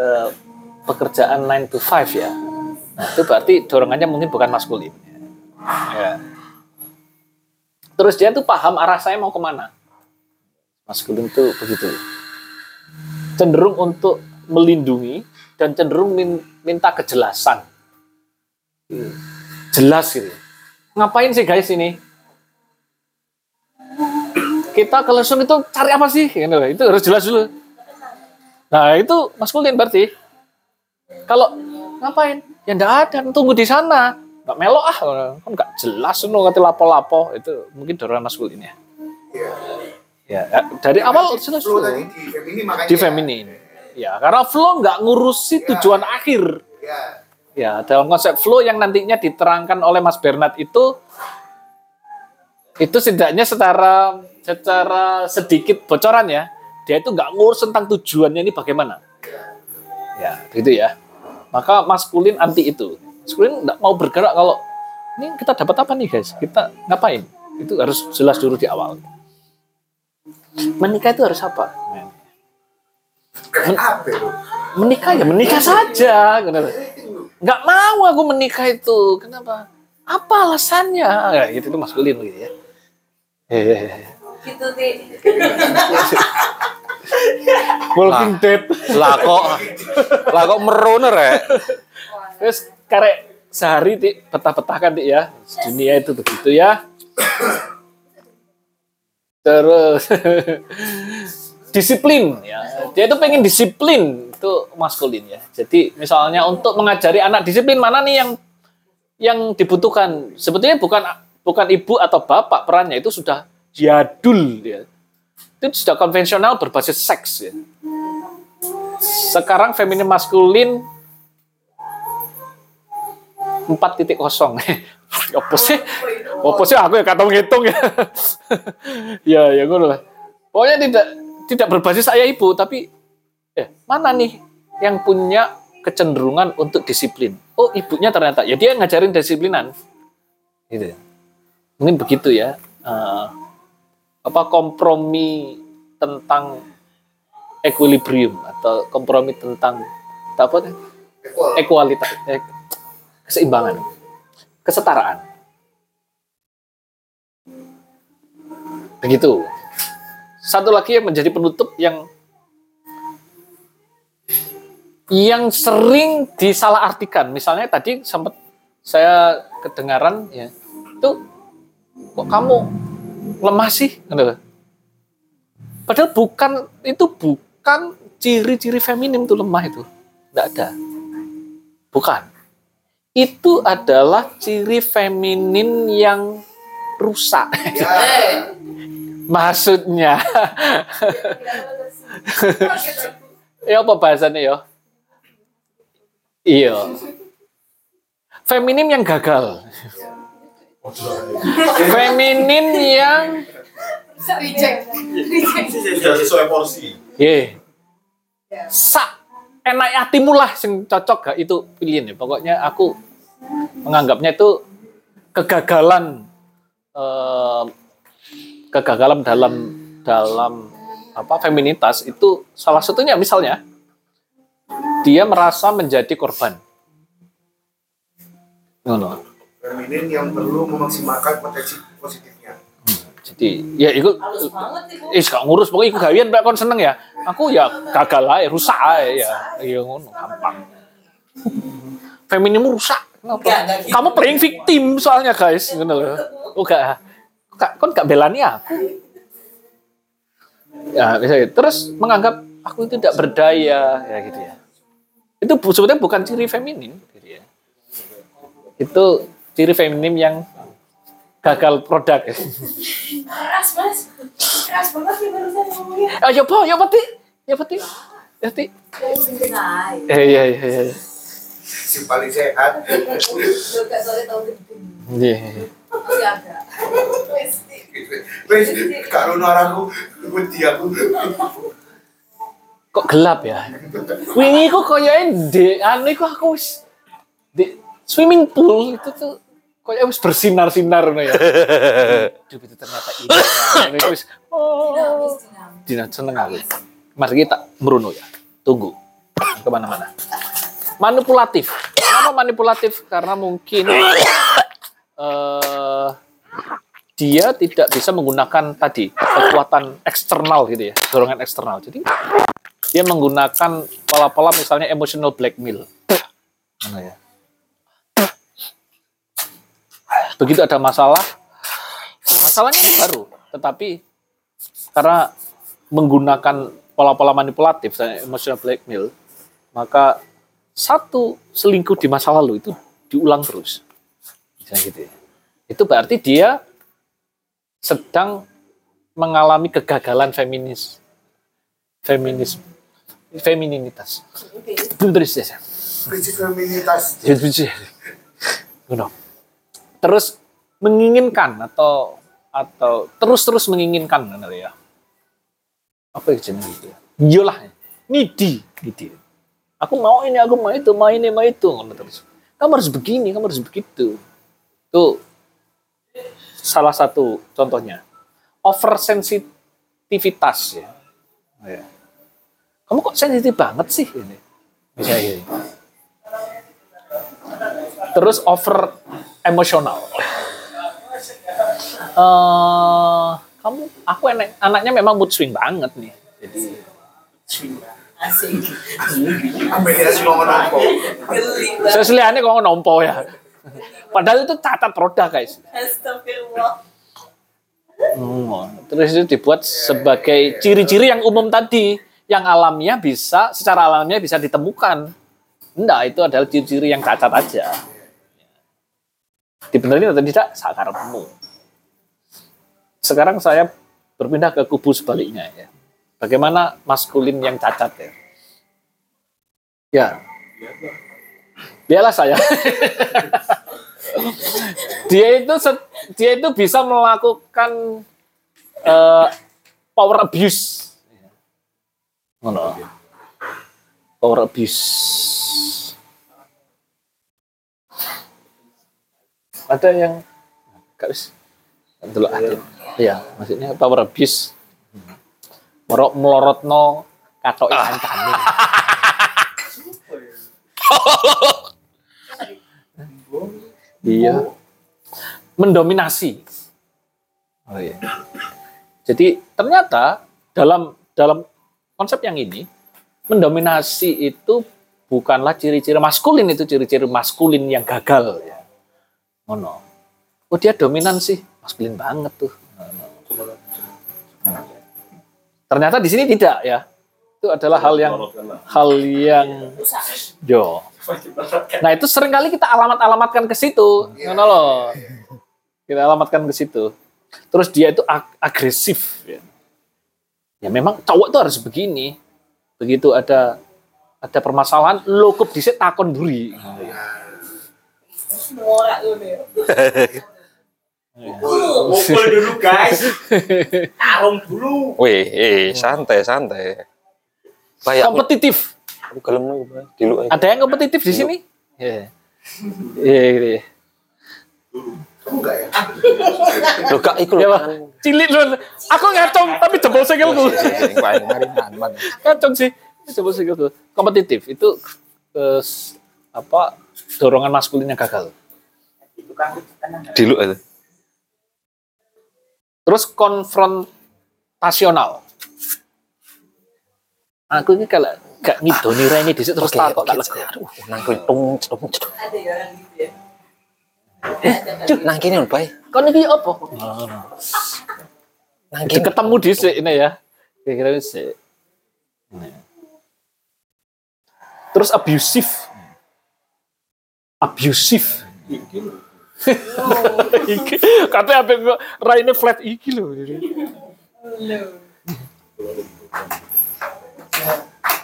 Eh, pekerjaan 9 to 5 ya. Nah, itu berarti dorongannya mungkin bukan maskulin. Ya. Terus dia tuh paham arah saya mau ke mana. Maskulin itu begitu. Cenderung untuk melindungi dan cenderung min- minta kejelasan. Jelas gitu. Ngapain sih guys ini? Kita ke lesung itu cari apa sih? Gitu. Itu harus jelas dulu. Nah itu maskulin berarti. Kalau ngapain? Ya enggak ada, tunggu di sana. Enggak melok ah, kan enggak jelas nu kata lapo-lapo. Itu mungkin dorongan maskulin ya. Ya, ya, dari awal jelas dulu. tadi di feminin makanya. Di feminin. Ya, karena flow nggak ngurusi tujuan akhir. Ya. Ya, dalam konsep flow yang nantinya diterangkan oleh Mas Bernard itu itu setidaknya secara secara sedikit bocoran ya, dia itu nggak ngurus tentang tujuannya ini bagaimana. Ya, gitu ya. Maka maskulin anti itu. Maskulin nggak mau bergerak kalau ini kita dapat apa nih guys? Kita ngapain? Itu harus jelas dulu di awal. Menikah itu harus apa? Men- menikah ya menikah saja. Kenapa? Nggak mau aku menikah itu. Kenapa? Apa alasannya? Ya, gitu itu maskulin gitu ya. Hehehe. Gitu sih. Walking Dead. Lah kok lah kok meroner ya? Terus karek sehari ti petah-petah kan ti ya. Dunia itu begitu ya. Terus disiplin ya. Dia itu pengen disiplin itu maskulin ya. Jadi misalnya untuk mengajari anak disiplin mana nih yang yang dibutuhkan. Sebetulnya bukan bukan ibu atau bapak perannya itu sudah jadul ya. Itu sudah konvensional berbasis seks ya. Sekarang feminin maskulin 4.0 apa sih? Apa sih aku ya kata ngitung ya. ya ya gue lah. Pokoknya tidak tidak berbasis ayah ibu tapi eh mana nih yang punya kecenderungan untuk disiplin? Oh ibunya ternyata ya dia ngajarin disiplinan. Gitu. ya. Mungkin begitu ya. Eh, apa kompromi tentang equilibrium atau kompromi tentang apa? Ekualitas, eh, keseimbangan, kesetaraan. Begitu. Satu lagi yang menjadi penutup yang yang sering disalahartikan. Misalnya tadi sempat saya kedengaran ya, itu kok kamu lemah sih? Gitu. Padahal bukan itu bukan ciri-ciri feminim itu lemah itu. Tidak ada. Bukan. Itu adalah ciri feminin yang rusak. Maksudnya. ya apa bahasanya ya? Iya. Feminim yang gagal. Feminin yang Reject. Sesuai porsi. Ye. Sak enak hatimu lah sing cocok gak itu pilihin ya. Pokoknya aku menganggapnya itu kegagalan eh, kegagalan dalam dalam apa feminitas itu salah satunya misalnya dia merasa menjadi korban. Ngono. Feminin yang perlu memaksimalkan potensi positifnya. Jadi ya itu eh gak ngurus pokoknya iku gawean mbak kon seneng ya. Aku ya gagal aja, rusak aja ya. Iya ngono gampang. Femininmu rusak. Kenapa? Kamu playing victim soalnya guys, ngono loh. Oh gak, gak kon gak belani aku. Ya, bisa gitu. terus menganggap aku itu tidak berdaya ya gitu ya. Itu sebetulnya bukan ciri feminin gitu ya. Itu ciri feminim yang gagal produk. Keras mas. Keras banget sih barusan ngomongnya. Ayo po, ya peti, ya peti, ya peti. Eh iya iya iya. Si paling sehat. Iya. Wes, kalau wedi aku. Kok gelap ya? Wingi kok koyoke di anu iku aku wis di swimming pool itu tuh koyoke wis bersinar-sinar ngono ya. Duh itu ternyata ini. Ini wis oh. Dina seneng aku. Mas kita meruno ya. Tunggu. Ke mana-mana. Manipulatif. Kenapa manipulatif? Karena mungkin eh dia tidak bisa menggunakan tadi kekuatan eksternal gitu ya, dorongan eksternal. Jadi dia menggunakan pola-pola misalnya emotional blackmail. Mana ya? Begitu ada masalah, masalahnya ini baru, tetapi karena menggunakan pola-pola manipulatif dan emotional blackmail, maka satu selingkuh di masa lalu itu diulang terus. Gitu ya. Itu berarti dia sedang mengalami kegagalan feminis feminis femininitas. Terus ya. Prinsip feminitas. Ngono. Terus menginginkan atau atau terus-terus menginginkan ngono ya. Apa itu jenenge gitu ya? Iyalah. Nidi, nidi. Aku mau ini, aku mau itu, mau ini, mau itu, ngono terus. Kamu harus begini, kamu harus begitu. Itu salah satu contohnya. Oversensitivitas ya. ya. Kamu kok sensitif banget sih ini? Misalnya gini. Terus over emosional. Eh, kamu, aku enak, anaknya memang mood swing banget nih. Jadi Asik. Sampai dia sih ngomong apa? saya seliannya kok nompo ya. Padahal itu catat roda guys. Astagfirullah. Hmm, terus itu dibuat sebagai ciri-ciri yang umum tadi, yang alamiah bisa secara alamiah bisa ditemukan. Enggak, itu adalah ciri-ciri yang cacat aja. Dibenerin atau tidak, sakarepmu. Sekarang saya berpindah ke kubu sebaliknya ya. Bagaimana maskulin yang cacat ya? Ya. Biarlah saya. dia itu dia itu bisa melakukan eh, power abuse. Ngono. Power abuse. Ada yang gak wis. Dulu ada. Iya, maksudnya power abuse. Merok melorotno katok ikan kami. Iya. Mendominasi. Oh iya. Jadi ternyata dalam dalam konsep yang ini mendominasi itu bukanlah ciri-ciri maskulin itu ciri-ciri maskulin yang gagal ya. Ngono. Oh dia dominan sih, maskulin banget tuh. Ternyata di sini tidak ya. Itu adalah hal yang hal yang yo. Nah itu sering kali kita alamat-alamatkan ke situ, ngono loh. Kita alamatkan ke situ. Terus dia itu ag- agresif. Ya. Ya memang cowok itu harus begini. Begitu ada ada permasalahan, lo kup dhisik takon lu nih. Ngumpul dulu, guys. Tarung dulu. Wih, eh, santai, santai. Kayak Kompetitif. Aku gelem. Ada yang kompetitif di sini? Iya. Iya, gitu ya. Enggak ya? Loh, gak iku lho. Cilik lu. Aku ngacong tapi jebol sikilku. Paling maringan, man. Ngacong sih. Jebol sikilku. Kompetitif itu eh, apa dorongan maskulin yang gagal. Dulu aja. Terus konfrontasional. Aku ini kalau gak ngidoni Reni di situ terus takut tak lega. Aduh, nang kuwi tung tung. Ada ya orang gitu ya. Cuk, nang kene lho, Bay. Kon iki apa? Nang Itu ketemu di ini ya. Kira-kira sih. Terus abusif. Abusif. iki katanya apa kok raine flat iki lho.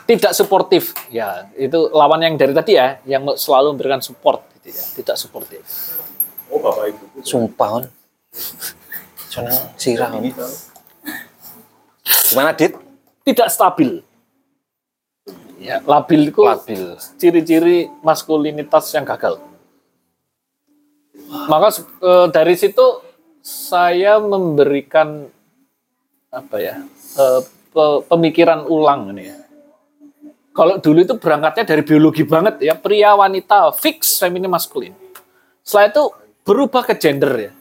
Tidak suportif. Ya, itu lawan yang dari tadi ya, yang selalu memberikan support gitu ya. Tidak suportif. Oh, Bapak Ibu. Sumpah, on. Soalnya sirah, on. Gimana, Dit? Tidak stabil. Ya, labil itu Labil. ciri-ciri maskulinitas yang gagal. Maka eh, dari situ saya memberikan apa ya eh, pe- pemikiran ulang ini ya. Kalau dulu itu berangkatnya dari biologi banget ya pria wanita fix feminin maskulin. Setelah itu berubah ke gender ya.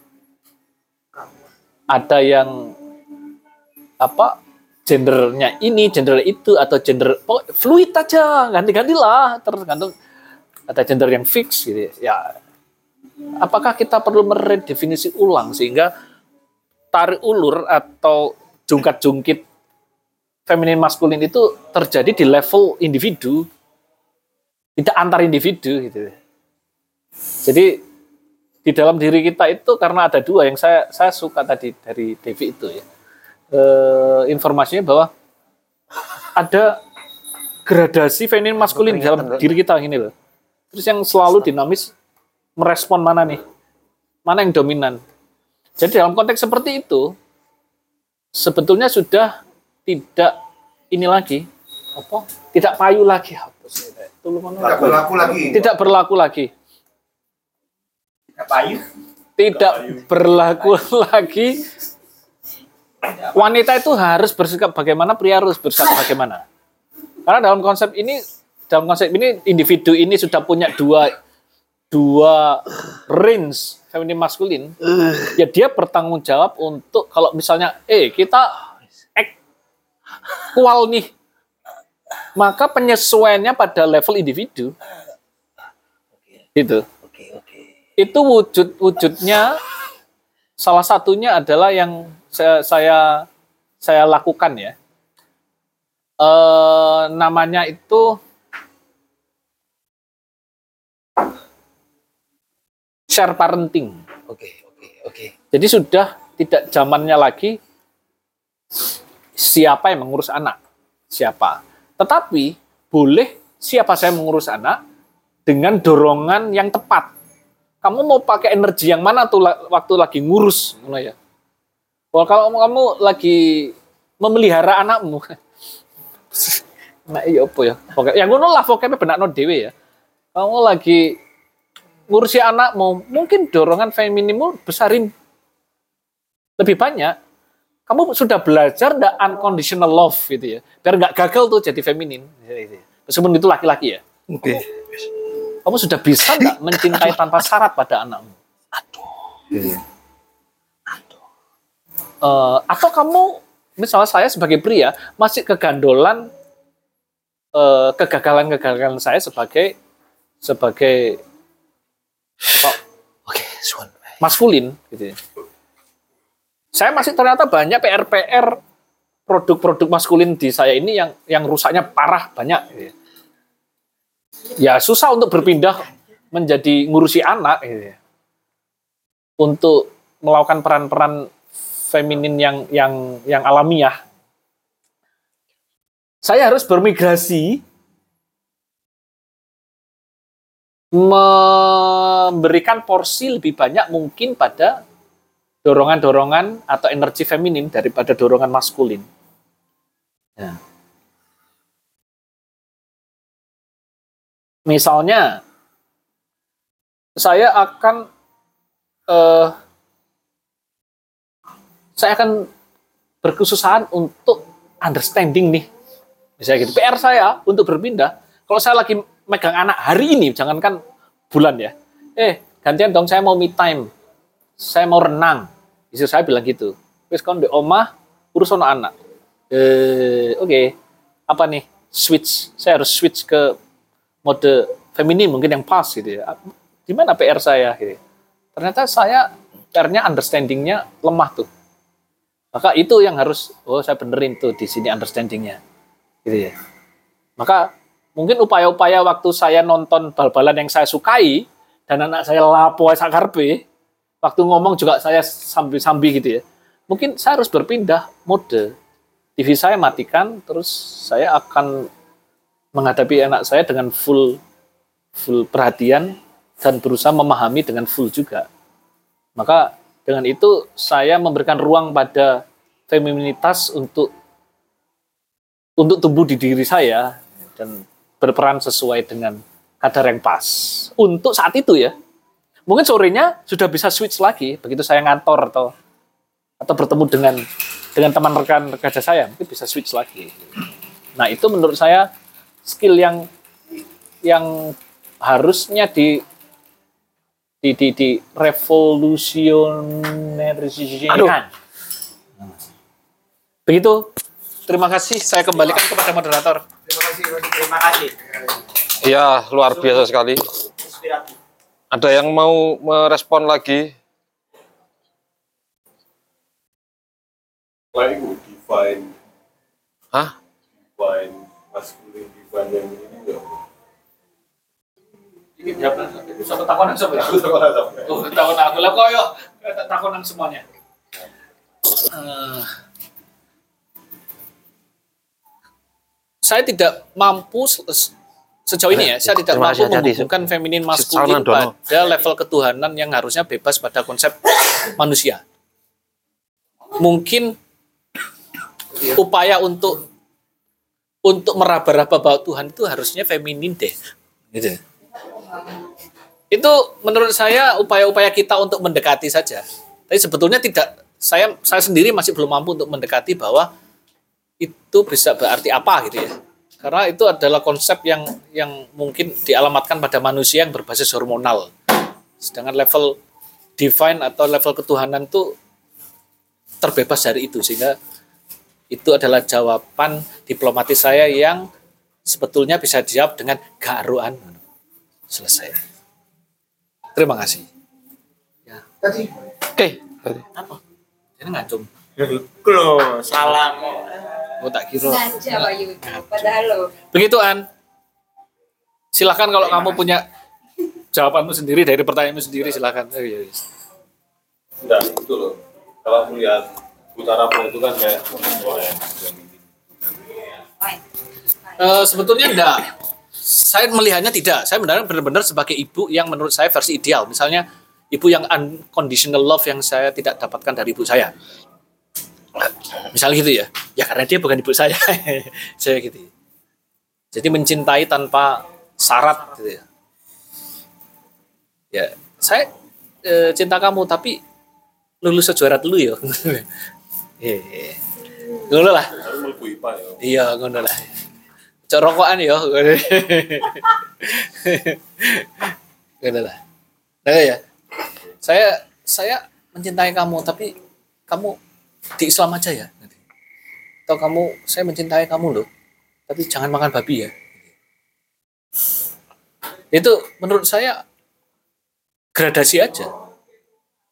Ada yang apa gendernya ini, gender itu atau gender fluid aja, ganti-gantilah tergantung ada gender yang fix gitu ya. ya. Apakah kita perlu meredefinisi ulang sehingga tarik ulur atau jungkat-jungkit feminin maskulin itu terjadi di level individu, tidak antar individu gitu. Jadi di dalam diri kita itu karena ada dua yang saya saya suka tadi dari Devi itu ya e, informasinya bahwa ada gradasi feminin maskulin di dalam diri kita ini loh. Terus yang selalu dinamis merespon mana nih? Mana yang dominan? Jadi dalam konteks seperti itu sebetulnya sudah tidak ini lagi apa? Tidak payu lagi apa sih? Tidak berlaku lagi. Tidak berlaku lagi. Tidak berlaku lagi. Wanita itu harus bersikap bagaimana, pria harus bersikap bagaimana. Karena dalam konsep ini, dalam konsep ini individu ini sudah punya dua dua range feminin maskulin. Ya dia bertanggung jawab untuk kalau misalnya, eh kita equal nih, maka penyesuaiannya pada level individu. Itu itu wujud wujudnya salah satunya adalah yang saya saya, saya lakukan ya. E, namanya itu share parenting. Oke oke oke. Jadi sudah tidak zamannya lagi siapa yang mengurus anak siapa. Tetapi boleh siapa saya mengurus anak dengan dorongan yang tepat kamu mau pakai energi yang mana tuh waktu lagi ngurus ya? Kalau kamu, kamu lagi memelihara anakmu. Nah iya apa ya? Oke, yang ngono lah pokoknya benak no dewe ya. Kamu lagi ngurusi anakmu mungkin dorongan feminimu besarin lebih banyak. Kamu sudah belajar the unconditional love gitu ya? Biar nggak gagal tuh jadi feminin. Meskipun itu laki-laki ya. Oke. Okay. Kamu sudah bisa nggak mencintai tanpa syarat pada anakmu? Aduh. Aduh. Uh, atau kamu, misalnya saya sebagai pria, masih kegandolan uh, kegagalan-kegagalan saya sebagai sebagai apa, okay, maskulin gitu ya. Saya masih ternyata banyak PR-PR produk-produk maskulin di saya ini yang yang rusaknya parah banyak gitu ya ya susah untuk berpindah menjadi ngurusi anak gitu ya. untuk melakukan peran-peran feminin yang yang yang alamiah saya harus bermigrasi memberikan porsi lebih banyak mungkin pada dorongan-dorongan atau energi feminin daripada dorongan maskulin. Ya. Misalnya, saya akan uh, saya akan berkesusahan untuk understanding nih. Misalnya gitu. PR saya untuk berpindah. Kalau saya lagi megang anak hari ini, jangankan bulan ya. Eh, gantian dong saya mau me time. Saya mau renang. Istri saya bilang gitu. Wis kon di omah urus anak. Eh, oke. Okay. Apa nih? Switch. Saya harus switch ke mode feminin mungkin yang pas gitu ya. Gimana PR saya gitu. Ternyata saya PR-nya understanding-nya lemah tuh. Maka itu yang harus oh saya benerin tuh di sini understanding-nya. Gitu ya. Maka mungkin upaya-upaya waktu saya nonton bal-balan yang saya sukai dan anak saya lapo sakarpe, waktu ngomong juga saya sambil-sambil gitu ya. Mungkin saya harus berpindah mode. TV saya matikan, terus saya akan menghadapi anak saya dengan full full perhatian dan berusaha memahami dengan full juga. Maka dengan itu saya memberikan ruang pada feminitas untuk untuk tumbuh di diri saya dan berperan sesuai dengan kadar yang pas. Untuk saat itu ya. Mungkin sorenya sudah bisa switch lagi begitu saya ngantor atau atau bertemu dengan dengan teman rekan kerja saya mungkin bisa switch lagi. Nah, itu menurut saya skill yang yang harusnya di di di, di revolusionerisikan. Begitu terima kasih. Saya kembalikan kepada moderator. Terima kasih, terima kasih. Iya, luar biasa sekali. Ada yang mau merespon lagi? Like define Hah? define masculine yang ini enggak? Ini satu. Aku. Oh, takonan aku lah kok yuk. Takonan semuanya. Eh, saya tidak mampu se- sejauh ini ya, saya tidak mampu menghubungkan feminin maskulin pada level ketuhanan yang harusnya bebas pada konsep manusia. Mungkin upaya untuk untuk meraba-raba bahwa Tuhan itu harusnya feminin deh. Gitu. Itu menurut saya upaya-upaya kita untuk mendekati saja. Tapi sebetulnya tidak saya saya sendiri masih belum mampu untuk mendekati bahwa itu bisa berarti apa gitu ya. Karena itu adalah konsep yang yang mungkin dialamatkan pada manusia yang berbasis hormonal. Sedangkan level divine atau level ketuhanan itu terbebas dari itu sehingga itu adalah jawaban diplomatis saya yang sebetulnya bisa dijawab dengan garuan. Selesai. Terima kasih. Tadi Oke. Apa? Ini ngacung. Loh, salam. Oh tak kira. Sengaja Pak Yudi. Padahal lo. Begitu An. Silakan kalau kamu punya jawabanmu sendiri dari pertanyaanmu sendiri silakan. Oh, iya, iya. Enggak, itu loh. Kalau melihat utara Pun itu kan kayak wah, ya, Eh, sebetulnya enggak. Saya melihatnya tidak. Saya benar benar sebagai ibu yang menurut saya versi ideal. Misalnya ibu yang unconditional love yang saya tidak dapatkan dari ibu saya. Misalnya gitu ya. Ya karena dia bukan ibu saya. saya gitu. Jadi mencintai tanpa syarat gitu ya. Ya, saya eh, cinta kamu tapi lulus sejuara dulu ya. Hehe. Ngono lah. Mlebu IPA ya. Iya, ngono lah. Cok rokokan ya. Ngono lah. Nah ya. Saya saya mencintai kamu tapi kamu di Islam aja ya. Atau kamu saya mencintai kamu loh. Tapi jangan makan babi ya. Itu menurut saya gradasi aja.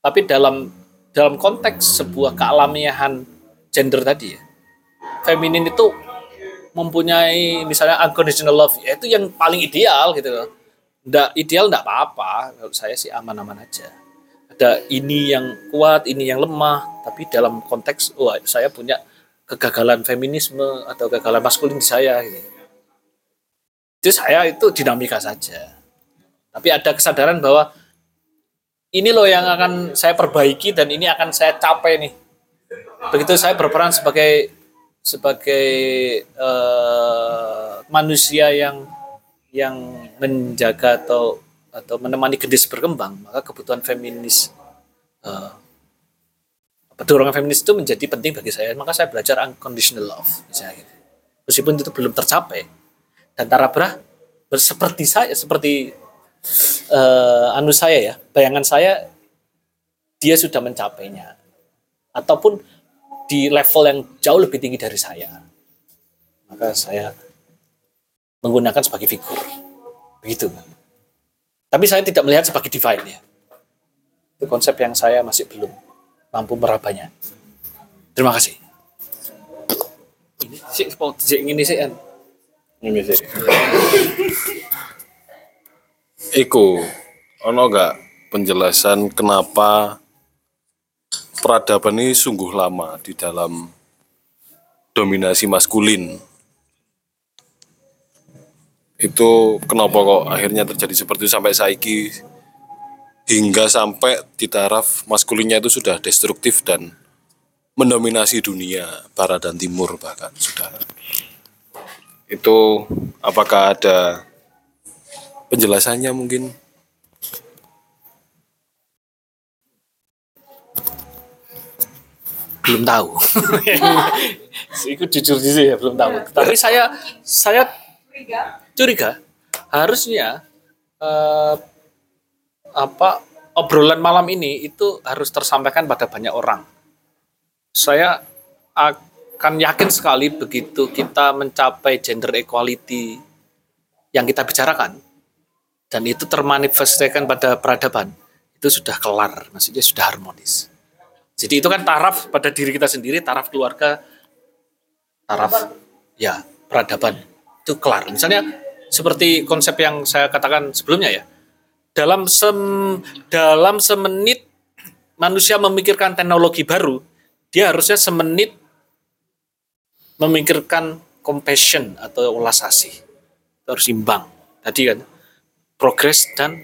Tapi dalam dalam konteks sebuah kealamiahan gender tadi ya. Feminin itu mempunyai misalnya unconditional love ya itu yang paling ideal gitu loh. Nggak ideal nggak apa-apa. Kalau saya sih aman-aman aja. Ada ini yang kuat, ini yang lemah, tapi dalam konteks wah saya punya kegagalan feminisme atau kegagalan maskulin di saya gitu. Jadi saya itu dinamika saja. Tapi ada kesadaran bahwa ini loh yang akan saya perbaiki dan ini akan saya capai nih. Begitu saya berperan sebagai sebagai eh, manusia yang yang menjaga atau atau menemani gendis berkembang, maka kebutuhan feminis eh, apa, dorongan feminis itu menjadi penting bagi saya. Maka saya belajar unconditional love, misalnya gitu. Meskipun itu belum tercapai. Dan Tara Brah seperti saya, seperti eh, anu saya ya, bayangan saya dia sudah mencapainya. Ataupun di level yang jauh lebih tinggi dari saya. Maka saya menggunakan sebagai figur. Begitu. Tapi saya tidak melihat sebagai divine ya. Itu konsep yang saya masih belum mampu merabanya. Terima kasih. Ini sih, ini sih. Ini sih. Iku, ono gak penjelasan kenapa peradaban ini sungguh lama di dalam dominasi maskulin? Itu kenapa kok akhirnya terjadi seperti sampai saiki hingga sampai di taraf maskulinnya itu sudah destruktif dan mendominasi dunia barat dan timur bahkan sudah itu apakah ada penjelasannya mungkin belum tahu. Itu jujur jujur ya belum tahu. Tapi saya saya curiga harusnya eh, apa obrolan malam ini itu harus tersampaikan pada banyak orang. Saya ak- kan yakin sekali begitu kita mencapai gender equality yang kita bicarakan dan itu termanifestasikan pada peradaban. Itu sudah kelar maksudnya sudah harmonis. Jadi itu kan taraf pada diri kita sendiri taraf keluarga taraf ya peradaban. Itu kelar. Misalnya seperti konsep yang saya katakan sebelumnya ya. Dalam sem dalam semenit manusia memikirkan teknologi baru dia harusnya semenit memikirkan compassion atau ulas asih harus imbang. Tadi kan progress dan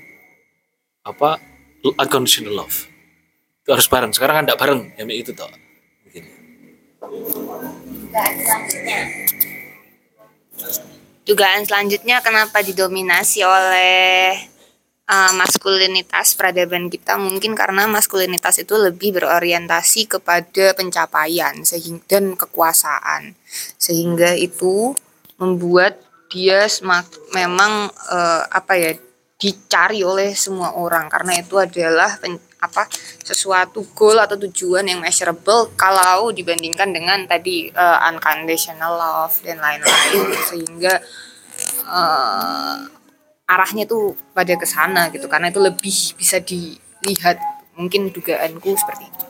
apa unconditional love. Itu harus bareng. Sekarang kan tidak bareng. Ya itu toh. Dugaan selanjutnya. Kenapa didominasi oleh uh, maskulinitas peradaban kita? Mungkin karena maskulinitas itu lebih berorientasi kepada pencapaian sehingga dan kekuasaan. Sehingga itu membuat dia semak, memang uh, apa ya dicari oleh semua orang karena itu adalah pen, apa sesuatu goal atau tujuan yang measurable kalau dibandingkan dengan tadi uh, unconditional love dan lain-lain sehingga uh, arahnya tuh pada ke sana gitu karena itu lebih bisa dilihat mungkin dugaanku seperti itu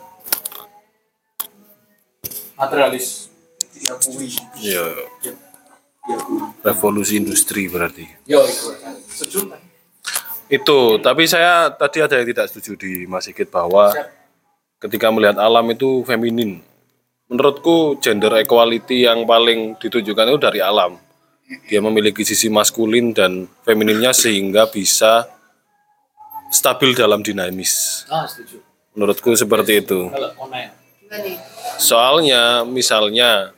Materialis diakui. Iya. Revolusi industri berarti. yo itu setuju Itu, tapi saya tadi ada yang tidak setuju di Mas Sigit bahwa ketika melihat alam itu feminin. Menurutku gender equality yang paling ditunjukkan itu dari alam. Dia memiliki sisi maskulin dan femininnya sehingga bisa stabil dalam dinamis. ah setuju Menurutku seperti itu. Soalnya misalnya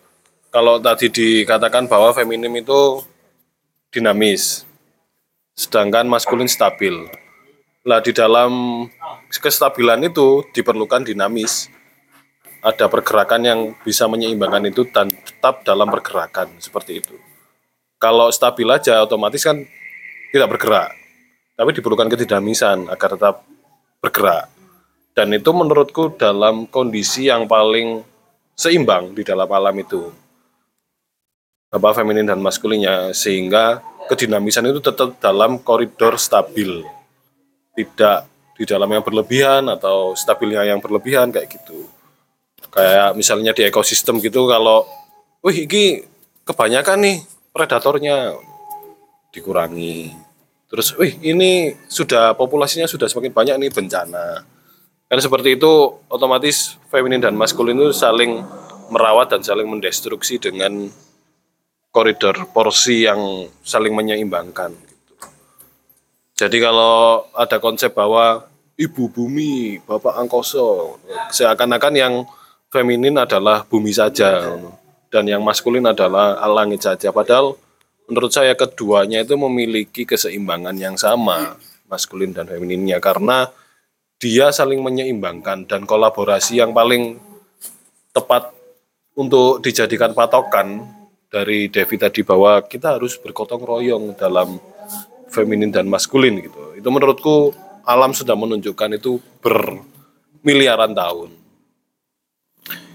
kalau tadi dikatakan bahwa feminim itu dinamis, sedangkan maskulin stabil. Lah di dalam kestabilan itu diperlukan dinamis. Ada pergerakan yang bisa menyeimbangkan itu dan tetap dalam pergerakan seperti itu. Kalau stabil aja otomatis kan tidak bergerak. Tapi diperlukan kedinamisan agar tetap bergerak. Dan itu menurutku dalam kondisi yang paling seimbang di dalam alam itu. Apa feminin dan maskulinnya sehingga kedinamisan itu tetap dalam koridor stabil. Tidak di dalam yang berlebihan atau stabilnya yang berlebihan kayak gitu. Kayak misalnya di ekosistem gitu kalau wih ini kebanyakan nih predatornya dikurangi. Terus wih ini sudah populasinya sudah semakin banyak nih bencana. Kan seperti itu otomatis feminin dan maskulin itu saling merawat dan saling mendestruksi dengan koridor porsi yang saling menyeimbangkan. Gitu. Jadi kalau ada konsep bahwa ibu bumi, bapak angkoso, seakan-akan yang feminin adalah bumi saja dan yang maskulin adalah langit saja. Padahal menurut saya keduanya itu memiliki keseimbangan yang sama, maskulin dan femininnya karena dia saling menyeimbangkan dan kolaborasi yang paling tepat untuk dijadikan patokan dari Devi tadi bahwa kita harus bergotong royong dalam feminin dan maskulin gitu. Itu menurutku alam sudah menunjukkan itu bermiliaran tahun.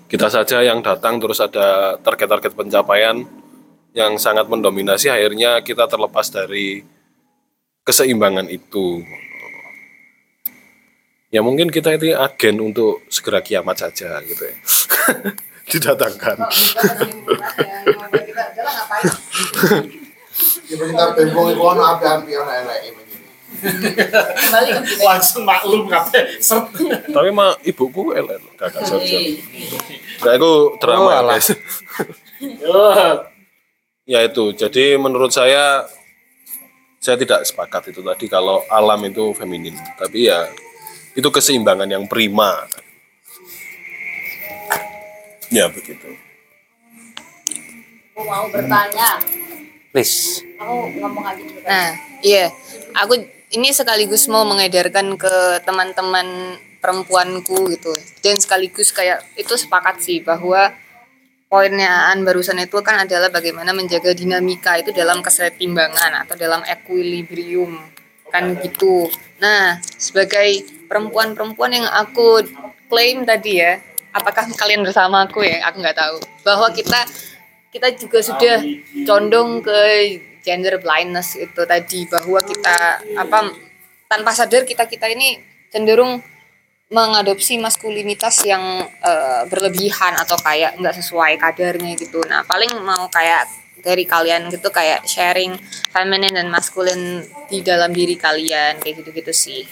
Kita saja yang datang terus ada target-target pencapaian yang sangat mendominasi akhirnya kita terlepas dari keseimbangan itu. Ya mungkin kita itu agen untuk segera kiamat saja gitu ya. Didatangkan. Langsung maklum kabeh seret Tapi mah ibuku elek kakak sorry. Nah, aku drama ya, guys. ya itu. Jadi menurut saya saya tidak sepakat itu tadi kalau alam itu feminin. Tapi ya itu keseimbangan yang prima. Ya begitu. Aku mau bertanya. Please. Aku ngomong aja dulu. Nah, iya. Aku ini sekaligus mau mengedarkan ke teman-teman perempuanku gitu. Dan sekaligus kayak itu sepakat sih bahwa poinnya An barusan itu kan adalah bagaimana menjaga dinamika itu dalam kesetimbangan atau dalam equilibrium kan gitu. Nah, sebagai perempuan-perempuan yang aku klaim tadi ya, apakah kalian bersama aku ya aku nggak tahu bahwa kita kita juga sudah condong ke gender blindness itu tadi bahwa kita apa tanpa sadar kita kita ini cenderung mengadopsi maskulinitas yang eh, berlebihan atau kayak nggak sesuai kadarnya gitu. Nah paling mau kayak dari kalian gitu kayak sharing feminine dan maskulin di dalam diri kalian kayak gitu-gitu sih,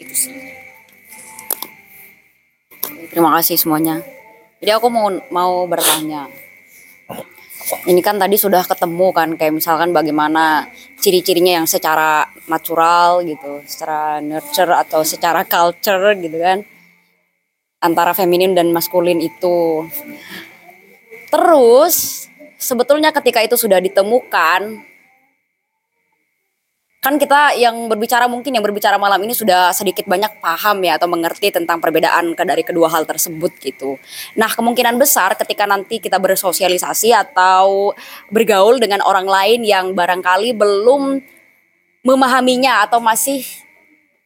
gitu sih. Terima kasih semuanya. Jadi aku mau mau bertanya. Ini kan tadi sudah ketemu kan kayak misalkan bagaimana ciri-cirinya yang secara natural gitu, secara nurture atau secara culture gitu kan. Antara feminin dan maskulin itu. Terus sebetulnya ketika itu sudah ditemukan kan kita yang berbicara mungkin yang berbicara malam ini sudah sedikit banyak paham ya atau mengerti tentang perbedaan dari kedua hal tersebut gitu. Nah kemungkinan besar ketika nanti kita bersosialisasi atau bergaul dengan orang lain yang barangkali belum memahaminya atau masih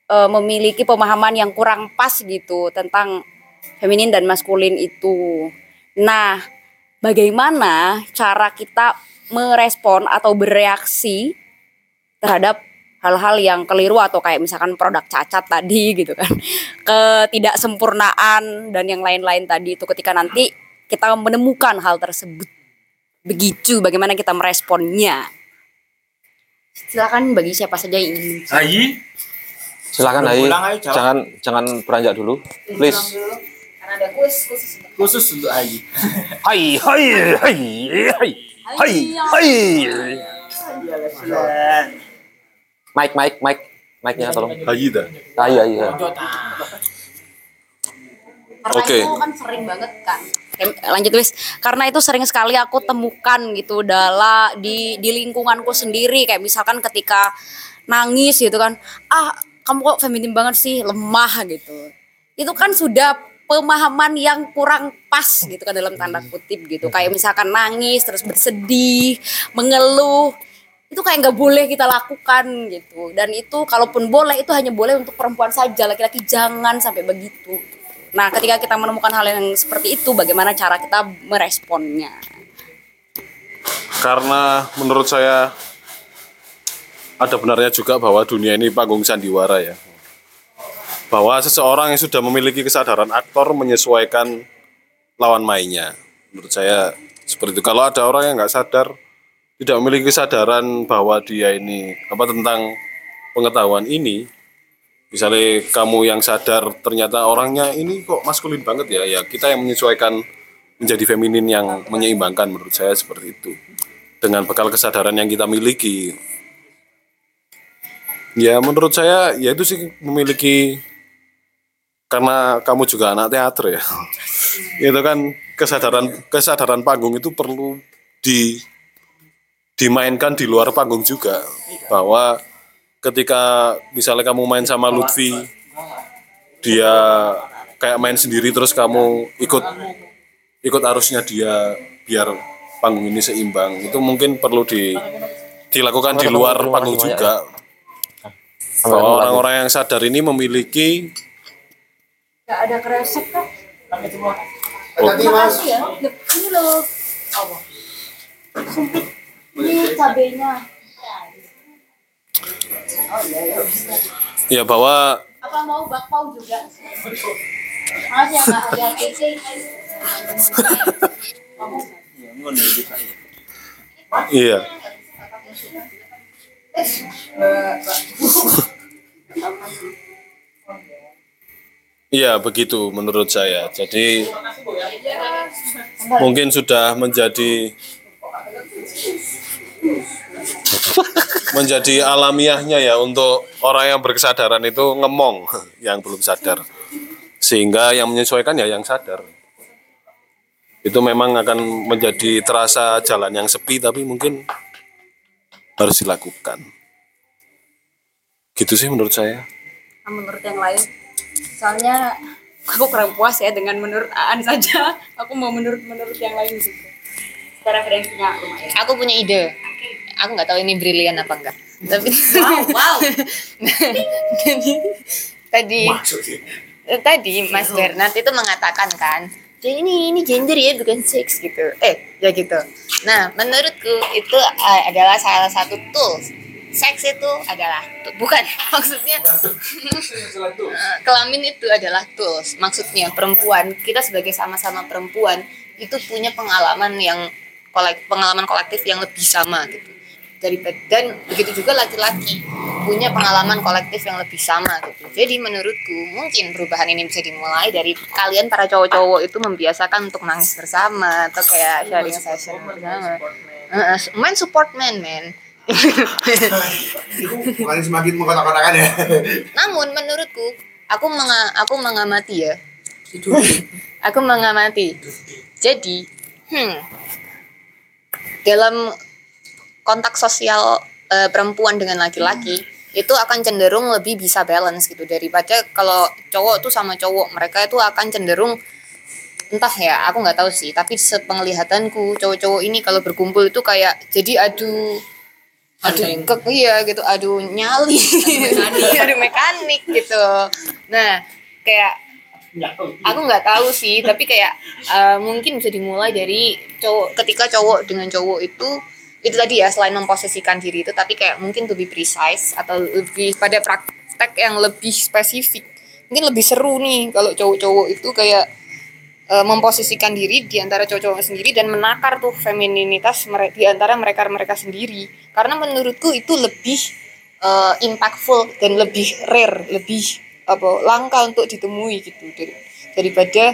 eh, memiliki pemahaman yang kurang pas gitu tentang feminin dan maskulin itu. Nah bagaimana cara kita merespon atau bereaksi terhadap hal-hal yang keliru atau kayak misalkan produk cacat tadi gitu kan ketidaksempurnaan dan yang lain-lain tadi itu ketika nanti kita menemukan hal tersebut begitu bagaimana kita meresponnya silakan bagi siapa saja yang ingin Ayi. Silakan jawab. Jangan jangan beranjak dulu. Please. karena ada kuis khusus Khusus untuk Ayi. Hai hai hai hai. Hai hai. Mike Mike Mike Mike-nya tolong. Hayi dah. Hai hai. hai. Karena Oke. itu kan sering banget kan. Lanjut wis. Karena itu sering sekali aku temukan gitu dalam di di lingkunganku sendiri kayak misalkan ketika nangis gitu kan. Ah, kamu kok feminim banget sih, lemah gitu. Itu kan sudah pemahaman yang kurang pas gitu kan dalam tanda kutip gitu. Kayak misalkan nangis terus bersedih, mengeluh itu kayak nggak boleh kita lakukan gitu dan itu kalaupun boleh itu hanya boleh untuk perempuan saja laki-laki jangan sampai begitu nah ketika kita menemukan hal yang seperti itu bagaimana cara kita meresponnya Karena menurut saya ada benarnya juga bahwa dunia ini panggung sandiwara ya. Bahwa seseorang yang sudah memiliki kesadaran aktor menyesuaikan lawan mainnya. Menurut saya seperti itu. Kalau ada orang yang nggak sadar, tidak memiliki kesadaran bahwa dia ini apa tentang pengetahuan ini, misalnya kamu yang sadar ternyata orangnya ini kok maskulin banget ya, ya kita yang menyesuaikan menjadi feminin yang menyeimbangkan menurut saya seperti itu. Dengan bekal kesadaran yang kita miliki. Ya menurut saya ya itu sih memiliki karena kamu juga anak teater ya. Itu kan kesadaran kesadaran panggung itu perlu di dimainkan di luar panggung juga bahwa ketika misalnya kamu main sama Lutfi dia kayak main sendiri terus kamu ikut ikut arusnya dia biar panggung ini seimbang itu mungkin perlu di dilakukan di luar panggung juga bahwa orang-orang yang sadar ini memiliki Gak ada kresek kan? Oh. Makasih ya. Loh, Ini loh. Sumpit. Ini cabenya. Ya. bahwa Apa mau bakpao juga? Makasih ya iya Iya begitu menurut saya. Jadi mungkin sudah menjadi menjadi alamiahnya ya untuk orang yang berkesadaran itu ngemong yang belum sadar. Sehingga yang menyesuaikan ya yang sadar. Itu memang akan menjadi terasa jalan yang sepi tapi mungkin harus dilakukan. Gitu sih menurut saya. Nah, menurut yang lain soalnya aku kurang puas ya dengan menurut Aan saja aku mau menurut menurut yang lain gitu referensinya lumayan aku punya ide aku nggak tahu ini brilian apa enggak. Tapi wow wow. Jadi tadi tadi Mas Bernard itu mengatakan kan jadi ini ini gender ya bukan seks gitu. Eh ya gitu. Nah menurutku itu uh, adalah salah satu tools. Seks itu adalah bukan maksudnya uh, kelamin itu adalah tools. Maksudnya perempuan kita sebagai sama-sama perempuan itu punya pengalaman yang kolek pengalaman kolektif yang lebih sama gitu dari dan begitu juga laki-laki punya pengalaman kolektif yang lebih sama gitu. Jadi menurutku mungkin perubahan ini bisa dimulai dari kalian para cowok-cowok itu membiasakan untuk nangis bersama atau kayak sharing session bersama. Uh, man support man man. Bukan semakin mengkotak-kotakan ya. Namun menurutku aku menga aku mengamati ya. aku mengamati. Jadi, hmm, dalam kontak sosial uh, perempuan dengan laki-laki itu akan cenderung lebih bisa balance gitu. Daripada kalau cowok tuh sama cowok mereka itu akan cenderung entah ya aku nggak tahu sih. Tapi sepenglihatanku cowok-cowok ini kalau berkumpul itu kayak jadi adu adu ke iya gitu adu nyali adu mekanik. gitu. Nah kayak aku nggak tahu sih tapi kayak uh, mungkin bisa dimulai dari cowok ketika cowok dengan cowok itu itu tadi ya selain memposisikan diri itu tapi kayak mungkin be precise atau lebih pada praktek yang lebih spesifik. Mungkin lebih seru nih kalau cowok-cowok itu kayak uh, memposisikan diri di antara cowok-cowok sendiri dan menakar tuh femininitas di antara mereka-mereka sendiri. Karena menurutku itu lebih uh, impactful dan lebih rare lebih apa langka untuk ditemui gitu. Dari, daripada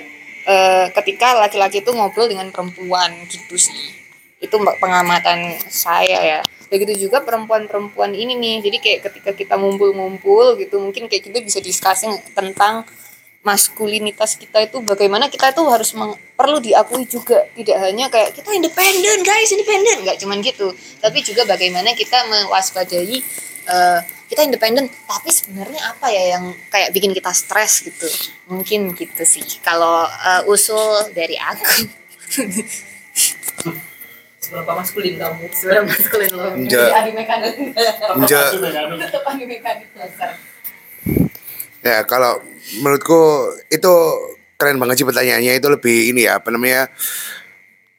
uh, ketika laki-laki itu ngobrol dengan perempuan gitu sih itu pengamatan saya ya. Begitu juga perempuan-perempuan ini nih. Jadi kayak ketika kita ngumpul-ngumpul gitu mungkin kayak kita bisa diskusi tentang maskulinitas kita itu bagaimana kita itu harus perlu diakui juga. Tidak hanya kayak kita independen guys independen. Nggak cuman gitu. Tapi juga bagaimana kita mewaspadai uh, kita independen. Tapi sebenarnya apa ya yang kayak bikin kita stres gitu? Mungkin gitu sih. Kalau uh, usul dari aku seberapa maskulin kamu? Seberapa maskulin lo? Enggak. jadi adi mekanik. Enggak. tetap adi mekanik dasar. Ya kalau menurutku itu keren banget sih pertanyaannya. Itu lebih ini ya apa namanya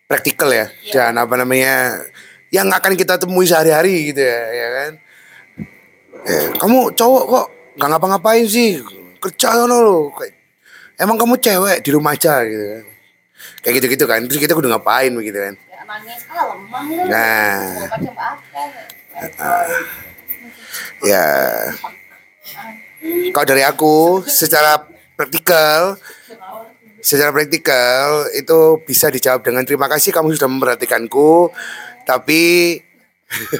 praktikal ya. Dan apa namanya yang akan kita temui sehari-hari gitu ya ya kan. Ya, kamu cowok kok nggak ngapa-ngapain sih? Kerja sono lo Kayak, emang kamu cewek di rumah aja gitu kan. Kayak gitu-gitu kan. Terus kita udah ngapain begitu kan nangis. Ah lemah lu. Nah. Mau macam apa ya. Kalau dari aku secara praktikal secara praktikal itu bisa dijawab dengan terima kasih kamu sudah memperhatikanku. Tapi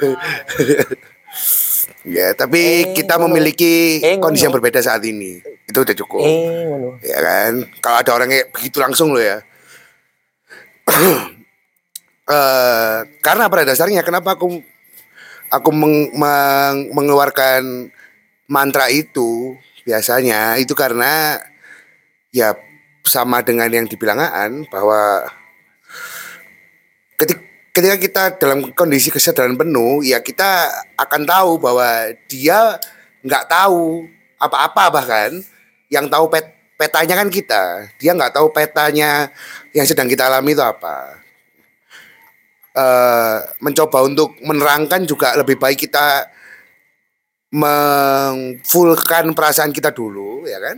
ya tapi kita memiliki kondisi yang berbeda saat ini. Itu udah cukup. Ya kan? Kalau ada orang kayak begitu langsung lo ya eh karena pada dasarnya? Kenapa aku aku meng- meng- mengeluarkan mantra itu biasanya? Itu karena ya sama dengan yang dibilang Aan bahwa ketika ketika kita dalam kondisi kesadaran penuh ya kita akan tahu bahwa dia nggak tahu apa-apa bahkan yang tahu pet, petanya kan kita. Dia nggak tahu petanya yang sedang kita alami itu apa eh, mencoba untuk menerangkan juga lebih baik kita mengfullkan perasaan kita dulu ya kan?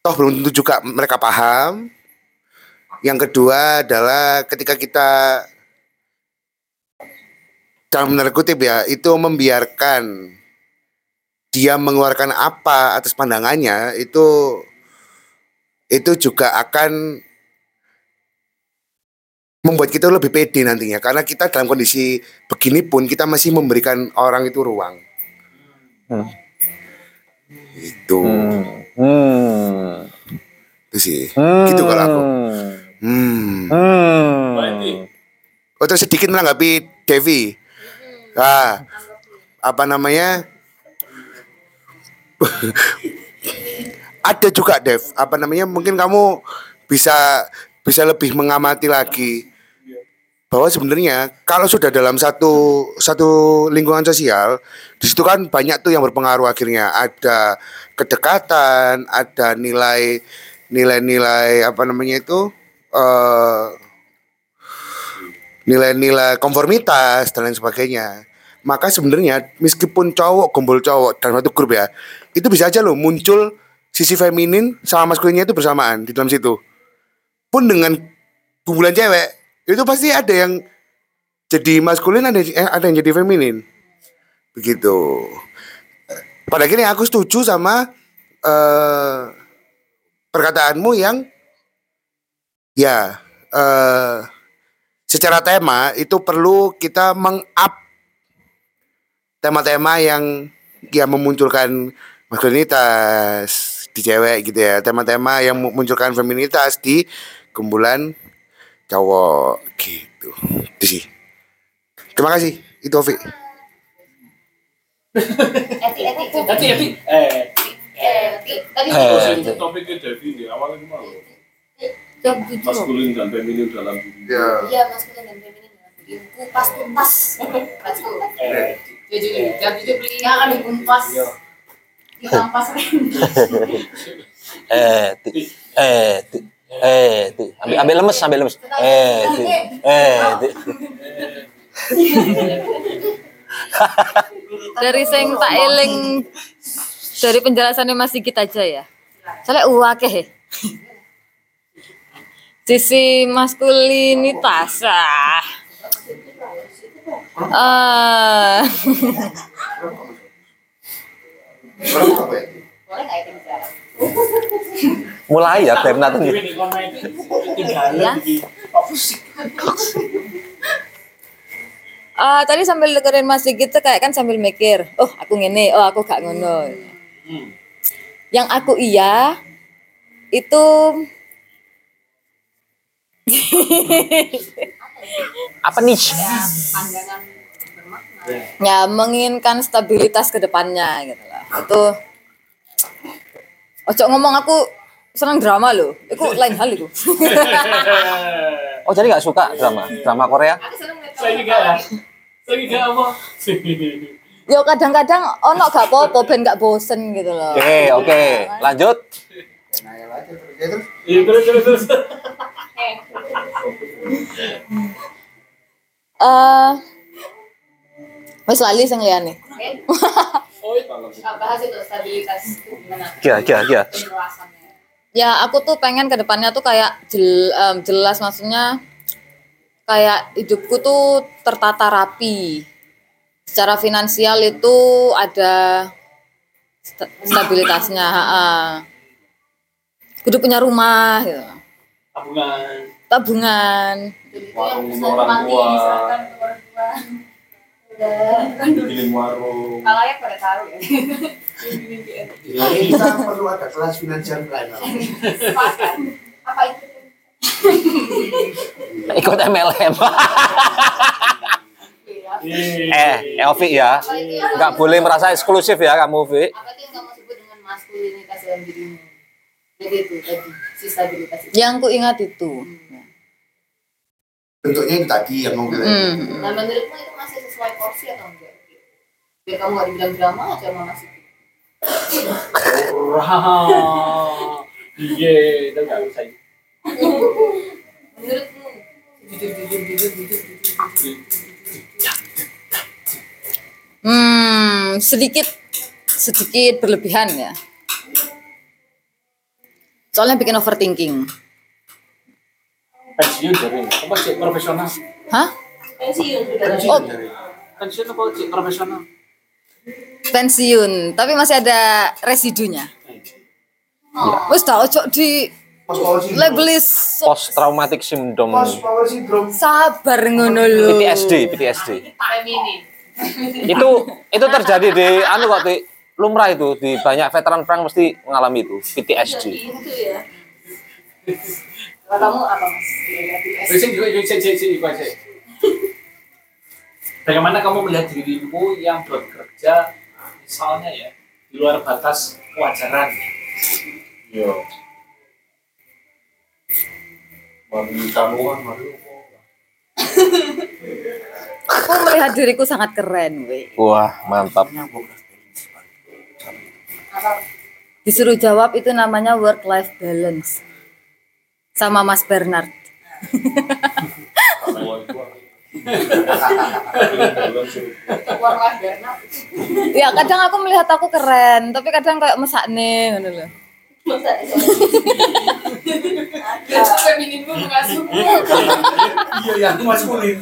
Toh belum tentu juga mereka paham. Yang kedua adalah ketika kita dalam tanda kutip ya itu membiarkan dia mengeluarkan apa atas pandangannya itu itu juga akan membuat kita lebih pede nantinya. Karena kita dalam kondisi begini pun kita masih memberikan orang itu ruang. Itu Hmm. itu sih. Gitu kalau aku. Hmm. Oh terus sedikit menanggapi Devi. Ah apa namanya? Ada juga Dev. Apa namanya? Mungkin kamu bisa bisa lebih mengamati lagi bahwa sebenarnya kalau sudah dalam satu satu lingkungan sosial di situ kan banyak tuh yang berpengaruh akhirnya ada kedekatan ada nilai nilai-nilai apa namanya itu eh nilai-nilai konformitas dan lain sebagainya. Maka sebenarnya meskipun cowok kumpul cowok dalam satu grup ya, itu bisa aja loh muncul sisi feminin sama maskulinnya itu bersamaan di dalam situ. Pun dengan kumpulan cewek, itu pasti ada yang jadi maskulin ada eh, ada yang jadi feminin. Begitu. Pada akhirnya aku setuju sama eh perkataanmu yang ya eh secara tema itu perlu kita meng-up tema-tema yang ya memunculkan maskulinitas di cewek gitu ya tema-tema yang memunculkan feminitas di kumpulan cowok gitu itu sih terima kasih itu Ovi Eti, eti. Eti, eti. Eh. Eti. Tadi Eh, Topiknya Devi nih, awalnya gimana? Maskulin dan feminin dalam diri. Iya, maskulin dan feminin dalam diri. Kupas tuntas. Satu. Jadi tujuh beli yang akan dikumpas. Dikampas eh, ti, eh, ti. Ambil, ambil lemes, ambil lemes. Eh, ti, eh, ti. dari sing tak eling dari penjelasannya Mas Sigit aja ya. Soalnya uwake. Sisi maskulinitas. Ah. Eh, Boleh nggak bicara? Mulai ya Bernat. Ya. Eh, tadi sambil dengerin Mas Sigit tuh kayak kan sambil mikir, oh aku ngene, oh aku gak ngono. Yang aku iya itu Apa nih? Pandangan ya menginginkan stabilitas ke depannya gitu lah. Itu Ojo ngomong aku senang drama loh. Itu lain hal itu. Oh jadi nggak suka drama, drama Korea? Saya juga ya. Saya juga apa? Yo kadang-kadang ono gak apa-apa ben gak bosen gitu loh. Oke oke, lanjut. Iya terus terus terus. Eh Wis lali sing liyane. Bahas itu stabilitas gimana? Kia kia kia. Penjelasannya. Ya aku tuh pengen ke depannya tuh kayak jel- em, jelas maksudnya kayak hidupku tuh tertata rapi. Secara finansial itu ada sta- stabilitasnya. ha-ha. Kudu punya rumah gitu. Tabungan. Tabungan. Warung orang tua, bikin warung. Kalau ya pada tahu ya. kita perlu ada kelas finansial planner. Apa itu? Ikut MLM. eh, eh Ovi ya. Nggak boleh merasa eksklusif ya kamu Ovi. Apa itu yang kamu sebut dengan maskulinitas dalam dirimu? Jadi itu tadi si stabilitas itu. Yang ku ingat itu. Bentuknya itu tadi yang mau bilang Hmm. Nah menurutmu itu masih sesuai porsi atau enggak? Biar kamu gak dibilang drama aja sama masih. Wah. Iya, itu nggak usah. Menurutmu jujur jujur jujur jujur jujur. Hmm, sedikit sedikit berlebihan ya. Soalnya bikin overthinking. Pensiun dari apa sih profesional? Hah? Pensiun sudah. Oh, Pensiun apa sih profesional? pensiun, tapi masih ada residunya. Wes tau ojo di labelis Post traumatic syndrome. power syndrome sabar ngono lho. PTSD, PTSD. Itu itu terjadi di anu kok di lumrah itu di banyak veteran perang mesti mengalami itu PTSD. Itu ya. Kalau kamu apa mas? Sing juga sing sing sing sing. Bagaimana kamu melihat dirimu yang bekerja misalnya ya di luar batas kewajaran? Iya. Mari kamu kan mari. Aku melihat diriku sangat keren, we. Wah, mantap. Disuruh jawab itu namanya work life balance. Sama Mas Bernard. ya kadang aku melihat aku keren, tapi kadang kayak mesak nih ngono lho. Femininmu mengasuhmu. Iya, yang maskulin.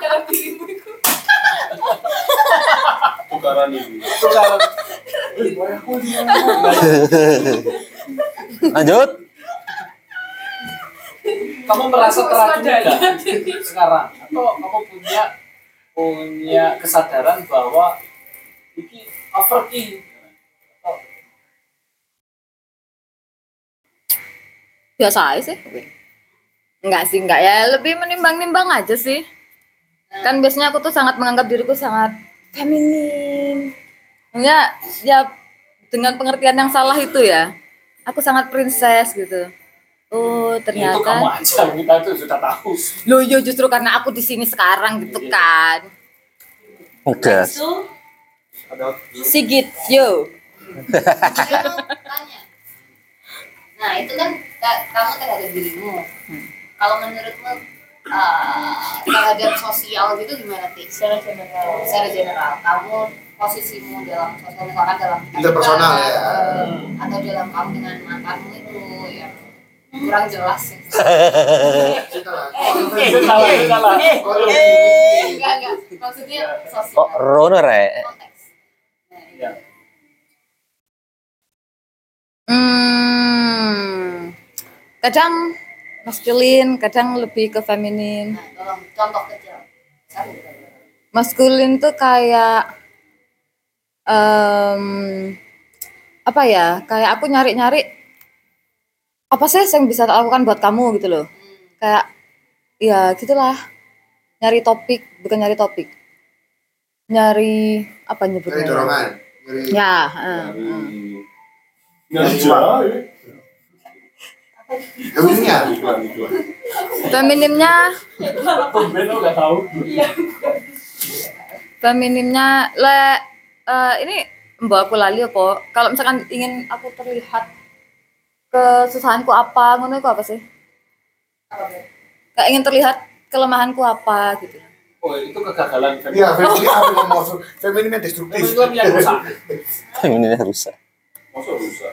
Dalam dirimu itu. Tukaran ini. Lanjut. Kamu merasa teracun nggak sekarang? Atau kamu punya punya kesadaran bahwa ini overking? Biasa aja sih. Enggak sih, enggak ya. Lebih menimbang-nimbang aja sih. Kan biasanya aku tuh sangat menganggap diriku sangat feminin. Ya, ya dengan pengertian yang salah itu ya. Aku sangat princess gitu. Oh, Itu ternyata. kamu aja, kita itu sudah tahu. Loh, yo justru karena aku di sini sekarang gitu kan. Udah. Sigit, yo. Nah, itu kan ka- kamu terhadap dirimu. Kalau menurutmu uh, terhadap sosial gitu gimana sih? Secara general. Secara general, kamu posisimu dalam sosial misalkan dalam Interpersonal ya. eh, atau dalam kamu dengan mantanmu itu yang kurang jelas ya. Enggak, enggak. Maksudnya sosial. Kok Rono rek? Hmm. Kadang maskulin, kadang lebih ke feminin. Tolong contoh kecil. Satu. Maskulin tuh kayak em, apa ya? Kayak aku nyari-nyari apa sih yang bisa tak lakukan buat kamu gitu loh. Kayak ya gitulah. Nyari topik, bukan nyari topik. Nyari apa nyebutnya? Dari dorongan. Dari Ya, eh, eh. Feminnya. Feminimnya Tumben udah tahu. Feminimnya le eh, ini mbak aku lali apa? Kalau misalkan ingin aku terlihat kesusahanku apa, ngono itu apa sih? Kayak ingin terlihat kelemahanku apa gitu. Oh, itu kegagalan feminin. Iya, feminin apa yang mau feminin yang destruktif. Feminin yang rusak. Feminine rusak. Masa rusak?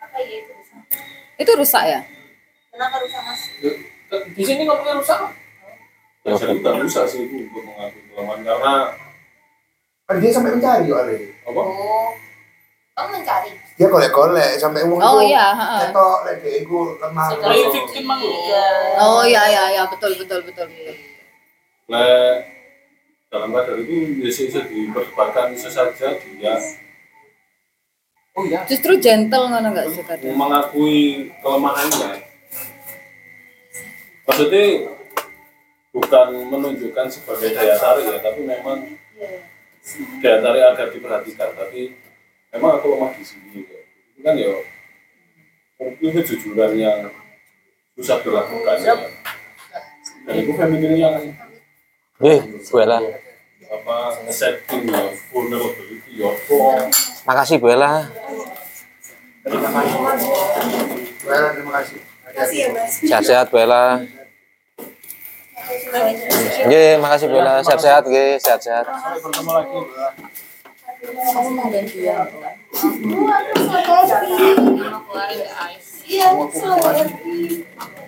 Apa ya itu? Itu rusak ya? Kenapa rusak mas? Di sini ngomongnya rusak. Ya, saya tidak rusak sih itu untuk mengakui kelemahan karena Kan dia sampai mencari Ale. apa? Oh, kamu mencari. Dia golek-golek sampai uang Oh itu. iya, heeh. Ketok lek dia iku lemah. Play victim mang lu. Oh iya iya iya betul betul betul. betul. Nah, dalam kadar itu biasa bisa diperdebatkan bisa saja dia Oh iya. Justru gentle ngono enggak sih kadang? mengakui kelemahannya. Maksudnya bukan menunjukkan sebagai daya tarik ya, tapi memang daya tarik agar diperhatikan. Tapi memang aku lemah di sini. Ya. Itu kan ya mungkin kejujuran yang susah dilakukan. Ya. Dan itu feminin yang Wih, Bu Ella. apa setting ya vulnerability ya. Makasih Bu Ella. Terima kasih. Well, terima kasih. Makasih ya mas. Sehat-sehat Bu Ella. Nggih, makasih Bu Ella. Sehat-sehat nggih, sehat-sehat. Sampai bertemu lagi. Mbak. Kamu mau gantian. Iya,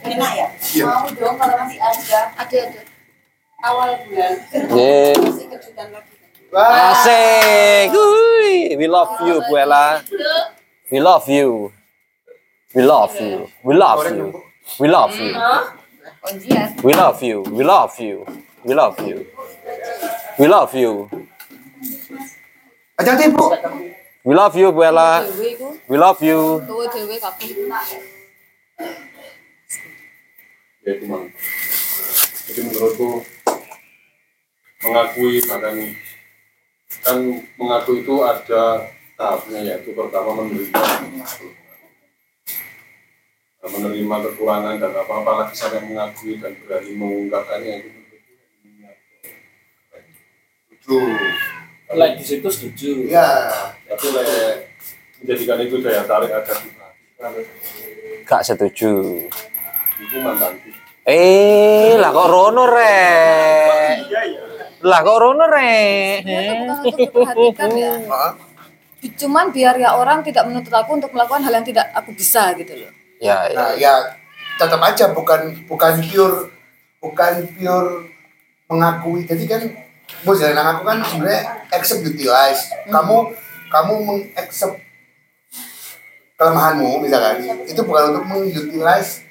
Enak ya? Mau dong kalau masih ada. Ada, ada. Awal bulan. Nggih. Masih kejutan lagi. Asik. We love you Bu Ella. We love you. We love you. We love you. We love you. We love you. We love you. We love you. We love you. Hati-hati, Bu. We love you Bu Ella. We love you. Kowe dhewe kabeh. ya itu Mang. jadi menurutku mengakui bahkan kan mengakui itu ada tahapnya yaitu pertama menerima menerima kekurangan dan apa apa lagi sampai mengakui dan berani mengungkapkannya itu Tuh. Like di situ setuju. Iya. tapi le menjadikan itu daya tarik agar diperhatikan. Gak setuju. Itu mantanku. Eh, lah kok Rono rek? Lah kok Rono rek? Untuk diperhatikan ya. Cuman biar ya orang tidak menuntut aku untuk melakukan hal yang tidak aku bisa gitu loh. Ya, Nah, ya tetap aja bukan bukan pure bukan pure mengakui. Jadi kan mau jalan aku kan sebenarnya accept utilize. Kamu kamu mengaccept kelemahanmu misalkan. Itu bukan untuk mengutilize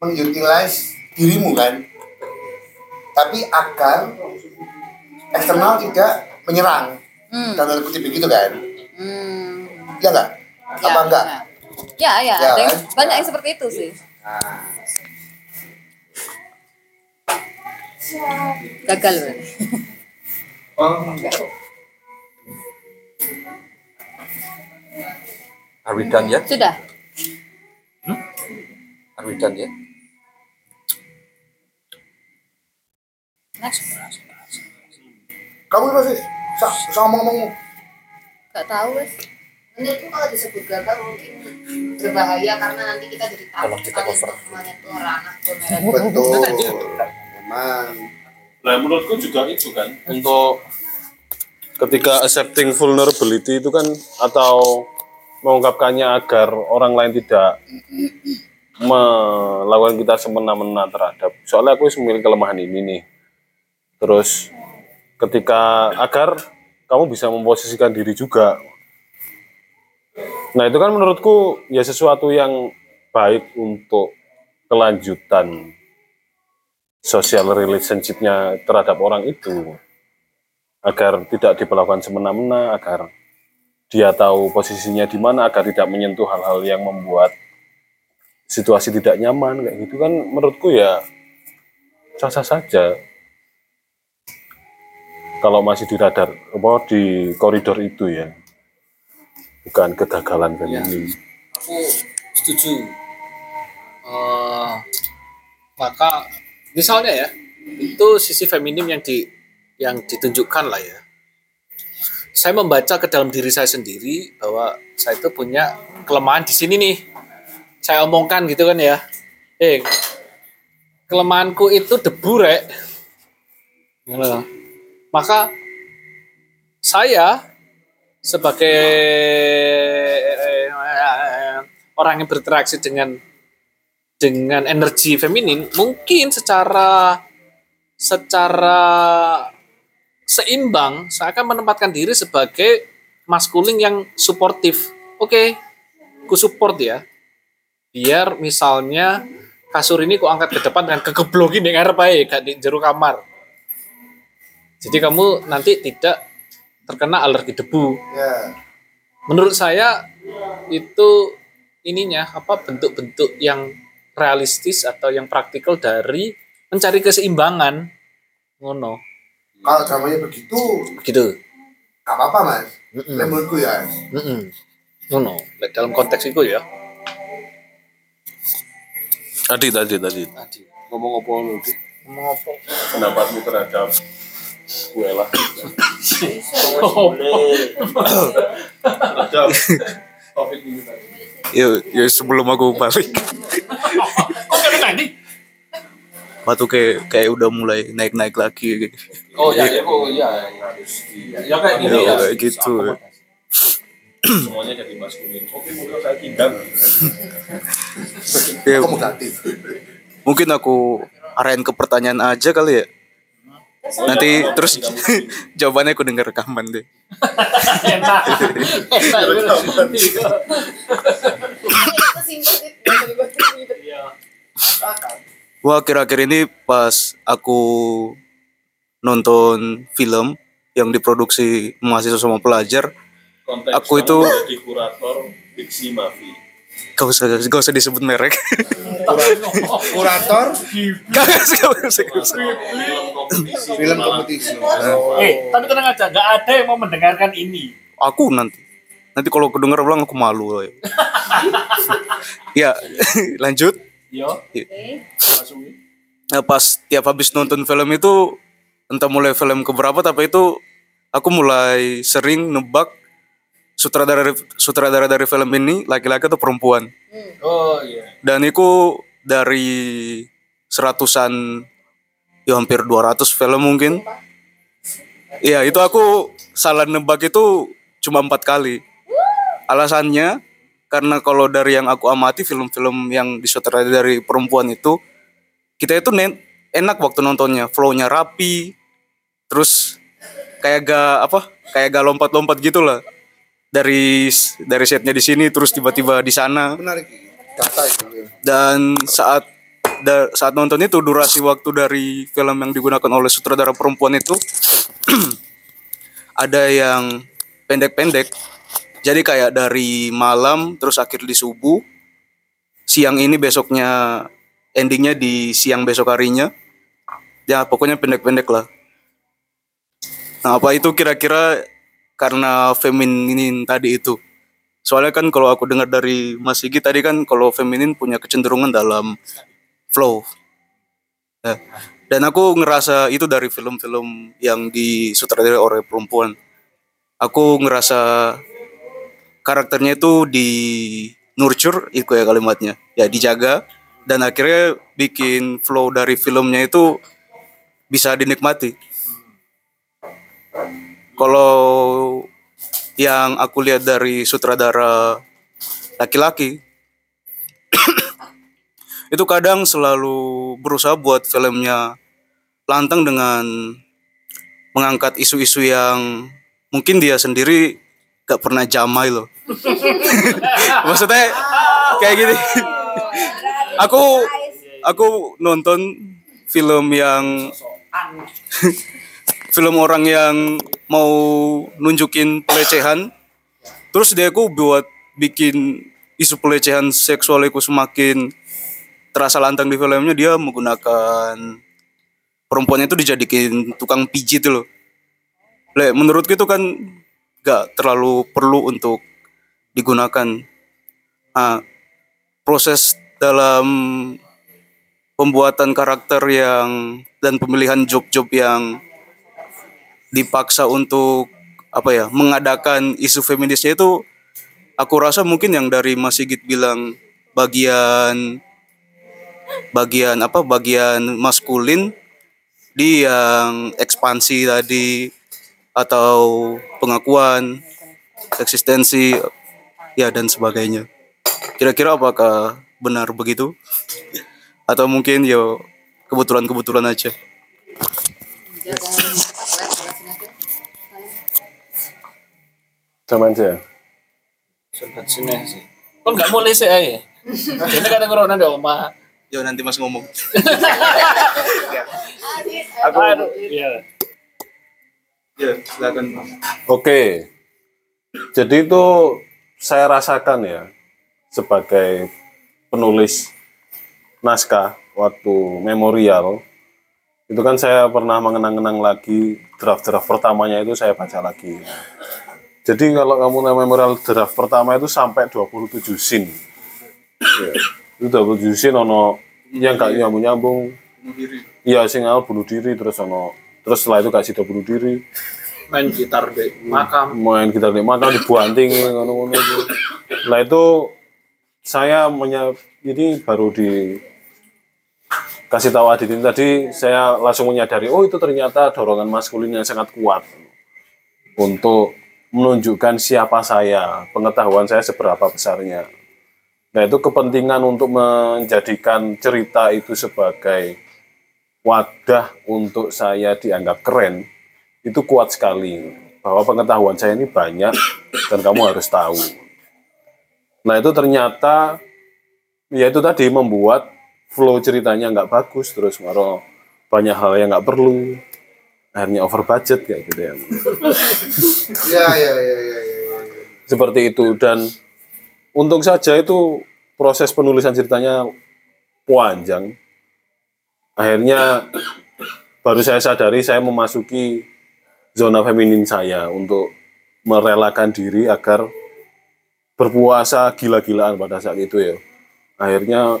mengutilize dirimu kan. Tapi agar eksternal tidak menyerang. Hmm. dalam kutip begitu kan? Hmm. ya enggak Ya, apa enggak Ya, ya, Ya, kan? banyak yang seperti itu sih. Gagal berarti. Are we done yet? Sudah. Are we done yet? Next. kamu masih sama ngomong Gak tahu wes. Menurutku kalau disebut gagal mungkin berbahaya karena nanti kita jadi tahu Tolong kita kalau cover. betul memang. Nah, menurutku juga itu kan. Untuk ketika accepting vulnerability itu kan atau mengungkapkannya agar orang lain tidak melakukan kita semena-mena terhadap. Soalnya aku memiliki kelemahan ini nih. Terus ketika agar kamu bisa memposisikan diri juga. Nah itu kan menurutku ya sesuatu yang baik untuk kelanjutan social relationship-nya terhadap orang itu. Agar tidak diperlakukan semena-mena agar dia tahu posisinya di mana agar tidak menyentuh hal-hal yang membuat situasi tidak nyaman kayak gitu kan menurutku ya sah-sah saja. Kalau masih di radar apa di koridor itu ya. Bukan kegagalan feminim aku setuju. Eh, maka misalnya ya itu sisi feminim yang di yang ditunjukkan lah ya. Saya membaca ke dalam diri saya sendiri bahwa saya itu punya kelemahan di sini nih. Saya omongkan gitu kan ya. Eh kelemahanku itu debu rek. Maka saya sebagai eh, orang yang berinteraksi dengan dengan energi feminin mungkin secara secara seimbang saya akan menempatkan diri sebagai maskulin yang suportif. Oke ku support ya. Biar misalnya kasur ini ku angkat ke depan dengan kegeblokin di ngarep ae, gak di jero kamar. Jadi kamu nanti tidak terkena alergi debu. Ya. Menurut saya itu ininya apa bentuk-bentuk yang realistis atau yang praktikal dari mencari keseimbangan. Ngono. Kalau dramanya begitu gitu gak apa-apa mas. Lek menurutku ya. Mm-mm. ngono. Lek dalam konteks itu ya. Tadi tadi tadi. Ngomong apa lu Dik? ngomong apa? Pendapatmu terhadap gue lah terhadap topik ini tadi Yo, yo sebelum aku balik. Waktu kayak kayak udah mulai naik-naik lagi gitu. oh ya ya oh ya ya ya kayak gini ya kayak gitu. semuanya jadi maskulin. Oke mungkin saya tinggal Ya, akomodatif. Mungkin aku arahin ke pertanyaan aja kali ya. Nanti terus jawabannya aku denger rekaman deh. Enak. Enak. Wah akhir-akhir ini pas aku nonton film yang diproduksi mahasiswa sama pelajar, konteks Aku itu- kurator Diksi Mafi gak usah gak usah disebut merek. kurator gak usah gak usah. Gak usah. film kompetisi eh tapi tenang aja nggak ada yang mau mendengarkan ini Aku nanti nanti kalau kedenger ulang aku malu. ya lanjut. yo Nah, pas tiap habis nonton film itu entah mulai film keberapa tapi itu aku mulai sering nebak sutradara sutradara dari film ini laki-laki atau perempuan. Oh iya. Dan itu dari seratusan ya hampir 200 film mungkin. Iya, itu aku salah nebak itu cuma empat kali. Alasannya karena kalau dari yang aku amati film-film yang disutradarai dari perempuan itu kita itu enak waktu nontonnya, flow-nya rapi. Terus kayak gak apa? Kayak gak lompat-lompat gitu lah. Dari dari setnya di sini terus tiba-tiba di sana. Menarik. Data itu. Dan saat da- saat nonton itu durasi waktu dari film yang digunakan oleh sutradara perempuan itu ada yang pendek-pendek. Jadi kayak dari malam terus akhir di subuh. Siang ini besoknya endingnya di siang besok harinya. Ya pokoknya pendek-pendek lah. Nah apa itu kira-kira karena feminin tadi itu? Soalnya kan kalau aku dengar dari Mas Sigi tadi kan kalau feminin punya kecenderungan dalam flow. Nah, dan aku ngerasa itu dari film-film yang disutradarai oleh perempuan. Aku ngerasa karakternya itu di nurture itu ya kalimatnya. Ya dijaga dan akhirnya bikin flow dari filmnya itu bisa dinikmati. Kalau yang aku lihat dari sutradara laki-laki itu kadang selalu berusaha buat filmnya lantang dengan mengangkat isu-isu yang mungkin dia sendiri gak pernah jamai loh. Maksudnya kayak gini. aku aku nonton film yang film orang yang mau nunjukin pelecehan terus dia aku buat bikin isu pelecehan seksual itu semakin terasa lantang di filmnya dia menggunakan perempuannya itu dijadikan tukang pijit loh. Le, menurutku itu kan gak terlalu perlu untuk digunakan. Nah, proses dalam pembuatan karakter yang dan pemilihan job-job yang dipaksa untuk apa ya mengadakan isu feminisnya itu aku rasa mungkin yang dari Mas Sigit bilang bagian bagian apa bagian maskulin di yang ekspansi tadi atau pengakuan eksistensi ya dan sebagainya. Kira-kira apakah benar begitu? Atau mungkin yo kebetulan-kebetulan aja Sama aja. Sobat sini sih. Kok nggak mulai sih aja? Ini kata corona di oma. Yo nanti Mas ngomong. Aku iya. Ya, silakan. Oke. Jadi itu saya rasakan ya sebagai penulis naskah waktu memorial itu kan saya pernah mengenang-kenang lagi draft-draft pertamanya itu saya baca lagi. Jadi kalau kamu memorial draft pertama itu sampai 27 scene. Ya, itu 27 scene ono yang gak nyambung-nyambung. Iya, sing awal bunuh diri terus ono terus setelah itu kasih bunuh diri Main gitar di makam. main gitar di makam dibuanting ngono-ngono itu. Nah itu saya menya ini baru di kasih tahu Adit ini tadi saya langsung menyadari oh itu ternyata dorongan maskulin yang sangat kuat untuk menunjukkan siapa saya, pengetahuan saya seberapa besarnya. Nah itu kepentingan untuk menjadikan cerita itu sebagai wadah untuk saya dianggap keren itu kuat sekali bahwa pengetahuan saya ini banyak dan kamu harus tahu. Nah itu ternyata ya itu tadi membuat flow ceritanya nggak bagus terus maro banyak hal yang nggak perlu akhirnya over budget kayak gitu ya. Ya, ya, ya, ya, ya. Seperti itu dan untung saja itu proses penulisan ceritanya panjang. Akhirnya baru saya sadari saya memasuki zona feminin saya untuk merelakan diri agar berpuasa gila-gilaan pada saat itu ya. Akhirnya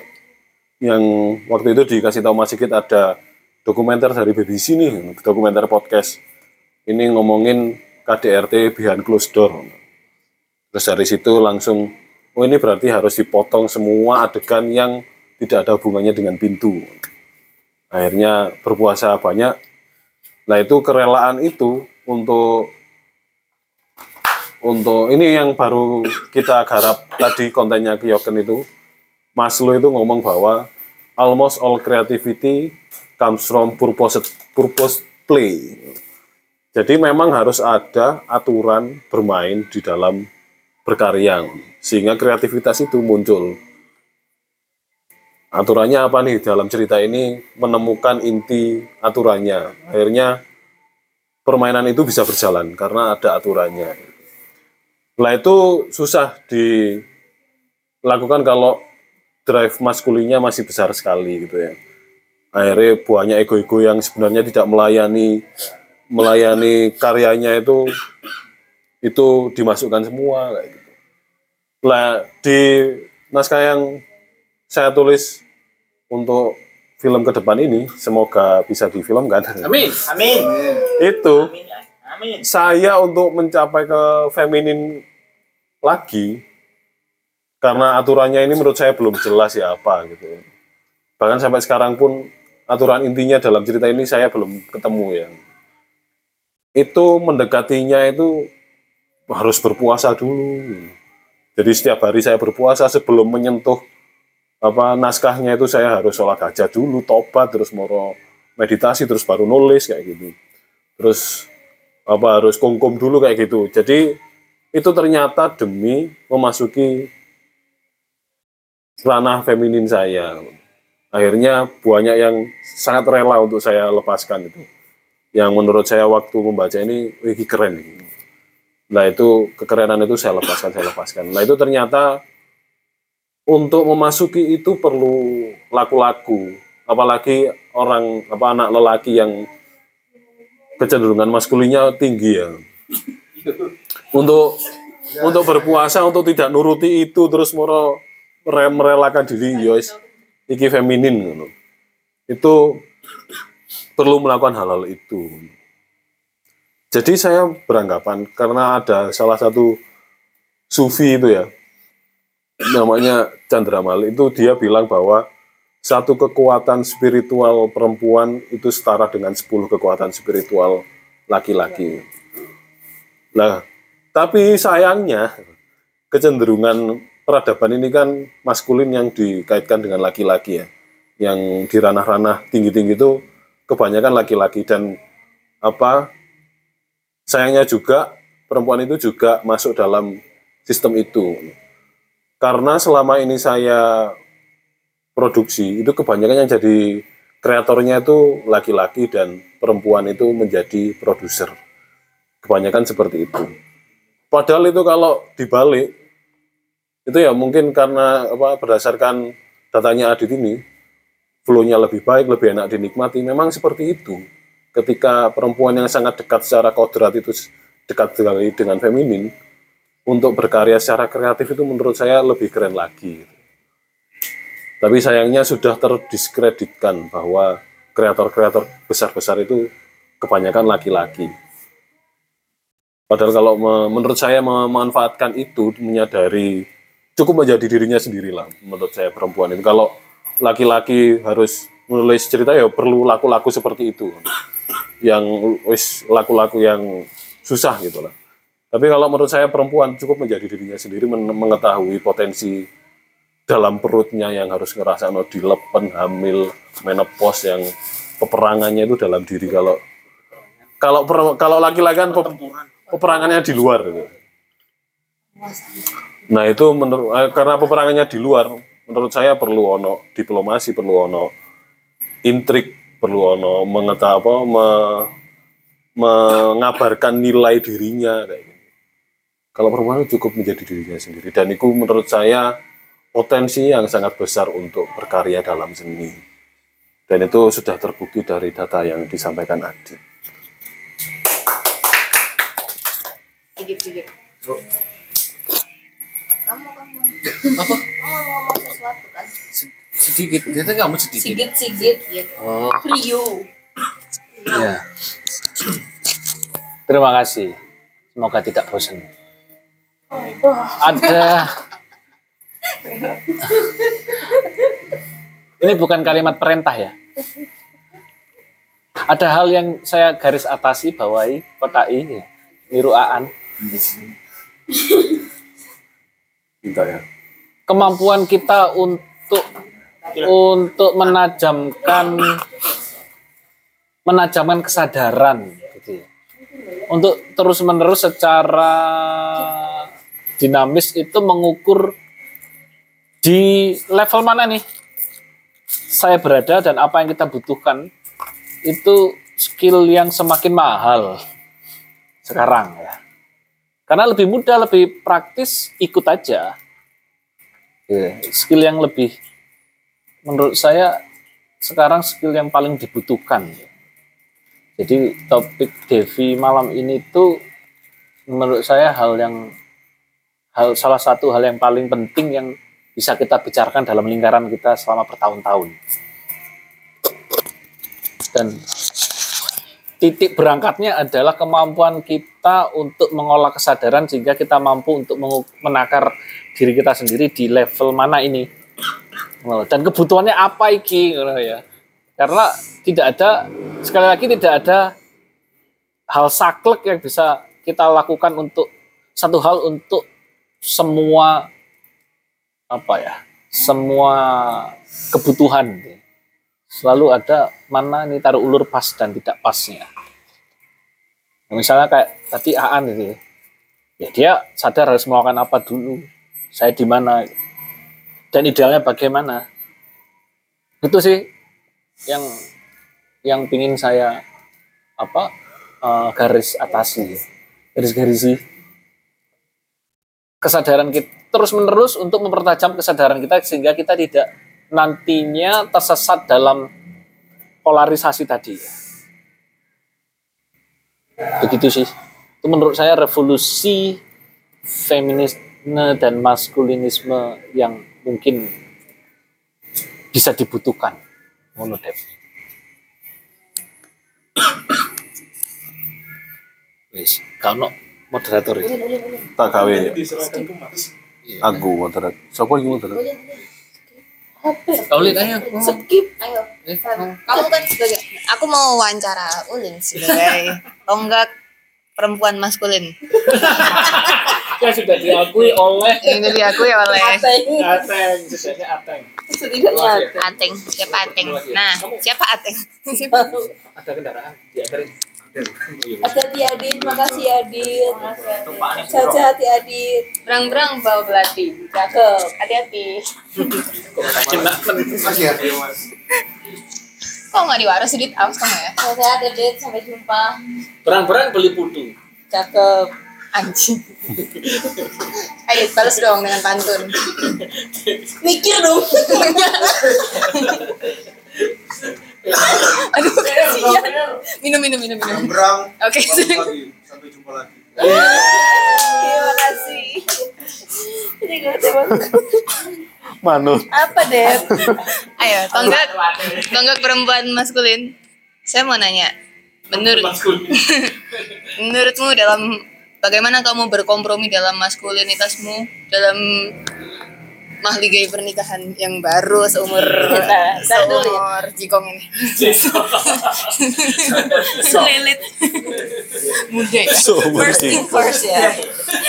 yang waktu itu dikasih tahu Mas Sigit ada dokumenter dari BBC nih, dokumenter podcast. Ini ngomongin KDRT behind closed door. Terus dari situ langsung, oh ini berarti harus dipotong semua adegan yang tidak ada hubungannya dengan pintu. Akhirnya berpuasa banyak. Nah itu kerelaan itu untuk untuk ini yang baru kita garap tadi kontennya Kyoken itu Maslow itu ngomong bahwa almost all creativity comes from purpose purpose play. Jadi memang harus ada aturan bermain di dalam berkarya sehingga kreativitas itu muncul. Aturannya apa nih dalam cerita ini menemukan inti aturannya. Akhirnya permainan itu bisa berjalan karena ada aturannya. Nah itu susah dilakukan kalau drive maskulinnya masih besar sekali gitu ya. Akhirnya banyak ego-ego yang sebenarnya tidak melayani melayani karyanya itu itu dimasukkan semua kayak gitu. Lah di naskah yang saya tulis untuk film ke depan ini semoga bisa difilmkan. Amin. Amin. itu Amin. saya untuk mencapai ke feminin lagi karena aturannya ini menurut saya belum jelas ya apa gitu. Bahkan sampai sekarang pun aturan intinya dalam cerita ini saya belum ketemu ya. Itu mendekatinya itu harus berpuasa dulu. Jadi setiap hari saya berpuasa sebelum menyentuh apa naskahnya itu saya harus sholat hajat dulu, tobat, terus moro meditasi, terus baru nulis kayak gitu. Terus apa harus kungkum dulu kayak gitu. Jadi itu ternyata demi memasuki ranah feminin saya. Akhirnya banyak yang sangat rela untuk saya lepaskan itu. Yang menurut saya waktu membaca ini, wih keren. Nah itu kekerenan itu saya lepaskan, saya lepaskan. Nah itu ternyata untuk memasuki itu perlu laku-laku. Apalagi orang apa anak lelaki yang kecenderungan maskulinnya tinggi ya. Untuk untuk berpuasa untuk tidak nuruti itu terus moro mere- merelakan diri yois iki feminin ngono. Itu perlu melakukan hal-hal itu. Jadi saya beranggapan karena ada salah satu sufi itu ya namanya Chandra Malik itu dia bilang bahwa satu kekuatan spiritual perempuan itu setara dengan 10 kekuatan spiritual laki-laki. Nah, tapi sayangnya kecenderungan peradaban ini kan maskulin yang dikaitkan dengan laki-laki ya. Yang di ranah-ranah tinggi-tinggi itu kebanyakan laki-laki dan apa sayangnya juga perempuan itu juga masuk dalam sistem itu. Karena selama ini saya produksi itu kebanyakan yang jadi kreatornya itu laki-laki dan perempuan itu menjadi produser. Kebanyakan seperti itu. Padahal itu kalau dibalik itu ya mungkin karena apa berdasarkan datanya Adit ini flow-nya lebih baik, lebih enak dinikmati. Memang seperti itu. Ketika perempuan yang sangat dekat secara kodrat itu dekat sekali dengan feminin, untuk berkarya secara kreatif itu menurut saya lebih keren lagi. Tapi sayangnya sudah terdiskreditkan bahwa kreator-kreator besar-besar itu kebanyakan laki-laki. Padahal kalau me- menurut saya memanfaatkan itu menyadari cukup menjadi dirinya sendiri lah menurut saya perempuan itu. Kalau laki-laki harus menulis cerita ya perlu laku-laku seperti itu. Yang wis laku-laku yang susah gitu lah. Tapi kalau menurut saya perempuan cukup menjadi dirinya sendiri men- mengetahui potensi dalam perutnya yang harus ngerasa no dilepen, hamil, menopause yang peperangannya itu dalam diri kalau kalau per- kalau laki-laki kan pe- peperangannya di luar gitu. Nah itu menurut eh, karena peperangannya di luar, menurut saya perlu ono diplomasi, perlu ono intrik, perlu ono mengetahui apa, me- mengabarkan nilai dirinya kayak gitu. Kalau perempuan cukup menjadi dirinya sendiri dan itu menurut saya potensi yang sangat besar untuk berkarya dalam seni. Dan itu sudah terbukti dari data yang disampaikan Adi. Sedikit-sedikit. Apa? Mau ngomong sesuatu kan? Sedikit, ternyata kamu sedikit. Sigit sigit. Oh. Rio. Ya. Terima kasih. Semoga tidak bosan. ada ini bukan kalimat perintah ya. Ada hal yang saya garis atasi bawahi kotai ya. Niru aan. Minta ya. Kemampuan kita untuk untuk menajamkan menajamkan kesadaran gitu ya. Untuk terus menerus secara dinamis itu mengukur di level mana nih saya berada dan apa yang kita butuhkan itu skill yang semakin mahal sekarang ya. Karena lebih mudah, lebih praktis, ikut aja. Ya, skill yang lebih menurut saya sekarang skill yang paling dibutuhkan. Jadi topik Devi malam ini tuh menurut saya hal yang hal salah satu hal yang paling penting yang bisa kita bicarakan dalam lingkaran kita selama bertahun-tahun. Dan titik berangkatnya adalah kemampuan kita untuk mengolah kesadaran sehingga kita mampu untuk menakar diri kita sendiri di level mana ini. Dan kebutuhannya apa iki ya. Karena tidak ada sekali lagi tidak ada hal saklek yang bisa kita lakukan untuk satu hal untuk semua apa ya semua kebutuhan selalu ada mana nih taruh ulur pas dan tidak pasnya. Nah, misalnya kayak tadi Aan itu ya. ya dia sadar harus melakukan apa dulu. Saya di mana? Dan idealnya bagaimana? Itu sih yang yang pingin saya apa eh, garis atasi garis garisi. Kesadaran kita terus menerus untuk mempertajam kesadaran kita sehingga kita tidak nantinya tersesat dalam polarisasi tadi. Begitu sih. Itu menurut saya revolusi feminisme dan maskulinisme yang mungkin bisa dibutuhkan. Ngono Dep. Wis, kalau moderator. Tak gawe. Aku moderat. Siapa yang moderat? Ulin ayo. Skip. Ayo. Kamu kan sebagai aku mau wawancara Ulin sebagai tonggak perempuan maskulin. Yang sudah diakui oleh Ini diakui oleh Ateng, sebenarnya Ateng. setidaknya Ateng. Siapa Ateng? Nah, siapa Ateng? Ada kendaraan, diantarin. Hati-hati Adit, makasih Adit. Caca hati Adit. Berang-berang bawa belati. Cakep. Hati-hati. Makasih ya. Kok nggak diwaras Dit? Awas kamu ya. Sehat Adit, sampai jumpa. Berang-berang beli putu. Cakep. Anjing. Ayo balas dong dengan pantun. Mikir dong. Aduh kasihan. Minum minum minum minum. Berang. Oke. Sampai jumpa lagi. Terima kasih. Ini gue banget. Manut. Apa Dep? Ayo, tonggak tonggak perempuan maskulin. Saya mau nanya, menurut menurutmu dalam bagaimana kamu berkompromi dalam maskulinitasmu dalam mahligai pernikahan yang baru seumur bentar dulu ya. seumur jikong ini. Selilit. Muda ya. Seumur First thing first ya.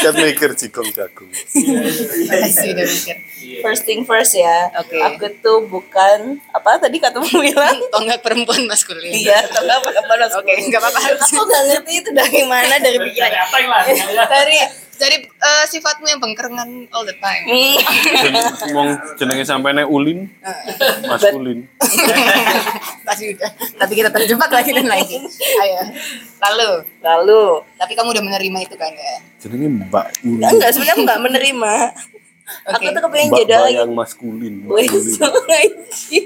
Kan mikir jikong jagung. Makasih udah mikir. First thing first ya. Oke. Aku tuh bukan apa tadi katamu bilang? Tonggak perempuan maskulin. Iya, tonggak perempuan maskulin. Oke, nggak apa-apa. Aku nggak ngerti itu dari mana dari pikiran. Dari dari eh, sifatmu yang bengkerengan all the time. Ngomong jenenge sampai nek ulin. Maskulin. Pasti udah. Tapi kita terjebak lagi dan lagi. Ayo. Lalu. Lalu. Tapi kamu udah menerima itu kan ya? Jenenge Mbak Ulin. Enggak, sebenarnya aku nggak menerima. Aku tuh kepengen Mbak jadi lagi. Bayang maskulin. Wes, anjing.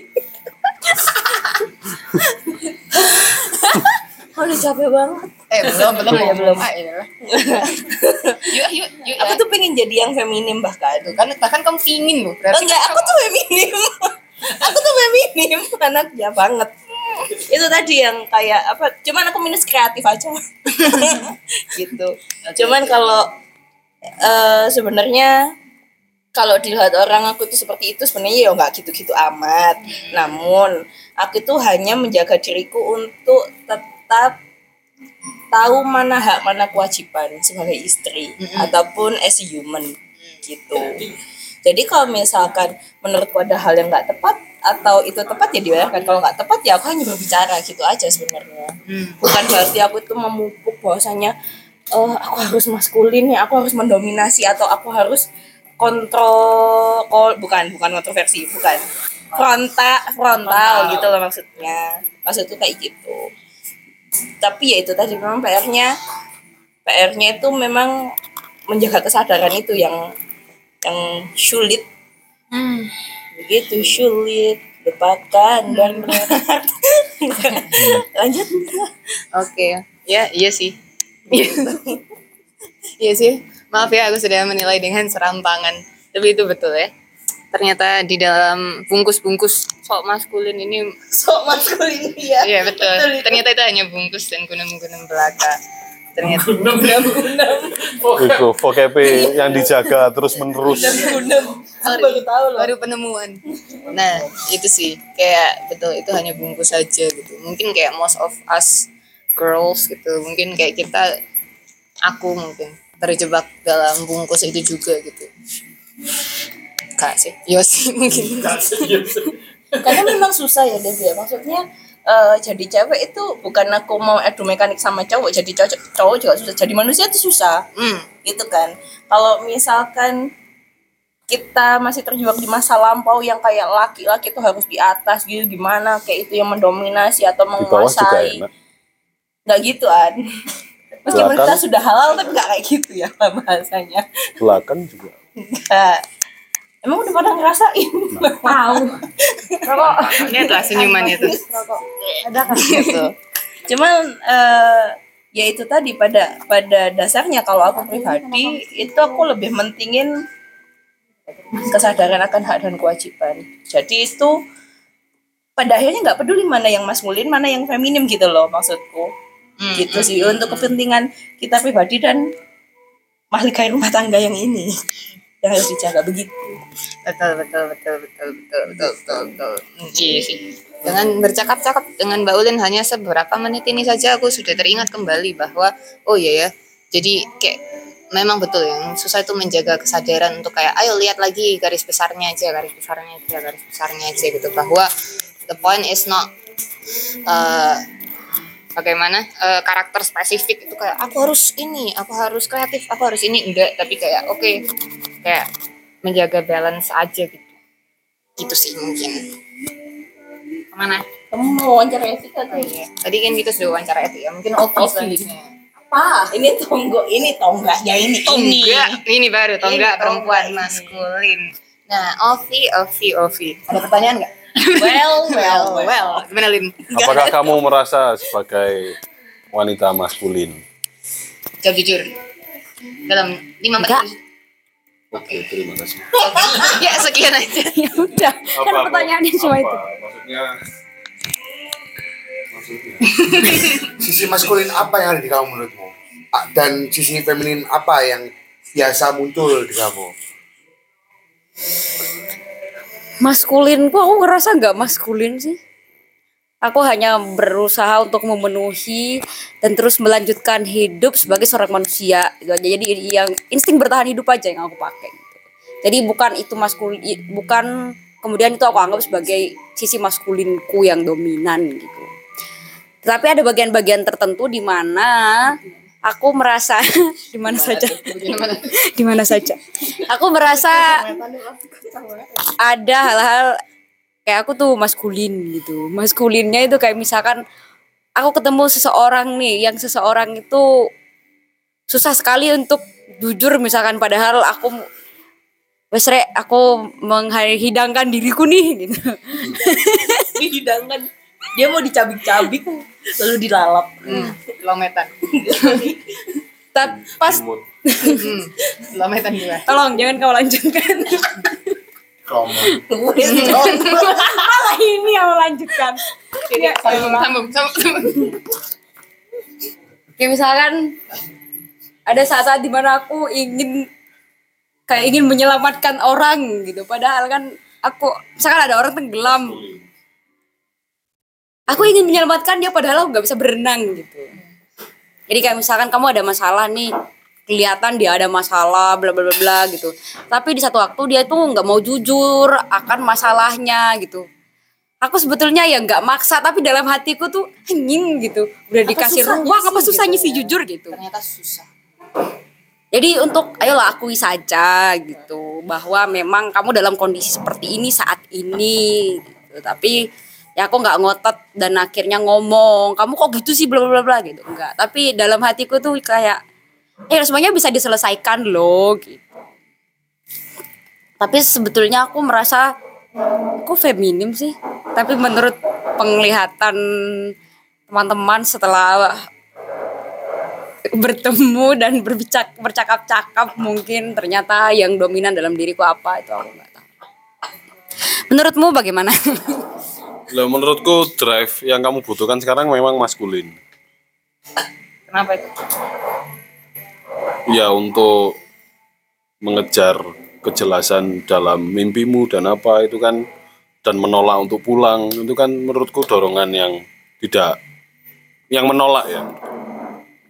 Oh, udah capek banget. Eh belum belum ya belum. Ah, iya. yuk yuk yuk. Aku tuh pengen jadi yang feminim bahkan. Tuh, kan bahkan kamu pingin loh. Berarti Enggak, aku tuh feminim. aku tuh feminim anaknya banget. Itu tadi yang kayak apa? Cuman aku minus kreatif aja. gitu. Cuman kalau eh, sebenarnya kalau dilihat orang aku tuh seperti itu sebenarnya ya nggak gitu-gitu amat. Namun aku tuh hanya menjaga diriku untuk tetap tahu mana hak mana kewajiban sebagai istri ataupun as a human gitu. Jadi kalau misalkan menurutku ada hal yang nggak tepat atau itu tepat ya dibiarkan kalau nggak tepat ya aku hanya berbicara gitu aja sebenarnya. Bukan berarti aku tuh memupuk bahwasanya oh aku harus maskulin ya aku harus mendominasi atau aku harus kontrol kol- bukan bukan kontroversi bukan. Frontal frontal. gitu loh maksudnya. Maksudku kayak gitu tapi ya itu tadi memang PR-nya PR-nya itu memang menjaga kesadaran itu yang yang sulit begitu sulit lupakan dan berat lanjut Oke, ya iya sih. iya sih. Maaf ya aku sudah menilai dengan serampangan. Tapi itu betul ya. Ternyata di dalam bungkus-bungkus sok maskulin ini sok maskulin ya Iya betul. Betul itu. Ternyata itu hanya bungkus dan gunung-gunung belaka. Ternyata Itu vocab yang dijaga terus menerus. Sorry, baru tahu loh. Baru penemuan. Nah, itu sih kayak betul itu hanya bungkus saja gitu. Mungkin kayak most of us girls gitu. Mungkin kayak kita aku mungkin terjebak dalam bungkus itu juga gitu. Kak sih. Yo sih mungkin. karena memang susah ya Devi ya. maksudnya eh, jadi cewek itu bukan aku mau adu mekanik sama cowok jadi cowok cowok juga susah jadi manusia itu susah gitu kan kalau misalkan kita masih terjebak di masa lampau yang kayak laki-laki itu harus di atas gitu gimana kayak itu yang mendominasi atau Di bawah juga menguasai enak. nggak gitu an meskipun kita sudah halal tapi nggak kayak gitu ya bahasanya Belakang juga. Nggak. Emang udah pada ngerasain? Tahu. Rokok. Lihat lah senyumannya tuh. ada kan? Gitu. Cuman eh, ya itu tadi pada pada dasarnya kalau aku pribadi itu aku lebih mentingin kesadaran akan hak dan kewajiban. Jadi itu pada akhirnya nggak peduli mana yang maskulin mana yang feminim gitu loh maksudku. Gitu sih untuk kepentingan kita pribadi dan mahligai rumah tangga yang ini harus dijaga begitu betul betul betul betul betul betul betul, betul. Iya, iya. sih. Dengan bercakap-cakap dengan Mbak Ulin hanya seberapa menit ini saja aku sudah teringat kembali bahwa oh iya ya. Jadi kayak memang betul yang susah itu menjaga kesadaran untuk kayak ayo lihat lagi garis besarnya aja, garis besarnya aja, garis besarnya aja gitu bahwa the point is not uh, bagaimana uh, karakter spesifik itu kayak aku harus ini, aku harus kreatif, aku harus ini enggak tapi kayak oke okay, kayak menjaga balance aja gitu. Gitu sih mungkin. Ke mana? Kamu mau wawancara Evita tuh tadi? kan kita sudah wawancara itu ya mungkin Ovi. selanjutnya. Apa? Ini tonggo ini tonggaknya ini. Ini. Ini baru tonggak Ini perempuan ini. maskulin. Nah Ovi Ovi Ovi. Ada pertanyaan nggak? Well well well. gimana Lin Apakah kamu merasa sebagai wanita maskulin? jawab jujur. Dalam lima menit Oke, terima kasih. ya sekian aja ya udah kan Apa- pertanyaannya cuma itu Maksudnya Sisi maskulin apa yang ada di kamu menurutmu? Ah, Dan sisi feminin apa yang biasa muncul di kamu? maskulinku aku ngerasa nggak maskulin sih aku hanya berusaha untuk memenuhi dan terus melanjutkan hidup sebagai seorang manusia gitu aja. jadi yang insting bertahan hidup aja yang aku pakai gitu. jadi bukan itu maskulin bukan kemudian itu aku anggap sebagai sisi maskulinku yang dominan gitu. Tapi ada bagian-bagian tertentu di mana aku merasa di mana saja. di mana saja. Aku merasa ada hal-hal kayak aku tuh maskulin gitu. Maskulinnya itu kayak misalkan aku ketemu seseorang nih yang seseorang itu susah sekali untuk jujur misalkan padahal aku wes Rek, aku menghidangkan diriku nih gitu. Dihidangkan dia mau dicabik-cabik lalu dilalap. Lometan tapi pas lometan gila tolong jangan kau lanjutkan Malah ini yang melanjutkan. Ya, sambung sambung sambung kayak misalkan ada saat-saat di mana aku ingin kayak ingin menyelamatkan orang gitu. Padahal kan aku misalkan ada orang tenggelam. Aku ingin menyelamatkan dia padahal aku nggak bisa berenang gitu. Jadi kayak misalkan kamu ada masalah nih kelihatan dia ada masalah bla bla bla bla gitu. Tapi di satu waktu dia tuh nggak mau jujur akan masalahnya gitu. Aku sebetulnya ya nggak maksa tapi dalam hatiku tuh anjing gitu. Udah Apa dikasih ruang sih apa susahnya gitu sih ya? jujur gitu. Ternyata susah. Jadi untuk ayolah akui saja gitu bahwa memang kamu dalam kondisi seperti ini saat ini gitu. Tapi ya aku nggak ngotot dan akhirnya ngomong kamu kok gitu sih? bla bla bla bla gitu. Enggak. Tapi dalam hatiku tuh kayak eh semuanya bisa diselesaikan loh gitu. Tapi sebetulnya aku merasa aku feminim sih. Tapi menurut penglihatan teman-teman setelah bertemu dan berbicak bercakap-cakap mungkin ternyata yang dominan dalam diriku apa itu aku nggak tahu. Menurutmu bagaimana? Lah menurutku drive yang kamu butuhkan sekarang memang maskulin. Kenapa itu? Ya untuk mengejar kejelasan dalam mimpimu dan apa itu kan dan menolak untuk pulang itu kan menurutku dorongan yang tidak yang menolak ya.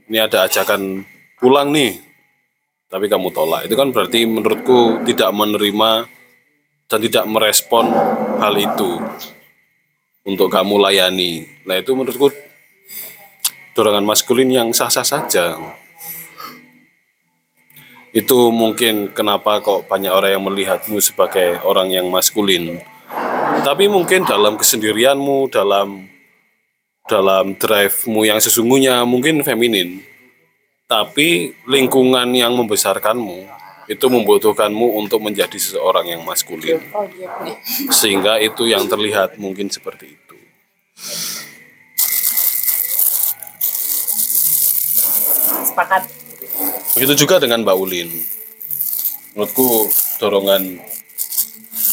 Ini ada ajakan pulang nih, tapi kamu tolak. Itu kan berarti menurutku tidak menerima dan tidak merespon hal itu untuk kamu layani. Nah itu menurutku dorongan maskulin yang sah-sah saja. Itu mungkin kenapa kok banyak orang yang melihatmu sebagai orang yang maskulin. Tapi mungkin dalam kesendirianmu, dalam dalam drive-mu yang sesungguhnya mungkin feminin. Tapi lingkungan yang membesarkanmu itu membutuhkanmu untuk menjadi seseorang yang maskulin. Sehingga itu yang terlihat mungkin seperti itu. Sepakat. Begitu juga dengan Mbak Ulin. Menurutku dorongan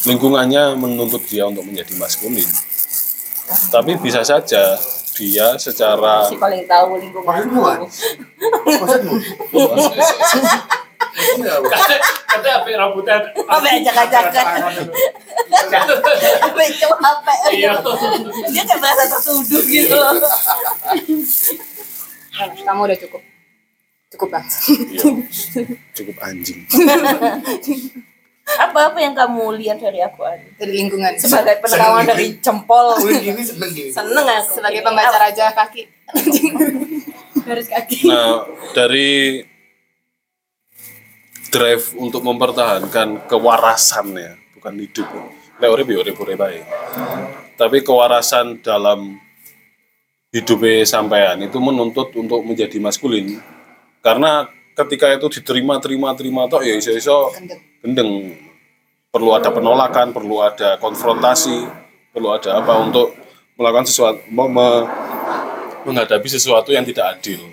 lingkungannya menuntut dia untuk menjadi maskulin. Tapi bisa saja dia secara Si paling tahu lingkungan. Kata apa rambutnya? Apa? Apa apa? Iya. Dia kayak merasa tertuduh gitu. kamu udah cukup cukup lah cukup anjing. Apa-apa yang kamu lihat dari aku Adi? dari lingkungan Sebagai penerawan dari jempol. seneng gini. Seneng aku. sebagai pembaca raja kaki Garis kaki. Nah, dari drive untuk mempertahankan kewarasannya, bukan hidup. Lek urip ya urip urip ae. Tapi kewarasan dalam hidupnya sampean itu menuntut untuk menjadi maskulin. Karena ketika itu diterima terima terima toh ya iso iso gendeng. Perlu ada penolakan, perlu ada konfrontasi, perlu ada apa untuk melakukan sesuatu me- me- menghadapi sesuatu yang tidak adil.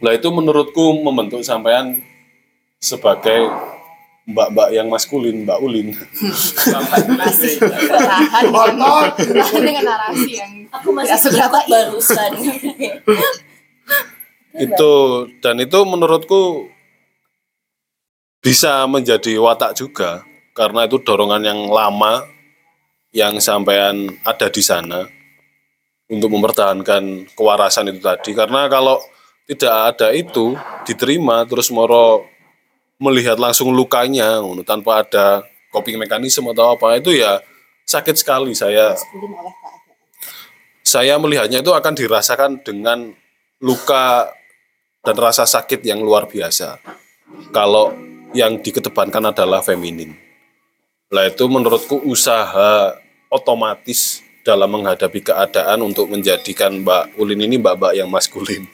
Lah itu menurutku membentuk sampean sebagai mbak-mbak yang maskulin, Mbak Ulin. masih bertahan dengan, dengan narasi yang Aku masih seberapa barusan. itu dan itu menurutku bisa menjadi watak juga karena itu dorongan yang lama yang sampean ada di sana untuk mempertahankan kewarasan itu tadi. Karena kalau tidak ada itu diterima terus moro melihat langsung lukanya tanpa ada coping mekanisme atau apa itu ya sakit sekali. Saya saya melihatnya itu akan dirasakan dengan luka dan rasa sakit yang luar biasa. Kalau yang dikedepankan adalah feminin. Lah itu menurutku usaha otomatis dalam menghadapi keadaan untuk menjadikan Mbak Ulin ini mbak-mbak yang maskulin.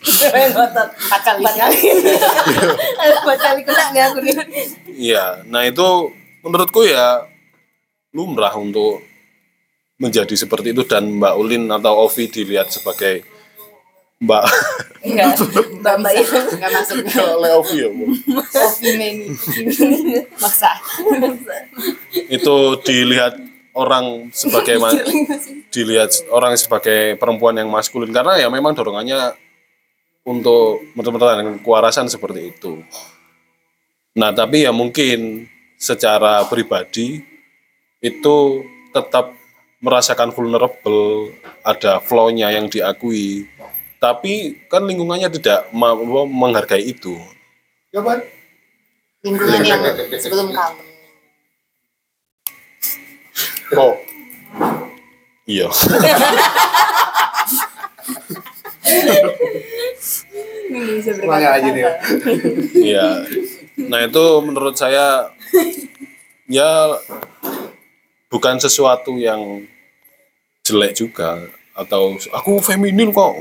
Iya, nah itu menurutku ya lumrah untuk menjadi seperti itu dan Mbak Ulin atau Ovi dilihat sebagai Mbak Enggak. Mbak-mbak itu. nggak masuk oleh Ovi ya. Bu. Menu maksa itu dilihat orang sebagai dilihat orang sebagai perempuan yang maskulin karena ya memang dorongannya untuk mempertahankan kewarasan seperti itu. Nah, tapi ya mungkin secara pribadi itu tetap merasakan vulnerable, ada flow-nya yang diakui. Tapi kan lingkungannya tidak ma- menghargai itu. Jawaban. lingkungan yang sebelum kamu Oh. Iya. Semangat aja nih. Iya. Nah, itu menurut saya ya bukan sesuatu yang jelek juga atau aku feminin kok.